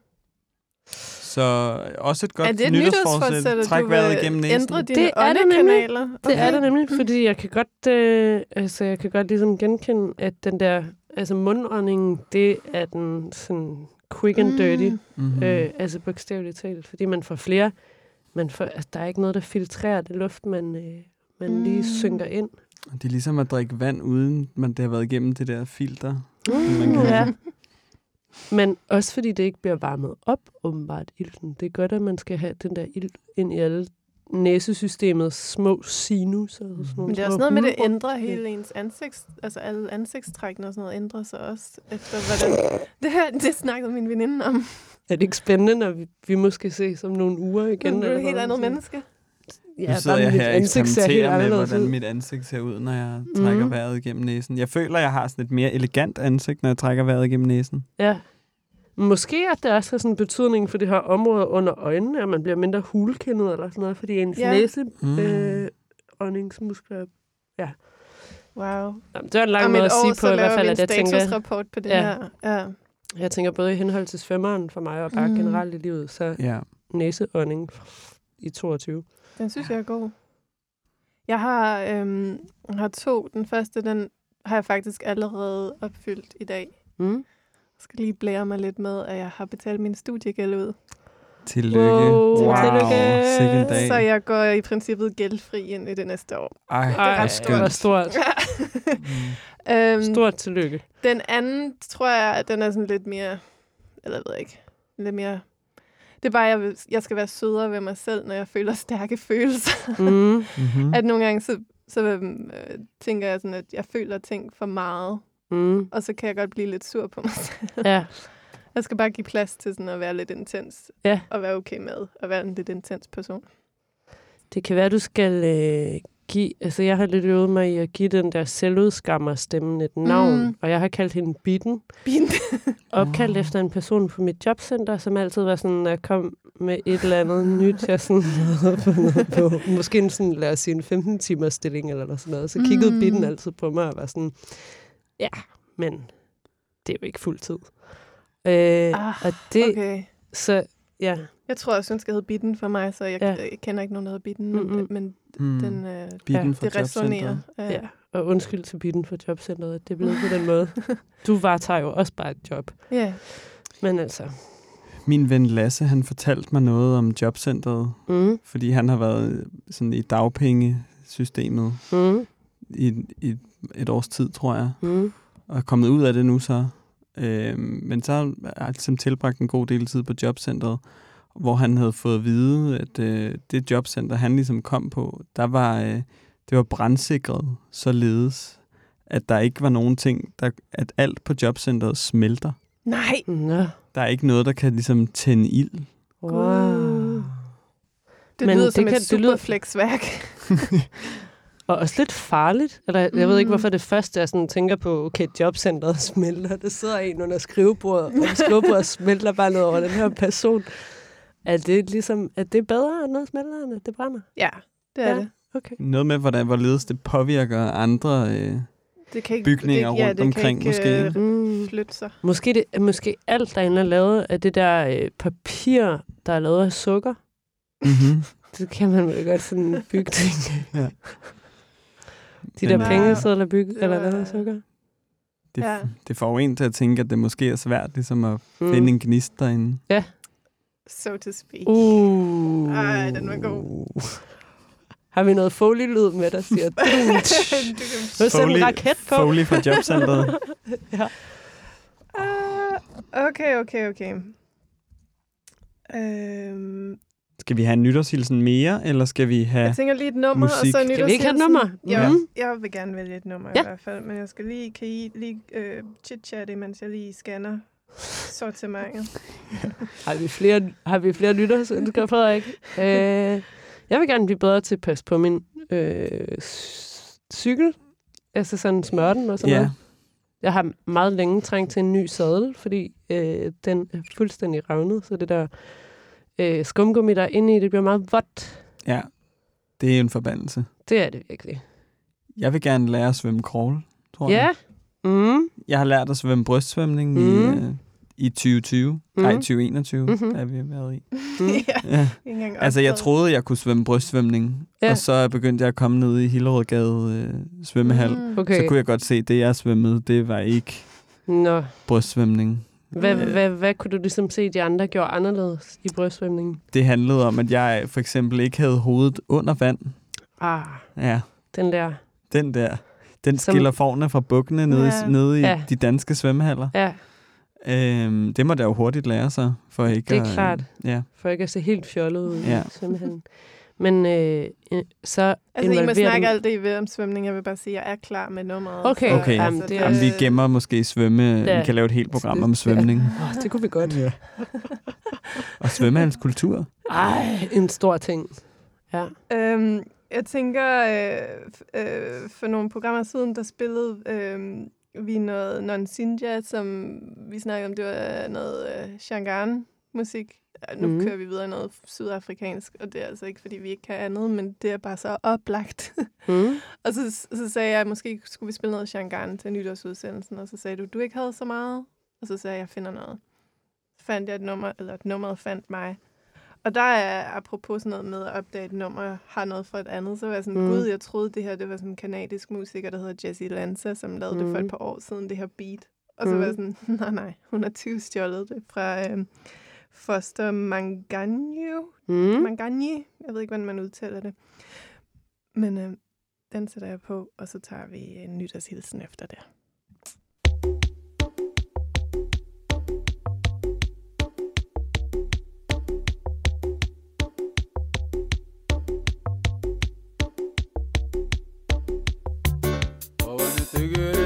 Så også et godt
er det et
nytårsforsæt.
at
Træk vejret igennem næsen.
ændre dine
Det er det nemlig.
åndekanaler?
Det er der nemlig, [LAUGHS] fordi jeg kan godt, øh, altså jeg kan godt ligesom genkende, at den der, altså mundåndingen, det er den sådan quick and dirty,
Mm.
Mm-hmm.
øh, altså bogstaveligt talt, fordi man får flere, man får, altså, der er ikke noget, der filtrerer det luft, man, øh, man mm. lige
Mm.
synker ind.
Det er ligesom at drikke vand, uden man det har været igennem det der filter.
Mm,
man kan-
ja. Men også fordi det ikke bliver varmet op, åbenbart, ilten. Det er godt, at man skal have den der ilt ind i alle næsesystemets små sinus. Og sådan nogle
Men det er også noget med, at det ændrer hele ens ansigts... Altså alle ansigtstrækkene og sådan noget ændrer sig også efter, hvordan... [LAUGHS] Det her, det snakkede min veninde om.
Er det ikke spændende, når vi, vi måske ses om nogle uger igen?
Nu er du et helt andet menneske.
nu sidder jeg her og eksperimenterer med, hvordan
ud.
mit ansigt ser ud, når jeg trækker
Mhm.
vejret igennem næsen. Jeg føler, jeg har sådan et mere elegant ansigt, når jeg trækker vejret igennem næsen.
Ja. Måske at det også har sådan en betydning for det her område under øjnene, at man bliver mindre hulkindet eller sådan noget, fordi ens
Ja.
ja. næse
Mm.
øh, åndingsmuskler... Ja.
Wow.
Jamen, det var en lang
Om
måde at sige på, i hvert fald, at
en
jeg tænker...
statusrapport på det
Ja.
her. Ja.
Jeg tænker både i henhold til svømmeren for mig, og bare
Mm.
generelt i livet, så
Ja.
næseånding i 22.
Den synes jeg er god. Jeg har, øhm, har to. Den første, den har jeg faktisk allerede opfyldt i dag.
Mm.
Jeg skal lige blære mig lidt med, at jeg har betalt min studiegæld ud.
Tillykke.
Wow.
wow.
Tillykke.
Sikke dag.
Så jeg går i princippet gældfri ind i det næste år.
Ej,
det
stort.
var stort. [LAUGHS]
øhm,
Stort tillykke.
Den anden, tror jeg, at den er sådan lidt mere... Eller jeg ved ikke. Lidt mere... Det er bare, jeg, vil, jeg skal være sødere ved mig selv, når jeg føler stærke følelser. [LAUGHS]
Mm.
Mm-hmm.
At nogle gange, så, så øh, tænker jeg sådan, at jeg føler ting for meget.
Mm.
Og så kan jeg godt blive lidt sur på mig selv.
Ja. [LAUGHS]
Jeg skal bare give plads til sådan at være lidt intens.
Ja.
Og være okay med at være en lidt intens person.
Det kan være, du skal øh, give... Altså, jeg har lidt øvet mig i at give den der selvudskammer-stemmen et navn.
Mm.
Og jeg har kaldt hende Bitten.
Bitten. [LAUGHS]
Opkaldt efter en person på mit jobcenter, som altid var sådan, jeg kom med et eller andet [LAUGHS] nyt, jeg sådan havde fundet på. Måske en sådan, lad os sige, en 15 timers stilling eller sådan noget. Så kiggede
mm.
Bitten altid på mig og var sådan, ja, men det er jo ikke fuld tid. Øh,
Ah,
og det,
Okay.
så ja,
Jeg tror også, hun skal hedde Bitten for mig, så jeg,
Ja.
jeg kender ikke nogen, der hedder Bitten. Men,
Mm-mm.
men
Mm.
den, øh,
Ja,
fra
det resonerer.
jobcentret.
ja. Og undskyld til Bitten for jobcenteret, at det blev på den måde. [LAUGHS] Du varetager jo også bare et job.
ja.
Men altså,
Min ven Lasse, han fortalte mig noget om jobcentret,
mm,
fordi han har været sådan i dagpengesystemet
mm,
i, i et års tid, tror jeg,
mm,
og er kommet ud af det nu så. Øhm, men så har jeg ligesom tilbragt en god del tid på jobcentret, hvor han havde fået at vide, at øh, det jobcenter, han ligesom kom på, der var, øh, det var brandsikret således, at der ikke var nogen ting, der, at alt på jobcentret smelter.
Nej.
Nå,
Der er ikke noget, der kan ligesom tænde ild.
wow.
Det
Men
lyder
det
som
kan-
et superflexværk. [LAUGHS]
Og også lidt farligt. Eller, jeg ved ikke,
Mm.
hvorfor det første, jeg sådan tænker på, okay, jobcenteret [LAUGHS] smelter. Der sidder en under skrivebordet, og [LAUGHS] skrivebordet smelter bare noget over den her person. Er det ligesom, er det bedre, end noget smelter, end at det brænder?
Ja, det er
Ja.
det.
Okay.
Noget med, hvordan, hvorledes det påvirker andre øh,
det kan ikke,
bygninger
det, ja,
rundt
det
omkring
kan
måske,
ikke,
ikke?
øh, flytte sig.
Måske, det, måske alt derinde er lavet af det der øh, papir, der er lavet af sukker.
mm-hmm. [LAUGHS]
Det kan man vel godt sådan bygge ting.
Ja.
De der pengesedler bygge,
Det
eller lavet af sukker.
Det,
Ja.
ja. det får jo en til at tænke, at det måske er svært ligesom at
Mm.
finde en gnist derinde.
Ja.
So to speak.
Uh.
Ej, den var god.
Har vi noget Foley-lyd med, der siger... [LAUGHS]
Du kan-
sætter en raket på.
Foley fra jobcentret. [LAUGHS]
ja.
Ah, okay, okay, okay. Øhm,
Skal vi have en nytårshilsen mere, eller skal vi have
jeg tænker lige et nummer,
musik?
og så
Skal vi ikke have et nummer?
Ja,
Mhm.
jeg vil gerne vælge et nummer
Ja.
i hvert fald, men jeg skal lige, kan I lige øh, chit-chatte, mens jeg lige scanner sortimentet. [LAUGHS]
Har vi flere, har vi flere nytårsønsker, Frederik? øh, jeg vil gerne blive bedre til at passe på min øh, cykel. Altså sådan smøre den og sådan
Ja.
noget. Jeg har meget længe trængt til en ny sadel, fordi øh, den er fuldstændig revnet. Så det der øh, skumgummi, der er inde i, det bliver meget vådt.
Ja, det er en forbandelse.
Det er det virkelig.
Jeg vil gerne lære at svømme crawl, tror
Ja.
jeg.
Mm.
Jeg har lært at svømme brystsvømning mm. i, øh, i 2020. Mm. Nej, 2021
Mhm.
mm-hmm. er vi været i.
Mm. [LAUGHS]
ja,
Ja. Altså, jeg troede, jeg kunne svømme brystsvømning,
Ja.
og så begyndte jeg at komme ned i Hillerødgade øh, svømmehal.
Mm.
Mm.
Okay.
Så kunne jeg godt se, at det, jeg svømmede, det var ikke
Nå.
brystsvømning.
Hvad,
Øh,
hvad, hvad kunne du ligesom se, de andre gjorde anderledes i brystsvømningen?
Det handlede om, at jeg for eksempel ikke havde hovedet under vand.
Ah,
Ja,
den der.
den der. Den
Som-
skiller forne fra bukkene nede,
Ja.
i, nede i
Ja.
de danske svømmehaller.
Ja,
Øhm, det må der jo hurtigt lære sig, for ikke
Det er
at,
klart.
Ja.
for ikke at se helt fjollet ud
Ja.
i svømmehallen. Men øh, øh, så
Altså, I må snakke alt det, I vil om svømning. Jeg vil bare sige, at jeg er klar med nummeret.
Okay,
Så-
Okay.
Jamen,
så
det
Jamen, vi gemmer måske svømme.
Ja.
Vi kan lave et helt program om svømning.
Åh, det kunne vi godt.
Ja. Og svømmehalskultur.
Ej, en stor ting. Ja.
Øhm, jeg tænker, øh, øh, for nogle programmer siden, der spillede øh, vi noget non-sinja, som vi snakkede om, det var noget øh, Shangan-musik. Ja, Nu
Mhm.
mm. kører vi videre noget sydafrikansk, og det er altså ikke, fordi vi ikke kan andet, men det er bare så oplagt. [LAUGHS]
Mm.
og så, så sagde jeg, at måske skulle vi spille noget Shangan til nytårsudsendelsen, og så sagde du, du ikke havde så meget, og så sagde jeg, jeg finder noget. Så fandt jeg et nummer, eller et nummer fandt mig. Og der er, apropos sådan noget med at opdage et nummer, har noget for et andet, så var jeg sådan,
Mm.
gud, jeg troede det her, det var sådan en kanadisk musiker, der hedder Jessie Lanza, som lavede mm. det for et par år siden, det her beat. Og så
Mm.
var jeg sådan, [LAUGHS] nej, nej, hun har 20 stjålet det fra øhm, Foster Manganyo.
Mm.
Manganyi. Jeg ved ikke, hvordan man udtaler det. Men øh, den sætter jeg på, og så tager vi en nytårshilsen efter det.
Figure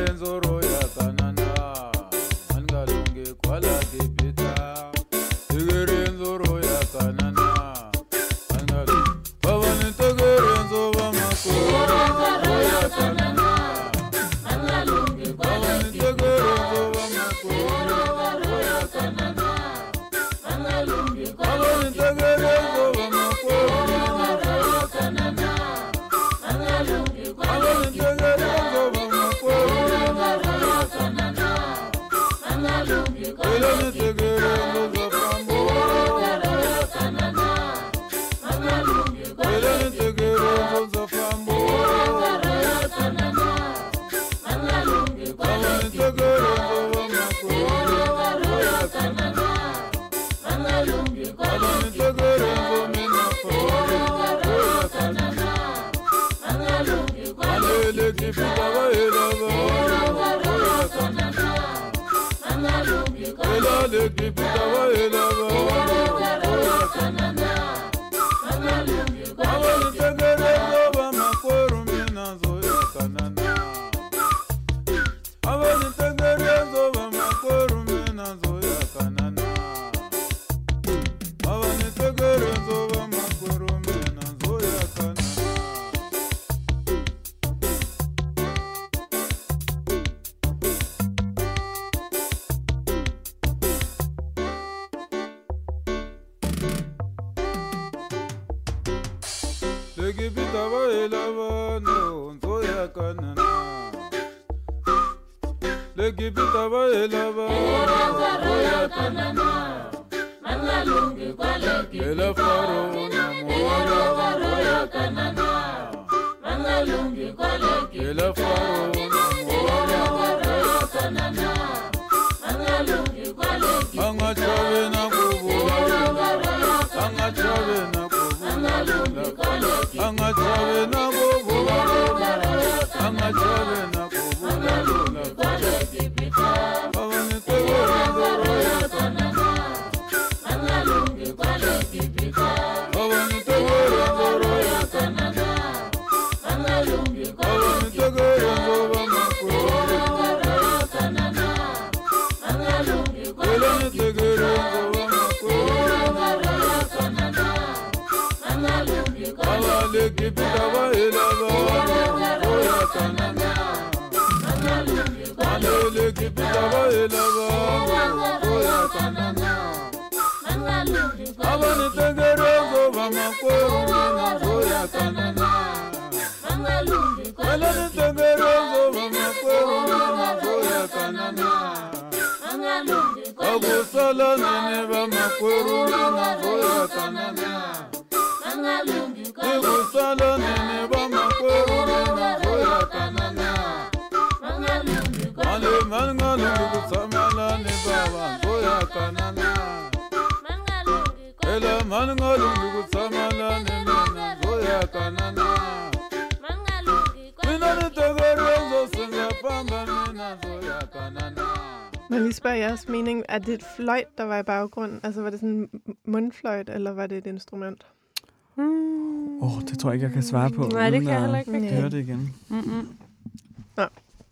en mundfløjt, eller var det et instrument?
Åh, oh, det tror jeg ikke, jeg kan svare på.
Nej, det kan jeg heller ikke rigtig.
Høre det igen.
Mm-mm.
Nå,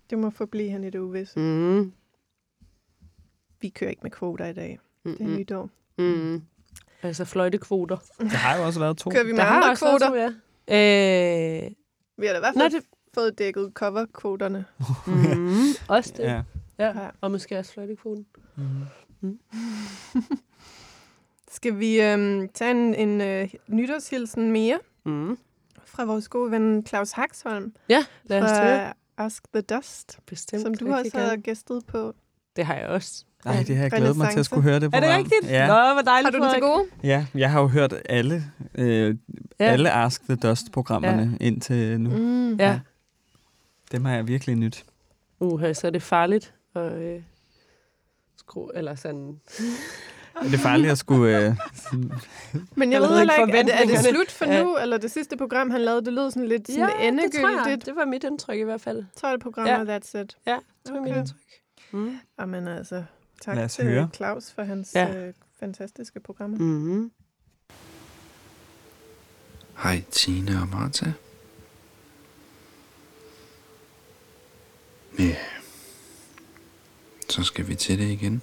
det må forblive han i det uvisse.
Mm.
Vi kører ikke med kvoter i dag. Det er nytår.
Mm. Altså fløjtekvoter.
Der har jo også været to.
Kører vi med
Der har
andre
også været
kvoter?
to, ja. Øh,
Vi har da i hvert
Nå,
fald
det-
fået dækket coverkvoterne.
mm, også det.
Ja.
Ja. Og måske også fløjtekvoten.
Mm. [LAUGHS]
Skal vi øhm, tage en, en øh, nytårshilsen mere
Mm.
fra vores gode ven Claus Haxholm?
Ja, lad os.
Ask the Dust,
Bestemt.
som du også har gæstet på.
Det har jeg også.
Nej, det har jeg glædet mig til at skulle høre det
Er det rigtigt?
Ja.
Nå, hvor dejligt.
Har du den til gode?
Ja, jeg har jo hørt alle, øh,
Ja.
ja. alle Ask the Dust-programmerne ja. indtil nu.
Mm.
Ja.
Dem har jeg virkelig nyt.
Uh, så er det farligt at øh, skrue, eller sådan...
Er det farligt at skulle... Øh,
Men jeg
Eller
ved heller
ikke
er det, er det slut for
Ja.
nu, eller det sidste program, han lavede, det lød sådan lidt sådan
Ja, det tror jeg.
endegyldigt.
Det var mit indtryk i hvert fald.
Så er det program,
Ja.
that's it.
Ja, det var mit
Okay.
indtryk. Mm.
Jamen altså, tak
Lad os
til
høre.
Claus for hans
Ja.
øh, fantastiske programmer.
Mm-hmm.
Hej Tine og Martha. Ja, så skal vi til det igen.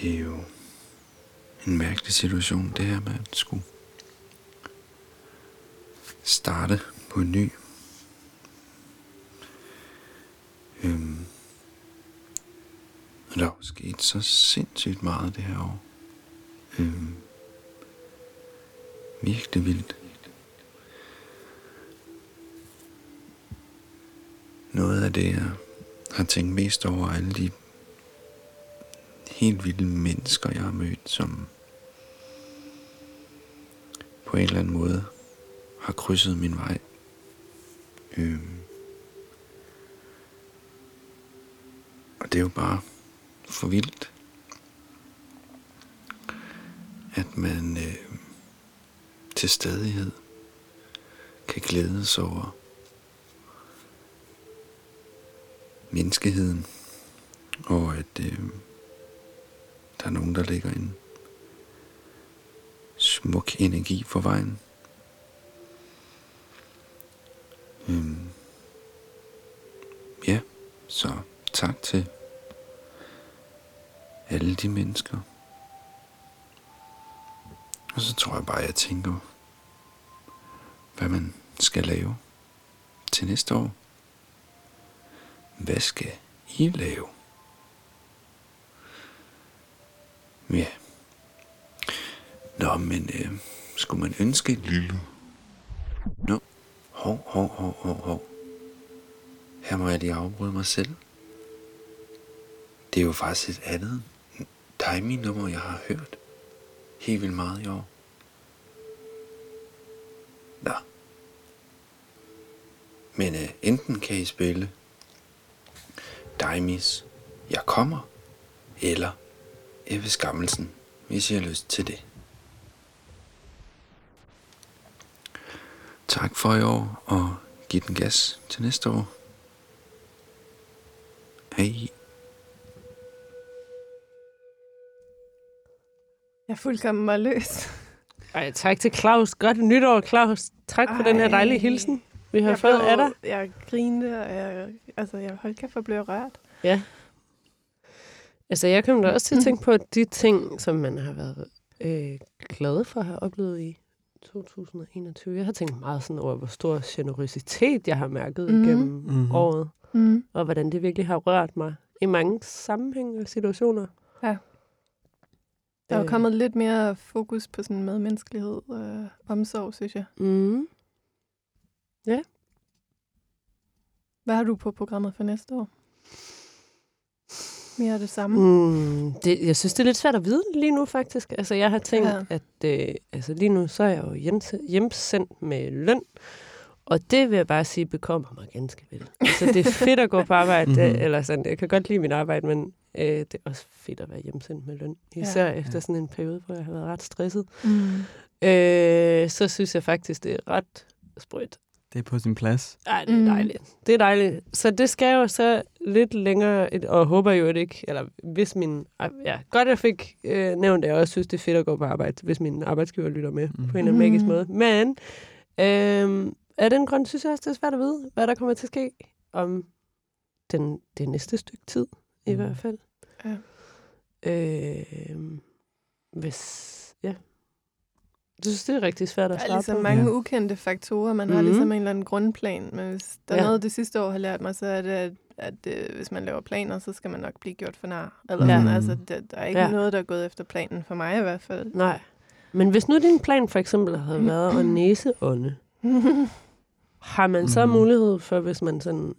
Det er jo en mærkelig situation, det her med at skulle starte på en ny. Øhm, og der er jo sket så sindssygt meget det her år. Øhm, virkelig vildt. Noget af det, jeg har tænkt mest over, alle de helt vilde mennesker, jeg har mødt, som på en eller anden måde har krydset min vej. Øhm, og det er jo bare for vildt, at man øh, til stadighed kan glæde over menneskeheden, og at øh, der er nogen, der ligger en smuk energi for vejen. Øhm, ja, så tak til alle de mennesker. Og så tror jeg bare, jeg tænker, hvad man skal lave til næste år. Hvad skal I lave? Ja. Nå, men øh, skulle man ønske en lille... Nå, hov, hov, hov, hov, hov. Her må jeg lige afbryde mig selv. Det er jo faktisk et andet timing-nummer, jeg har hørt helt vildt meget i år. Nå. Men øh, enten kan I spille Daimis Jeg kommer, eller Ebbe Skammelsen, hvis I har lyst til det. Tak for i år, og giv den gas til næste år. Hej.
Jeg er fuldkommen målløs.
Ej, tak til Claus. Godt nytår, Claus. Tak for den her dejlige hilsen, vi har
jeg
fået
blev-
af dig.
Jeg grinte, og jeg, altså, jeg holdt kæft for blev rørt.
Ja. Altså, jeg kommer da også til at tænke på de ting, som man har været øh, glad for at have oplevet i 2021. Jeg har tænkt meget sådan over, hvor stor generøsitet jeg har mærket mm. igennem mm. året.
Mm.
Og hvordan det virkelig har rørt mig i mange sammenhænge og situationer.
Ja. Der er jo
Øh.
kommet lidt mere fokus på sådan medmenneskelighed og omsorg, synes jeg.
Mm. Ja.
Hvad har du på programmet for næste år? Mere af det samme?
Mm, det, jeg synes, det er lidt svært at vide lige nu, faktisk. Altså, jeg har tænkt,
Ja.
at øh, altså, lige nu så er jeg jo hjems- hjemsendt med løn. Og det vil jeg bare sige, bekommer mig ganske vel. Altså, det er fedt at gå på arbejde, [LAUGHS]
Mhm.
mm-hmm. eller sådan. Jeg kan godt lide mit arbejde, men øh, det er også fedt at være hjemsendt med løn. Især
ja.
efter sådan en periode, hvor jeg har været ret stresset.
Mm.
Øh, så synes jeg faktisk, det er ret sprødt.
Det er på sin plads.
Ej, det er
Mm.
dejligt. Det er dejligt. Så det skal jo så lidt længere, et- og håber jo at ikke, eller hvis min, ja, godt jeg fik øh, nævnt, at jeg også synes, det er fedt at gå på arbejde, hvis min arbejdsgiver lytter med mm. på en eller anden magisk
Mm.
måde. Men øh, af den grund synes jeg også, det er svært at vide, hvad der kommer til at ske om den, det næste stykke tid, i
Mm.
hvert fald.
Ja.
Øh, hvis, ja. Jeg synes, det er rigtig svært at
Der er
svare
ligesom
på.
mange ukendte faktorer. Man har
Mhm.
ligesom en eller anden grundplan. Men hvis der er
Ja.
noget, det sidste år har lært mig, så er det, at, at øh, hvis man laver planer, så skal man nok blive gjort for nar. Eller
Ja.
sådan. Altså, der, der er ikke
Ja.
noget, der er gået efter planen for mig i hvert fald.
Nej. Men hvis nu din plan for eksempel havde været at [CLEARS THROAT] næseånde, har man så
Mhm.
mulighed for, hvis man sådan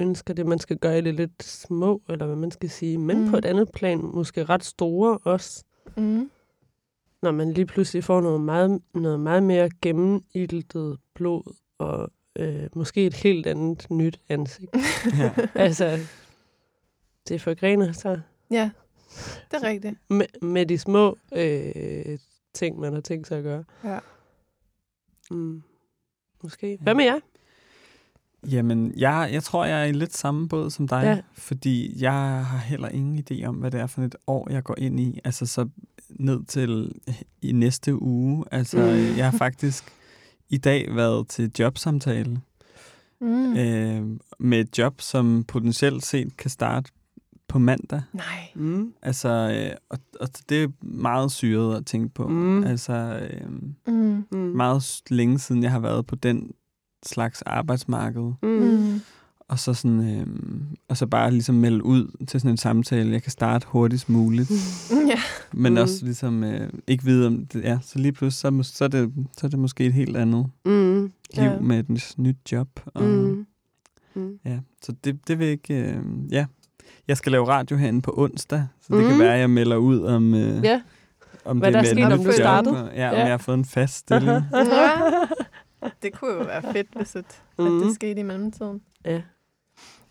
ønsker det, man skal gøre det lidt små, eller hvad man skal sige, men
Mhm.
på et andet plan måske ret store også,
mm.
Når man lige pludselig får noget meget, noget meget mere gennemiltet blod, og øh, måske et helt andet nyt ansigt. [LAUGHS]
Ja.
altså, det forgrener sig
Ja, det er rigtigt.
med, med de små øh, ting, man har tænkt sig at gøre.
Ja.
Mm. Måske. Hvad med jer?
Jamen, jeg, jeg tror, jeg er i lidt samme båd som dig,
Ja.
fordi jeg har heller ingen idé om, hvad det er for et år, jeg går ind i. Altså så ned til i næste uge. Altså,
Mm. [LAUGHS]
jeg har faktisk i dag været til jobsamtale
Mm.
øh, med et job, som potentielt set kan starte på mandag.
Nej.
Mm.
Altså, øh, og, og det er meget syret at tænke på.
Mm.
Altså, øh,
Mm.
Mm.
meget længe siden, jeg har været på den slags arbejdsmarked.
Mm.
Mm.
Og så, sådan, øh, og så bare ligesom melde ud til sådan en samtale, jeg kan starte hurtigst muligt. [LAUGHS]
Ja.
Men
Mm.
også ligesom øh, ikke vide om det er. Så lige pludselig, så, så, er det, så er det måske et helt andet
Mm.
liv
Ja.
med et nyt job. Og,
Mm. Mm.
Ja, så det, det vil ikke... Øh, ja. Jeg skal lave radio herinde på onsdag, så det
Mm.
kan være, at jeg melder ud om... Øh,
Ja.
om
Hvad
det
er
med et nyt
du
job, Ja, om
Ja.
jeg har fået en fast stilling. [LAUGHS]
Ja. Det kunne jo være fedt, hvis at,
Mhm.
at det skete i mellemtiden.
Ja.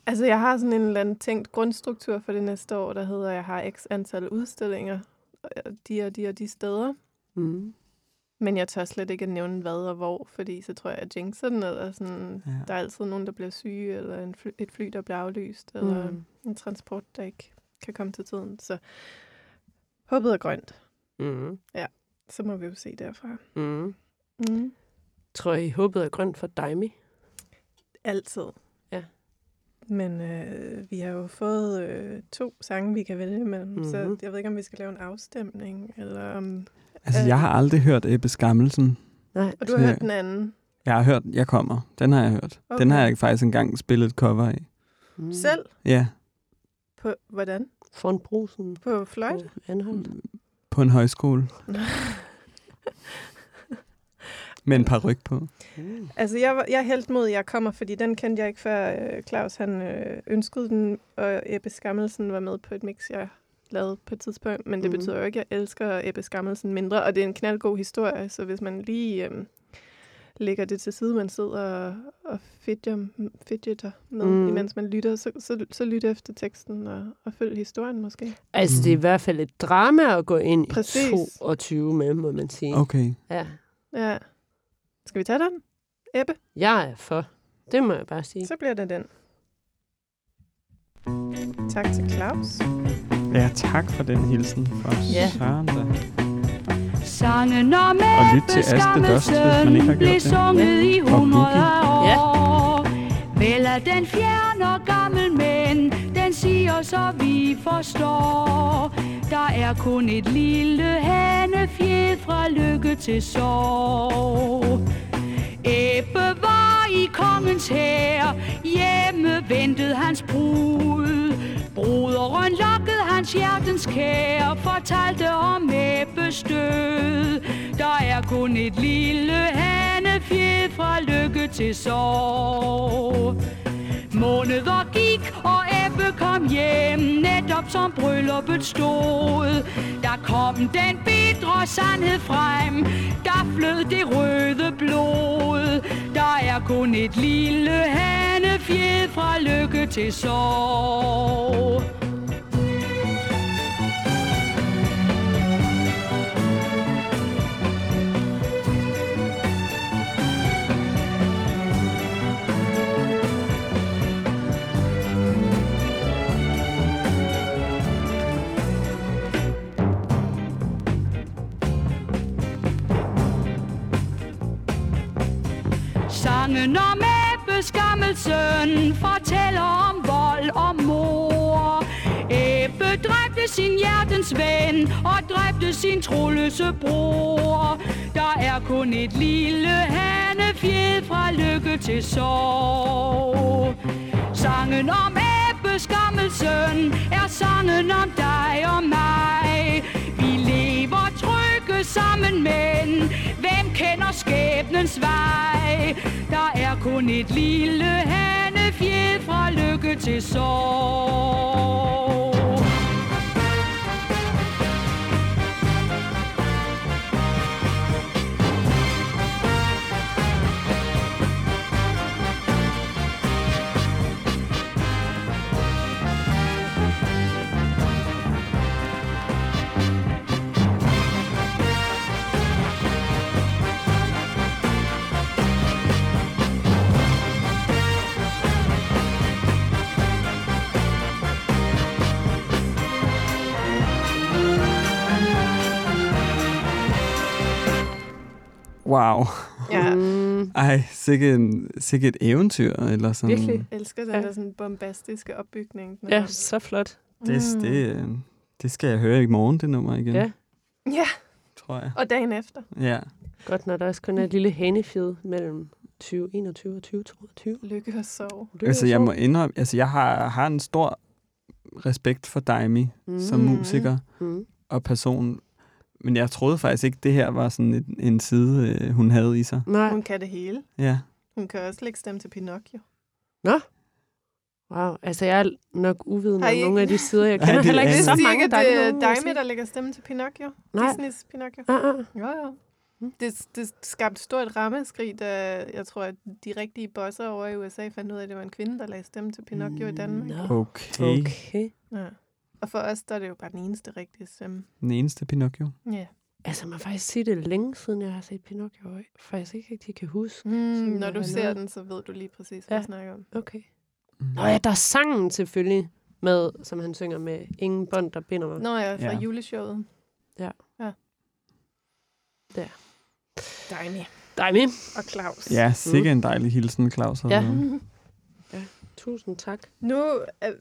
Altså, jeg har sådan en eller anden tænkt grundstruktur for det næste år, der hedder, at jeg har x antal udstillinger, og de og de og de steder.
Mm.
Men jeg tør slet ikke at nævne hvad og hvor, fordi så tror jeg, at jeg jinxer den, eller sådan,
Ja.
ja. der er altid nogen, der bliver syge, eller en fly, et fly, der bliver aflyst, eller
Mm.
en transport, der ikke kan komme til tiden. Så håbet er grønt.
Mm.
Så må vi jo se derfra.
Mm.
Mm.
Tror I, håbet er grønt for Daimi?
Altid.
Ja.
Men øh, vi har jo fået øh, to sange, vi kan vælge imellem, mm-hmm. så
Mhm.
jeg ved ikke, om vi skal lave en afstemning, eller om...
Altså,
Øh.
jeg har aldrig hørt Ebbe Skammelsen.
Nej.
Og du har
Så-
hørt den anden
Jeg har hørt, jeg kommer. Den har jeg hørt. Okay. Den har jeg faktisk engang spillet et cover af.
Mm.
selv?
Ja,
På, hvordan?
Foran brusen.
På fløjt?
Anholdt.
på en højskole. [LAUGHS] Med en par ryg på.
Mm.
Altså, jeg, var- jeg hældte mod, jeg kommer, fordi den kendte jeg ikke før øh, Claus han øh, ønskede den, og Ebbe Skammelsen var med på et mix, jeg lavede på et tidspunkt. Men det
Mhm.
betyder jo ikke, at jeg elsker Ebbe Skammelsen mindre, og det er en knaldgod historie, så hvis man lige øh, lægger det til side, man sidder og, og fidgeter, fidgeter med,
Mm.
mm. imens man lytter, så, så, så lyt efter teksten og, og følg historien måske.
Altså, det er i hvert fald et drama at gå ind
Præcis.
i 22 med, må man sige.
Okay.
Ja.
Ja. Skal vi tage den? Ebbe?
Jeg er for. Det må jeg bare sige.
Så bliver det den. Tak til Claus.
Ja, tak for den hilsen fra
Ja.
Søren. Da.
Sangen om
Og lyt til Aste Dust, hvis man ikke har gjort det.
sunget i
Og Boogie.
år. Vel er den fjern og gammel, men den så vi forstår. Der er kun et lille hanefjed fra lykke til sorg. Ebbe var i kongens hær, hjemme ventede hans brud. Broderen lokkede hans hjertens kære, fortalte om Ebbes død. Der er kun et lille hanefjed fra lykke til sorg. Måneder gik, og Ebbe kom hjem, netop som brylluppet stod. Der kom den bitre sandhed frem, der flød det røde blod. Der er kun et lille hanefjed fra lykke til sorg. Sangen om Ebbes fortæller om vold og mor. Ebbe dræbte sin hjertens ven og dræbte sin troløse bror. Der er kun et lille hanefjed fra lykke til sorg. Sangen om Ebbes er sangen om dig og mig. Vi lever kæmpe sammen, men hvem kender skæbnens vej? Der er kun et lille hanefjed fra lykke til sorg.
Wow.
Ja.
Mm. [LAUGHS]
Ej, sikke, en, sikke et eventyr, eller sådan.
Virkelig. Jeg elsker den der sådan bombastiske opbygning. Den
Ja,
er-
så flot.
Det, det, øh, det skal jeg høre i morgen, det nummer igen.
Ja.
Ja,
Tror jeg.
og dagen efter.
Ja.
Godt, når der også kun er et lille hanefjed mellem 2021 og 2022.
Lykke og sorg.
Altså, jeg må indrømme, altså, jeg har, har en stor respekt for Daimi mm. som
Mm.
musiker
Mm.
og person. Men jeg troede faktisk ikke, det her var sådan en, en side, øh, hun havde i sig.
Nej.
Hun kan det hele.
Ja.
Hun kan også lægge stemme til Pinocchio.
Nå. Wow, altså jeg er nok uvidende om nogle af de sider. Jeg kender
det
heller
er
ikke
det.
så mange,
ikke,
er
det er
sige.
der lægger stemme til Pinocchio?
Nej.
Disneys Pinocchio?
Ah, ah.
Jo, jo. Det, det skabte stort rammeskrig, da jeg tror, at de rigtige bosser over i USA fandt ud af, at det var en kvinde, der lagde stemme til Pinocchio i Danmark.
Okay.
Okay.
Ja. Og for os, der er det jo bare den eneste rigtige stemme.
Den eneste Pinocchio.
Ja.
Altså, man må faktisk sige, det længe siden, jeg har set Pinocchio. Jeg faktisk ikke rigtig kan huske.
Mm, når du ser
noget.
den, så ved du lige præcis, hvad
Ja.
jeg snakker om.
Okay.
Mm.
Nå ja, der er sangen selvfølgelig med, som han synger med Ingen bånd, der binder mig.
Nå ja, fra
Ja.
juleshowet.
Ja.
Ja.
Der.
Dejlig.
Dejlig.
Og Claus.
Ja, sikke en dejlig hilsen, Claus. har
Ja. [LAUGHS] ja. Tusind tak.
Nu er,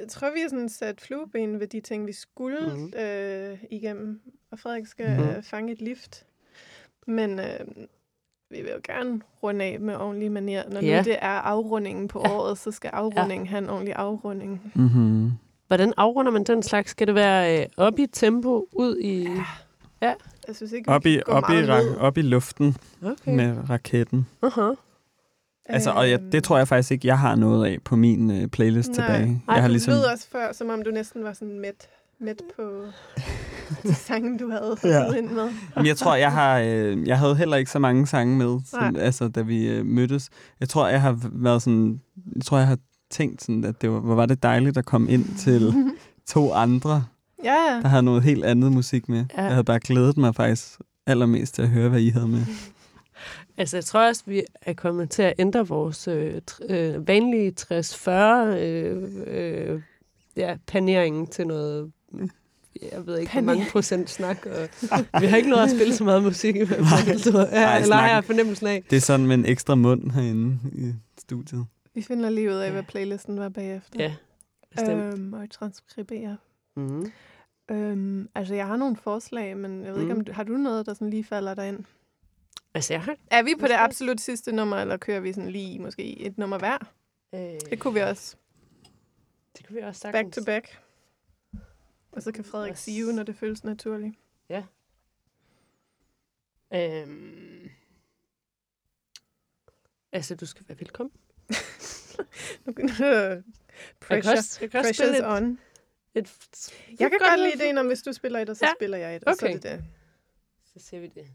jeg tror, vi har sådan sat flueben ved de ting, vi skulle
Mhm.
mm. øh, igennem. Og Frederik skal
Mhm.
mm. fange et lift. Men øh, vi vil jo gerne runde af med ordentlig manier. Når
Ja.
nu det er afrundingen på
Ja.
året, så skal afrundingen have en ordentlig afrunding.
Mm-hmm.
Hvordan afrunder man den slags? Skal det være øh, op i tempo, ud i... Ja.
Jeg synes ikke,
Op, i, op, i, ra- op i luften
Okay.
med raketten.
Uh-huh.
Altså, og jeg, det tror jeg faktisk ikke, jeg har noget af på min uh, playlist
Nej.
tilbage.
Ej,
Jeg har ligesom...
lød også før, som om du næsten var sådan mæt, mæt på... [LAUGHS] de sange, du havde
Ja.
ind med.
Men jeg tror, jeg har, øh, jeg havde heller ikke så mange sange med,
Nej.
altså, da vi øh, mødtes. Jeg tror, jeg har været sådan, jeg tror, jeg har tænkt sådan, at det var, hvor var det dejligt at komme ind til [LAUGHS] to andre,
Ja, ja.
der havde noget helt andet musik med.
Ja.
Jeg havde bare glædet mig faktisk allermest til at høre, hvad I havde med. [LAUGHS]
Altså, jeg tror også, vi er kommet til at ændre vores øh, øh, vanlige 60-40 øh, øh, ja, paneringen til noget, jeg ved ikke, hvor mange procent snak. Og vi har ikke noget at spille så meget musik i hvert fald. tror [LAUGHS] jeg.
Nej,
Ja, eller har jeg fornemmelsen af.
Det er sådan med en ekstra mund herinde i studiet.
Vi finder lige ud af, hvad playlisten var bagefter.
Ja, bestemt.
øhm, og transkribere.
Mm.
Øhm, altså, jeg har nogle forslag, men jeg ved mm. ikke,
Mhm.
om du, har du noget, der sådan lige falder dig ind?
Altså, jeg har...
Er vi på det absolut sidste nummer, eller kører vi sådan lige måske et nummer hver?
Øh,
Det kunne vi også.
Det kunne vi også
Back to back. Og så kan Frederik sige, når det føles naturligt.
Ja. Øhm. Altså, du skal være velkommen. [LAUGHS]
Pressure,
Jeg kan også- jeg kan også
pressure's
et-
on.
Et,
Jeg kan godt lide det, når hvis du spiller et, og så
Ja.
spiller jeg et, og så er
Okay.
det det.
Så ser vi det.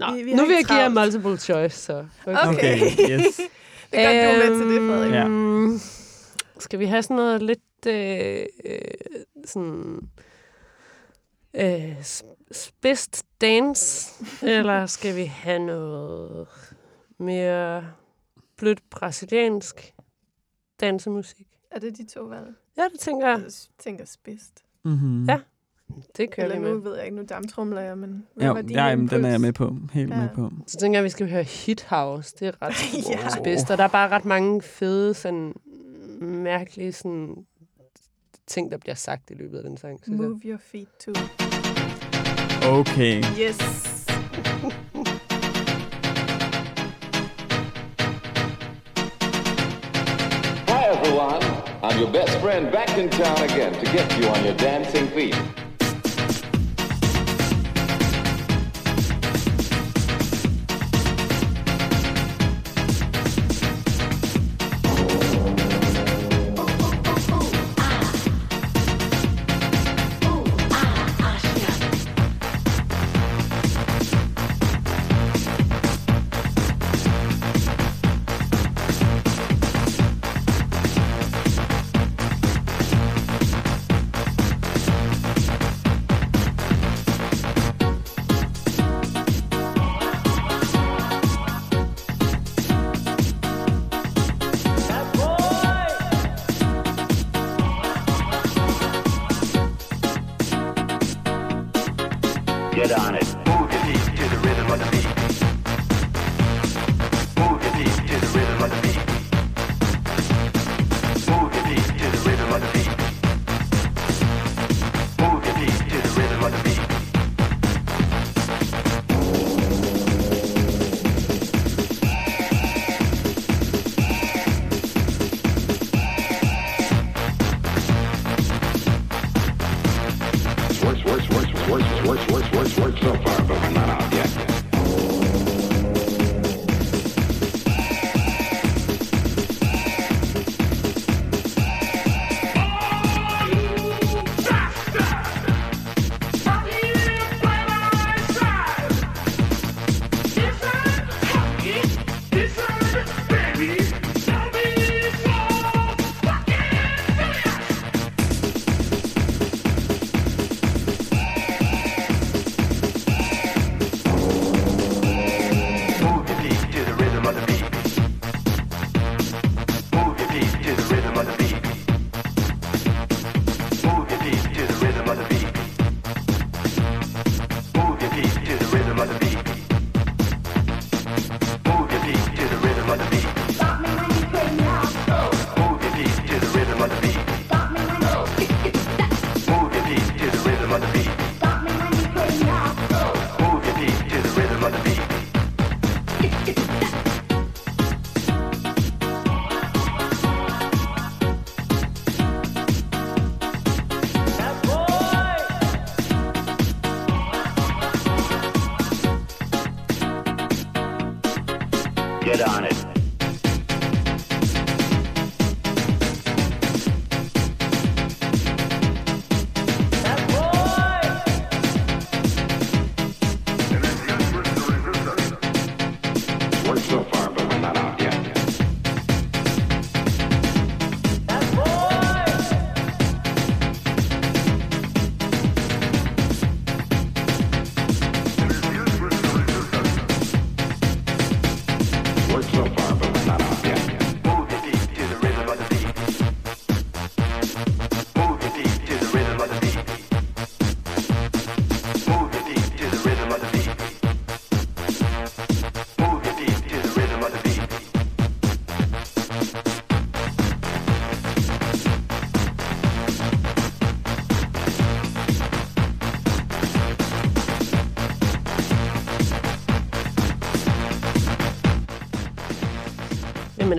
Nå,
Vi- vi
nu vil jeg give jer multiple choice, så.
Okay. yes. [LAUGHS] Det er godt, du er med til det, Frederik.
Ja.
Øhm, Skal vi have sådan noget lidt øh, øh, sådan øh, spidst dance, eller skal vi have noget mere blødt brasiliansk dansemusik?
Er det de to valg?
Ja, det tænker jeg.
Jeg tænker spidst.
Mm-hmm.
Ja, det kører
Eller
vi
nu
med.
ved jeg ikke, nu dammtrumler jeg, men hvad
Ja,
var din
ja jamen, den er jeg med på. Helt
Ja.
med på.
Så tænker jeg, at vi skal høre Hit House. Det er ret [LAUGHS]
Ja.
ja. spidst, og der er bare ret mange fede, sådan mærkelige sådan, ting, der bliver sagt i løbet af den sang. Synes jeg.
Move your feet to.
Okay.
Yes.
Hi everyone, I'm your best friend back in town again to get you on your dancing feet.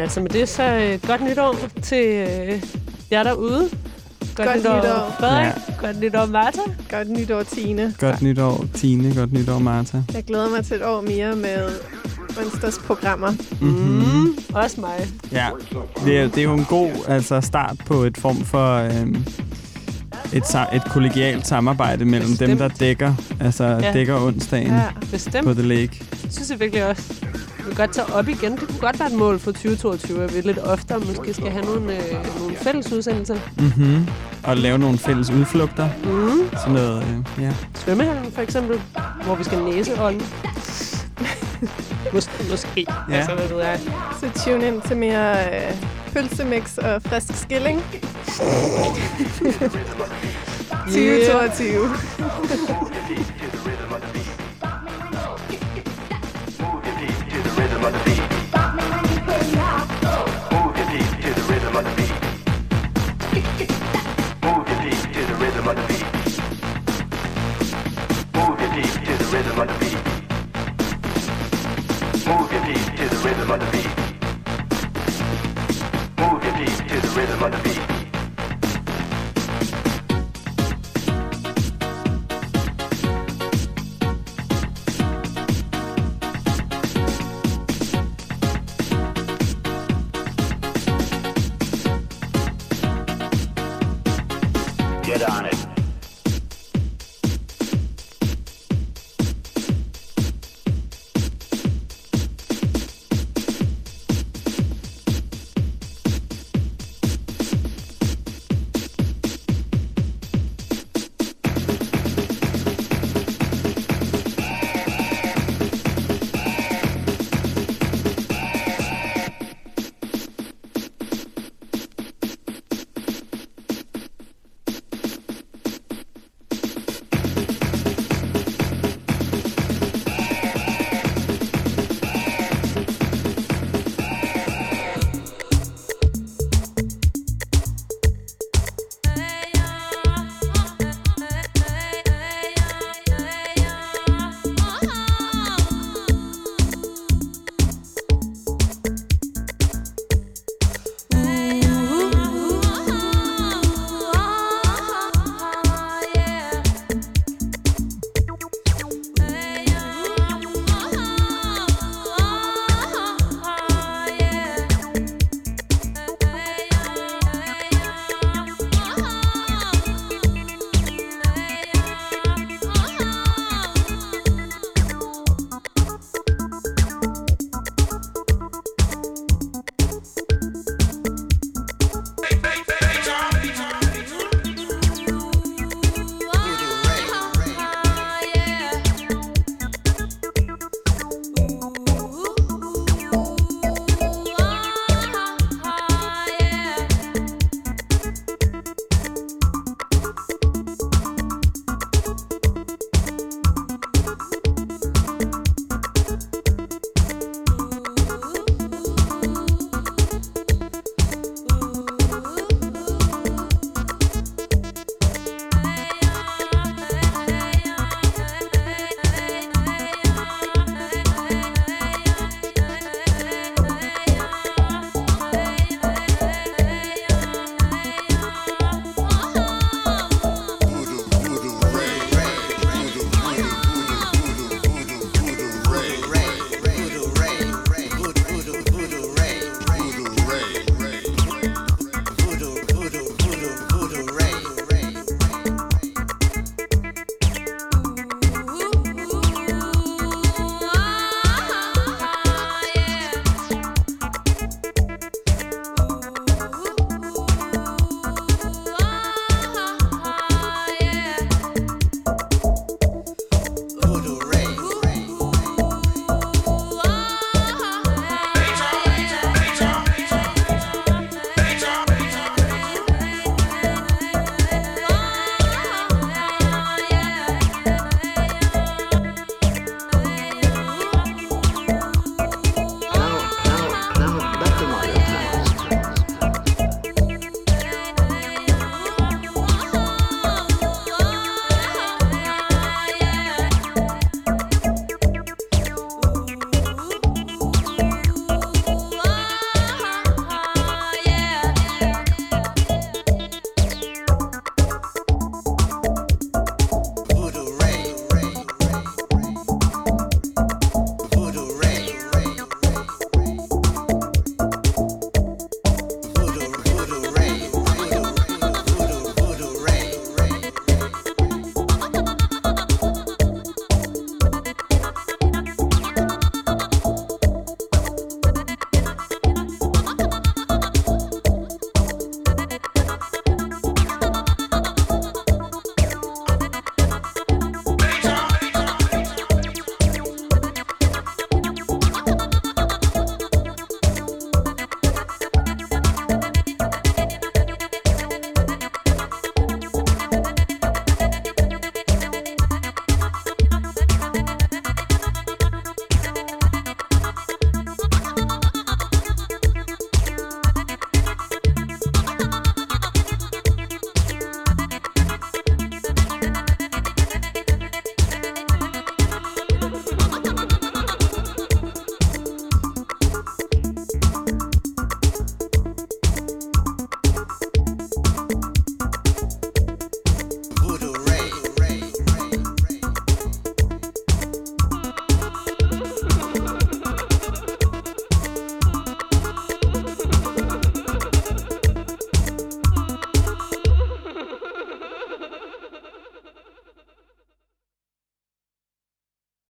Altså med det, så øh, godt nytår til øh, jer derude. Godt,
Godt nytår.
Frederik.
Ja.
Godt nytår, Martha.
Godt nytår, Tine.
Godt nytår, Tine. Godt nytår, Martha.
Jeg glæder mig til et år mere med onsdagsprogrammer.
Mm-hmm.
Også mig.
Ja, det er, det er jo en god altså, start på et form for øhm, et, sa- et kollegialt samarbejde mellem dem,
Bestemt.
der dækker, altså,
Ja.
dækker onsdagen
Ja, bestemt.
på The Lake.
Det synes jeg virkelig også. Kan godt tage op igen. Det kunne godt være et mål for 2022, at vi lidt oftere måske skal have nogle, øh, nogle fælles udsendelser.
Mm-hmm. Og lave nogle fælles udflugter.
Mm.
Sådan noget, øh, ja.
Svømmehallen for eksempel, hvor vi skal næseholde. måske, måske.
Ja.
Altså, hvad ved jeg.
Så tune ind til mere øh, pølsemix og frisk skilling. [LAUGHS] 2022.